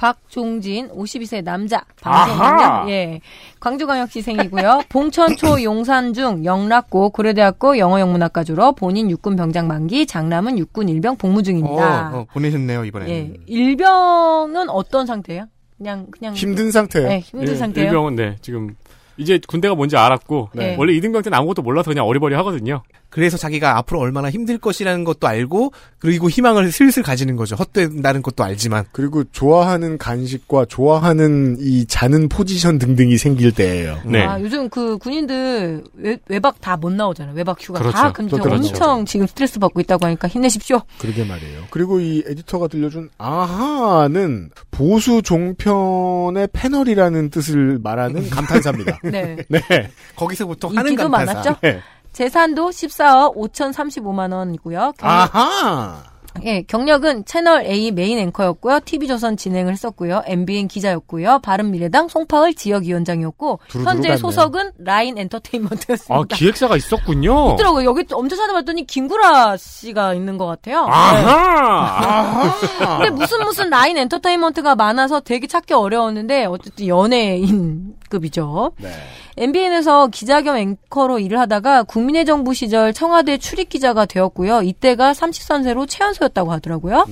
박종진, 52세 남자, 아하! 방송인요. 예. 광주광역시 생이고요. [LAUGHS] 봉천초 용산중 영락고 고려대학교 영어영문학과 졸업, 본인 육군 병장 만기, 장남은 육군 일병 복무 중입니다. 어, 어, 보내셨네요 이번에. 예. 일병은 어떤 상태예요? 그냥 그냥 힘든 상태. 네, 힘든 예, 상태예요. 일병은 네 지금 이제 군대가 뭔지 알았고 네. 원래 이등병 때는 아무것도 몰라서 그냥 어리버리 하거든요. 그래서 자기가 앞으로 얼마나 힘들 것이라는 것도 알고 그리고 희망을 슬슬 가지는 거죠. 헛된다는 것도 알지만. 그리고 좋아하는 간식과 좋아하는 이 자는 포지션 등등이 생길 때예요. 네. 아, 요즘 그 군인들 외, 박 다 못 나오잖아요. 외박 휴가 그렇죠. 다 금지. 그렇죠. 엄청 지금 스트레스 받고 있다고 하니까 힘내십시오. 그러게 말이에요. 그리고 이 에디터가 들려준 아하는 보수 종편의 패널이라는 뜻을 말하는 감탄사입니다. [LAUGHS] 네. [LAUGHS] 네. 거기서부터 하는 인기도 감탄사. 많았죠? 네. 재산도 14억 5,035만 원이고요. 경력, 아하. 예, 경력은 채널 A 메인 앵커였고요. TV조선 진행을 했었고요. MBN 기자였고요. 바른미래당 송파을 지역위원장이었고 현재 갔네요. 소속은 라인 엔터테인먼트였습니다. 아 기획사가 있었군요. 있더라고요. 여기 또 엄청 찾아봤더니 김구라 씨가 있는 것 같아요. 네. 아하. [LAUGHS] 근데 무슨 무슨 라인 엔터테인먼트가 많아서 되게 찾기 어려웠는데 어쨌든 연예인급이죠. 네. MBN에서 기자 겸 앵커로 일을 하다가 국민의 정부 시절 청와대 출입 기자가 되었고요. 이때가 30선세로 최연소 였다고 하더라고요.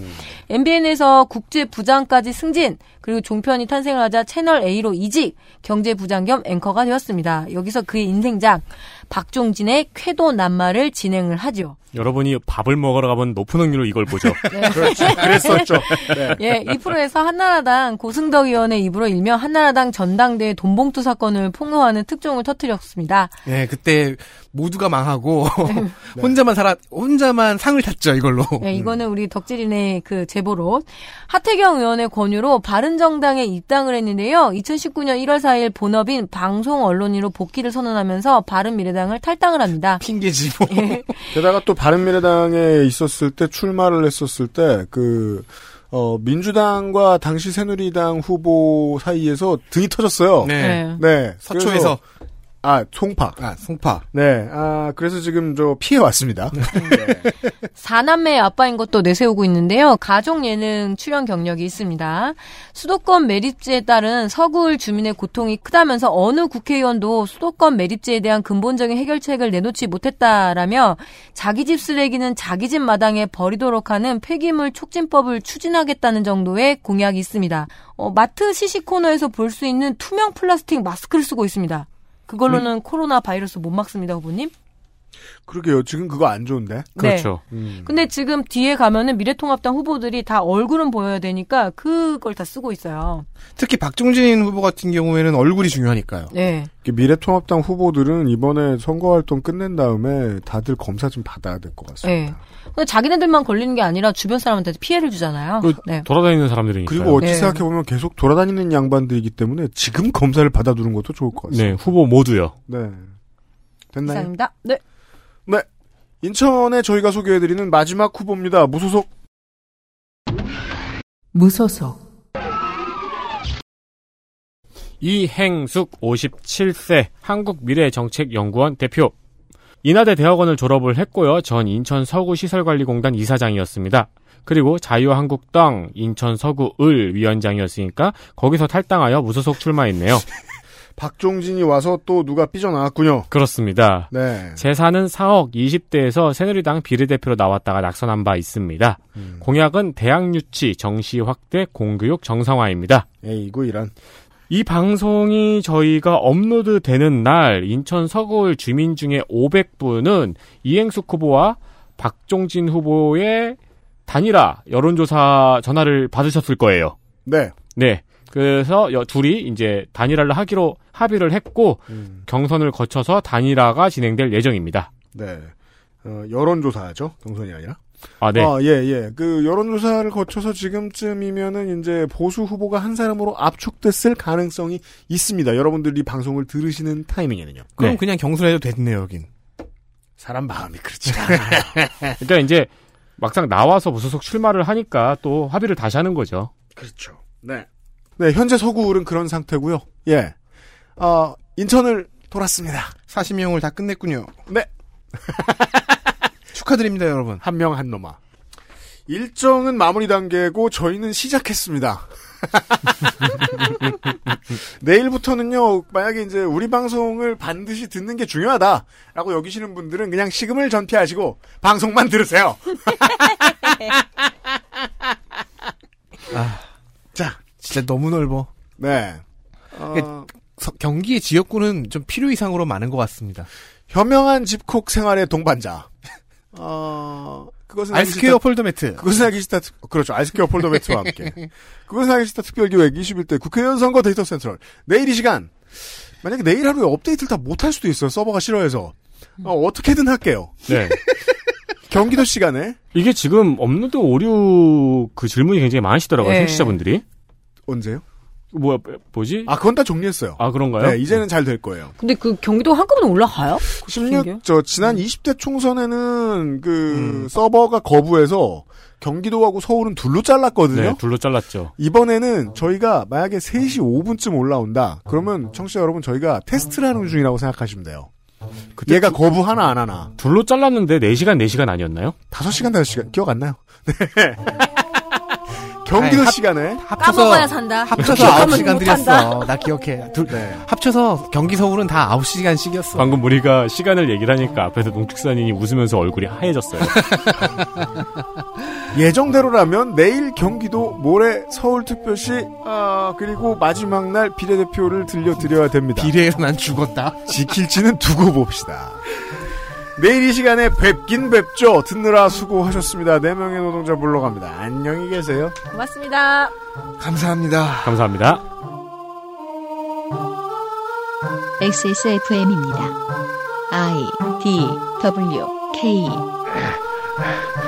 MBN에서 국제 부장까지 승진, 그리고 종편이 탄생을 하자 채널 A로 이직, 경제 부장 겸 앵커가 되었습니다. 여기서 그의 인생작 박종진의 쾌도 낱말을 진행을 하죠. 여러분이 밥을 먹으러 가면 높은 확률로 이걸 보죠. [LAUGHS] 그렇죠. [LAUGHS] 그랬었죠. 네. 예, 이 프로에서 한나라당 고승덕 의원의 입으로 일며 한나라당 전당대회 돈봉투 사건을 폭로하는 특종을 터뜨렸습니다. 네, 그때 모두가 망하고 [LAUGHS] 혼자만 살아 혼자만 상을 탔죠 이걸로. 네, 이거는 우리 덕질인의 그 제보로 하태경 의원의 권유로 바른정당에 입당을 했는데요. 2019년 1월 4일 본업인 방송 언론인으로 복귀를 선언하면서 바른미래당 을 탈당을 합니다. [LAUGHS] 핑계지 뭐. 예. 게다가 또 바른미래당에 있었을 때 출마를 했었을 때그 어, 민주당과 당시 새누리당 후보 사이에서 등이 터졌어요. 네. 네. 네. 서초에서 아, 송파. 아 송파. 네. 아, 그래서 지금 저 피해 왔습니다. [LAUGHS] 사남매 의 아빠인 것도 내세우고 있는데요. 가족 예능 출연 경력이 있습니다. 수도권 매립제에 따른 서구을 주민의 고통이 크다면서 어느 국회의원도 수도권 매립제에 대한 근본적인 해결책을 내놓지 못했다라며 자기 집 쓰레기는 자기 집 마당에 버리도록 하는 폐기물 촉진법을 추진하겠다는 정도의 공약이 있습니다. 어, 마트 시식 코너에서 볼 수 있는 투명 플라스틱 마스크를 쓰고 있습니다. 그걸로는 코로나 바이러스 못 막습니다, 후보님. 그러게요. 지금 그거 안 좋은데. 네. 그렇죠. 음. 근데 지금 뒤에 가면은 미래통합당 후보들이 다 얼굴은 보여야 되니까 그걸 다 쓰고 있어요. 특히 박종진 후보 같은 경우에는 얼굴이 중요하니까요. 네. 미래통합당 후보들은 이번에 선거활동 끝낸 다음에 다들 검사 좀 받아야 될 것 같습니다. 네. 근데 자기네들만 걸리는 게 아니라 주변 사람한테 피해를 주잖아요. 그 네. 돌아다니는 사람들이니까. 그리고 어찌 네. 생각해 보면 계속 돌아다니는 양반들이기 때문에 지금 검사를 받아두는 것도 좋을 것 같습니다. 네, 후보 모두요. 네. 됐나요? 이상입니다. 네. 네. 인천에 저희가 소개해드리는 마지막 후보입니다. 무소속. 무소속, 이행숙 57세 한국미래정책연구원 대표. 인하대 대학원을 졸업을 했고요. 전 인천 서구 시설관리공단 이사장이었습니다. 그리고 자유한국당 인천 서구을 위원장이었으니까 거기서 탈당하여 무소속 출마했네요. [LAUGHS] 박종진이 와서 또 누가 삐져나왔군요. 그렇습니다. 네. 재산은 4억 20대에서 새누리당 비례대표로 나왔다가 낙선한 바 있습니다. 공약은 대학 유치, 정시 확대, 공교육 정상화입니다. 에이구 이란. 이 방송이 저희가 업로드 되는 날 인천 서구을 주민 중에 500분은 이행숙 후보와 박종진 후보의 단일화 여론조사 전화를 받으셨을 거예요. 네. 네. 그래서 여- 둘이 이제 단일화를 하기로 합의를 했고 음. 경선을 거쳐서 단일화가 진행될 예정입니다. 네. 어, 여론조사죠. 경선이 아니라. 아, 네. 아, 예, 예. 그 여론조사를 거쳐서 지금쯤이면은 이제 보수 후보가 한 사람으로 압축됐을 가능성이 있습니다. 여러분들이 방송을 들으시는 타이밍에는요. 그럼 네. 그냥 경선해도 됐네요, 여긴. 사람 마음이 그렇지. [LAUGHS] 그러니까 이제 막상 나와서 무소속 출마를 하니까 또 합의를 다시 하는 거죠. 그렇죠. 네. 네, 현재 서구울은 그런 상태고요. 예. 어, 인천을 돌았습니다. 사시명을 다 끝냈군요. 네. [LAUGHS] 축하드립니다, 여러분. 한 명 한 놈아. 일정은 마무리 단계고 저희는 시작했습니다. [LAUGHS] 내일부터는요, 만약에 이제 우리 방송을 반드시 듣는 게 중요하다라고 여기시는 분들은 그냥 식음을 전피하시고 방송만 들으세요. [LAUGHS] 아, 자, 진짜 너무 넓어. 네. 어, 서- 경기의 지역구는 좀 필요 이상으로 많은 것 같습니다. 현명한 집콕 생활의 동반자. [LAUGHS] 어, 그것은 아이스케어 폴더 매트. 그것은 하기 싫다. 특- 그렇죠. 아이스케어 폴더 매트와 함께. [LAUGHS] 그것은 하기 싫다 특별기획 21대 국회의원 선거 데이터 센트럴. 내일 이 시간. 만약에 내일 하루에 업데이트를 다 못할 수도 있어요. 서버가 싫어해서. 어, 어떻게든 할게요. 네. [LAUGHS] 경기도 시간에. 이게 지금 업로드 오류 그 질문이 굉장히 많으시더라고요, 네. 청취자분들이. 언제요? 뭐야, 뭐지? 아, 그건 다 정리했어요. 아, 그런가요? 네, 이제는 잘 될 거예요. 근데 그 경기도 한꺼번에 올라가요? 16, 저, 지난 20대 총선에는 그, 음. 서버가 거부해서 경기도하고 서울은 둘로 잘랐거든요. 네, 둘로 잘랐죠. 이번에는 저희가 만약에 3시 5분쯤 올라온다. 그러면 청취자 여러분 저희가 테스트를 하는 중이라고 생각하시면 돼요. 얘가 거부 하나 안 하나. 둘로 잘랐는데 4시간, 4시간 아니었나요? 5시간, 5시간. 기억 안 나요. [LAUGHS] 네. 경기도 아니, 합- 시간에 까먹어야 산다. 합쳐서 기억하면 9시간 못한다. 드렸어. 나 기억해. 둘, 네. 합쳐서 경기 서울은 다 9시간씩이었어. 방금 우리가 시간을 얘기를 하니까 앞에서 농축산인이 웃으면서 얼굴이 하얘졌어요. [LAUGHS] 예정대로라면 내일 경기도 모레 서울특별시 아 그리고 마지막 날 비례대표를 들려드려야 됩니다. 비례로 난 죽었다. 지킬지는 두고 봅시다. 내일 이 시간에 뵙긴 뵙죠. 듣느라 수고하셨습니다. 네 명의 노동자 물러갑니다. 안녕히 계세요. 고맙습니다. 감사합니다. 감사합니다. XSFM입니다. I D W K [LAUGHS]